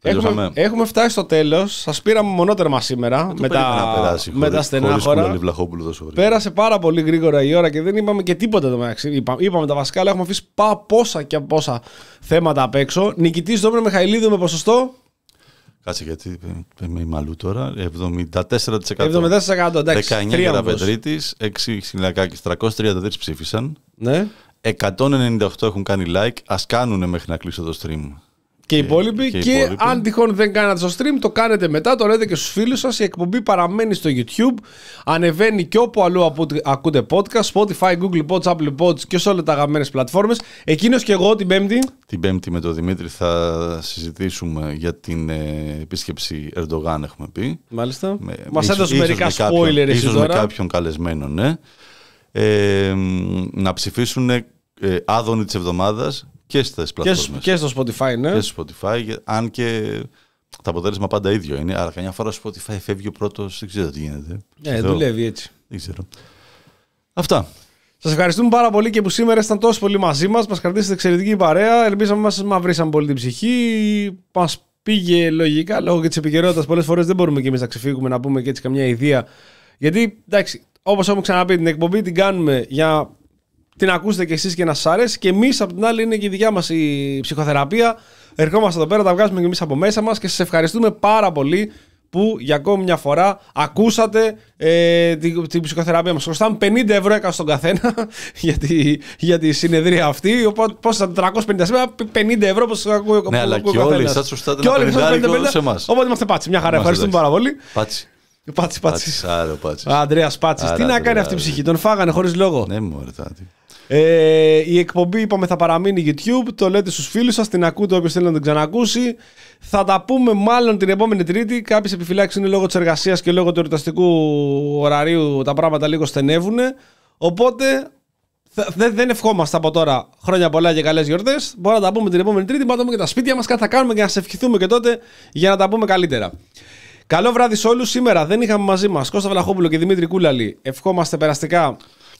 Τελειώσαμε. έχουμε, έχουμε φτάσει στο τέλος. Σας πήραμε μονότερμα σήμερα Το με περίμενα να τα, περάσει με τα χωρίς- στενά χωρίς χώρα. Κουλαλή Βλαχόπουλο τόσο γρήγορα. Πέρασε πάρα πολύ γρήγορα η ώρα και δεν είπαμε και τίποτα το μεταξύ. Είπα, είπαμε τα βασικά, αλλά έχουμε αφήσει πά, πόσα και πόσα θέματα απ' έξω. Νικητής Δόμηνο Μιχαηλίδου με ποσοστό Κάτσε γιατί είμαι η μαλλού τώρα. 74%. 74%. Εντάξει, 19 τρίαμβος. Γεραπετρίτη, 6 Χιλιακάκη, 333 ψήφισαν. Ναι. 198 έχουν κάνει like. Α κάνουν μέχρι να κλείσω το stream. Και οι υπόλοιποι. και Και, οι υπόλοιποι. αν τυχόν δεν κάνατε στο stream, το κάνετε μετά, το λέτε και στους φίλους σας. Η εκπομπή παραμένει στο YouTube. Ανεβαίνει και όπου αλλού απο- ακούτε podcast. Spotify, Google Pods, Apple Pods και σε όλε τα αγαπημένε πλατφόρμες. Εκείνος και εγώ την Πέμπτη. Την Πέμπτη με τον Δημήτρη θα συζητήσουμε για την ε, επίσκεψη Ερντογάν, έχουμε πει. Μάλιστα. Με- Μας ίσως- έδωσε ίσως μερικά με κάποιον- spoiler εσύ ίσως με τώρα. κάποιον καλεσμένο, ναι. Ε, μ, να ψηφίσουν ε, άδωνη της εβδομάδας και στις Και, πλατφόρμες. και στο Spotify, ναι. και στο Spotify, για- αν και το αποτέλεσμα πάντα ίδιο είναι. Αλλά καμιά φορά στο Spotify φεύγει ο πρώτος, δεν ξέρω τι γίνεται. Ε, Θεό. δουλεύει έτσι. Δεν ξέρω. Αυτά. Σας ευχαριστούμε πάρα πολύ και που σήμερα ήσταν τόσο πολύ μαζί μας. Μας κρατήσατε εξαιρετική παρέα. Ελπίζαμε να σα μαυρίσαμε πολύ την ψυχή. Μας πήγε λογικά λόγω και της επικαιρότητας. Πολλές φορές δεν μπορούμε και εμείς να ξεφύγουμε να πούμε και έτσι καμιά ιδέα. Γιατί εντάξει, όπως έχουμε ξαναπεί, την εκπομπή την κάνουμε για την ακούσετε κι εσείς και να σας αρέσει. Και εμείς απ' την άλλη είναι και η δικιά μας η ψυχοθεραπεία. Ερχόμαστε εδώ πέρα, τα βγάζουμε κι εμείς από μέσα μας και σας ευχαριστούμε πάρα πολύ που για ακόμη μια φορά ακούσατε ε, την, την ψυχοθεραπεία μας. Χρωστάμε 50 ευρώ έκανα στον καθένα για τη, για τη συνεδρία αυτή. Οπότε πόσα 450 σήμερα, 50 ευρώ που σας ακούει Ναι, αλλά και όλοι εσάς χρωστάτε ένα πενηντάρικο σε εμάς. Οπότε είμαστε πάτσι. Μια χαρά. Είμαστε Ευχαριστούμε πάρα πολύ. Πάτσι. Πάτσι, πάτσι. Πάτσι. Άρα, πάτσι. Αντρέα Πάτσι. Άρα, Τι να Αντρέα, κάνει αυτή η ρε. ψυχή. Τον φάγανε χωρίς λόγο. Ναι, μου τι. Ε, η εκπομπή είπαμε θα παραμείνει YouTube. Το λέτε στους φίλους σας, την ακούτε όποιος θέλει να την ξανακούσει. Θα τα πούμε μάλλον την επόμενη Τρίτη. Κάποιες επιφυλάξεις είναι λόγω της εργασίας και λόγω του εορταστικού ωραρίου τα πράγματα λίγο στενεύουν. Οπότε θα- δεν, δεν ευχόμαστε από τώρα χρόνια πολλά και καλές γιορτές. Μπορούμε να τα πούμε την επόμενη Τρίτη. Μπορούμε να τα πούμε και τα σπίτια μας. Κάτι θα κάνουμε και να σε ευχηθούμε και τότε για να τα πούμε καλύτερα. Καλό βράδυ σε όλους. Σήμερα δεν είχαμε μαζί μας Κώστα Βλαχόπουλο και Δημήτρη Κούλαλη. Ευχόμαστε περαστικά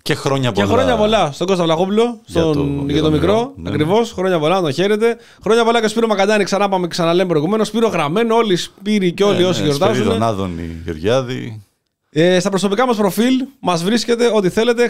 Και χρόνια και πολλά. χρόνια πολλά στον Κώστα Βλαχόπουλο, στον, για, για το, το μικρό. μικρό, ναι. Ακριβώς. Χρόνια πολλά, να τον χαίρετε. Χρόνια πολλά και Σπύρο Μακαντάνη, ξανά πάμε και ξαναλέμε προηγουμένως. Σπύρο γραμμένο, όλοι οι Σπύροι και όλοι Ναι, όσοι ναι, γιορτάζουν. Σπυρίδων, Άδωνη, Γεωργιάδη. Ε, στα προσωπικά μας προφίλ μας βρίσκεται ό,τι θέλετε.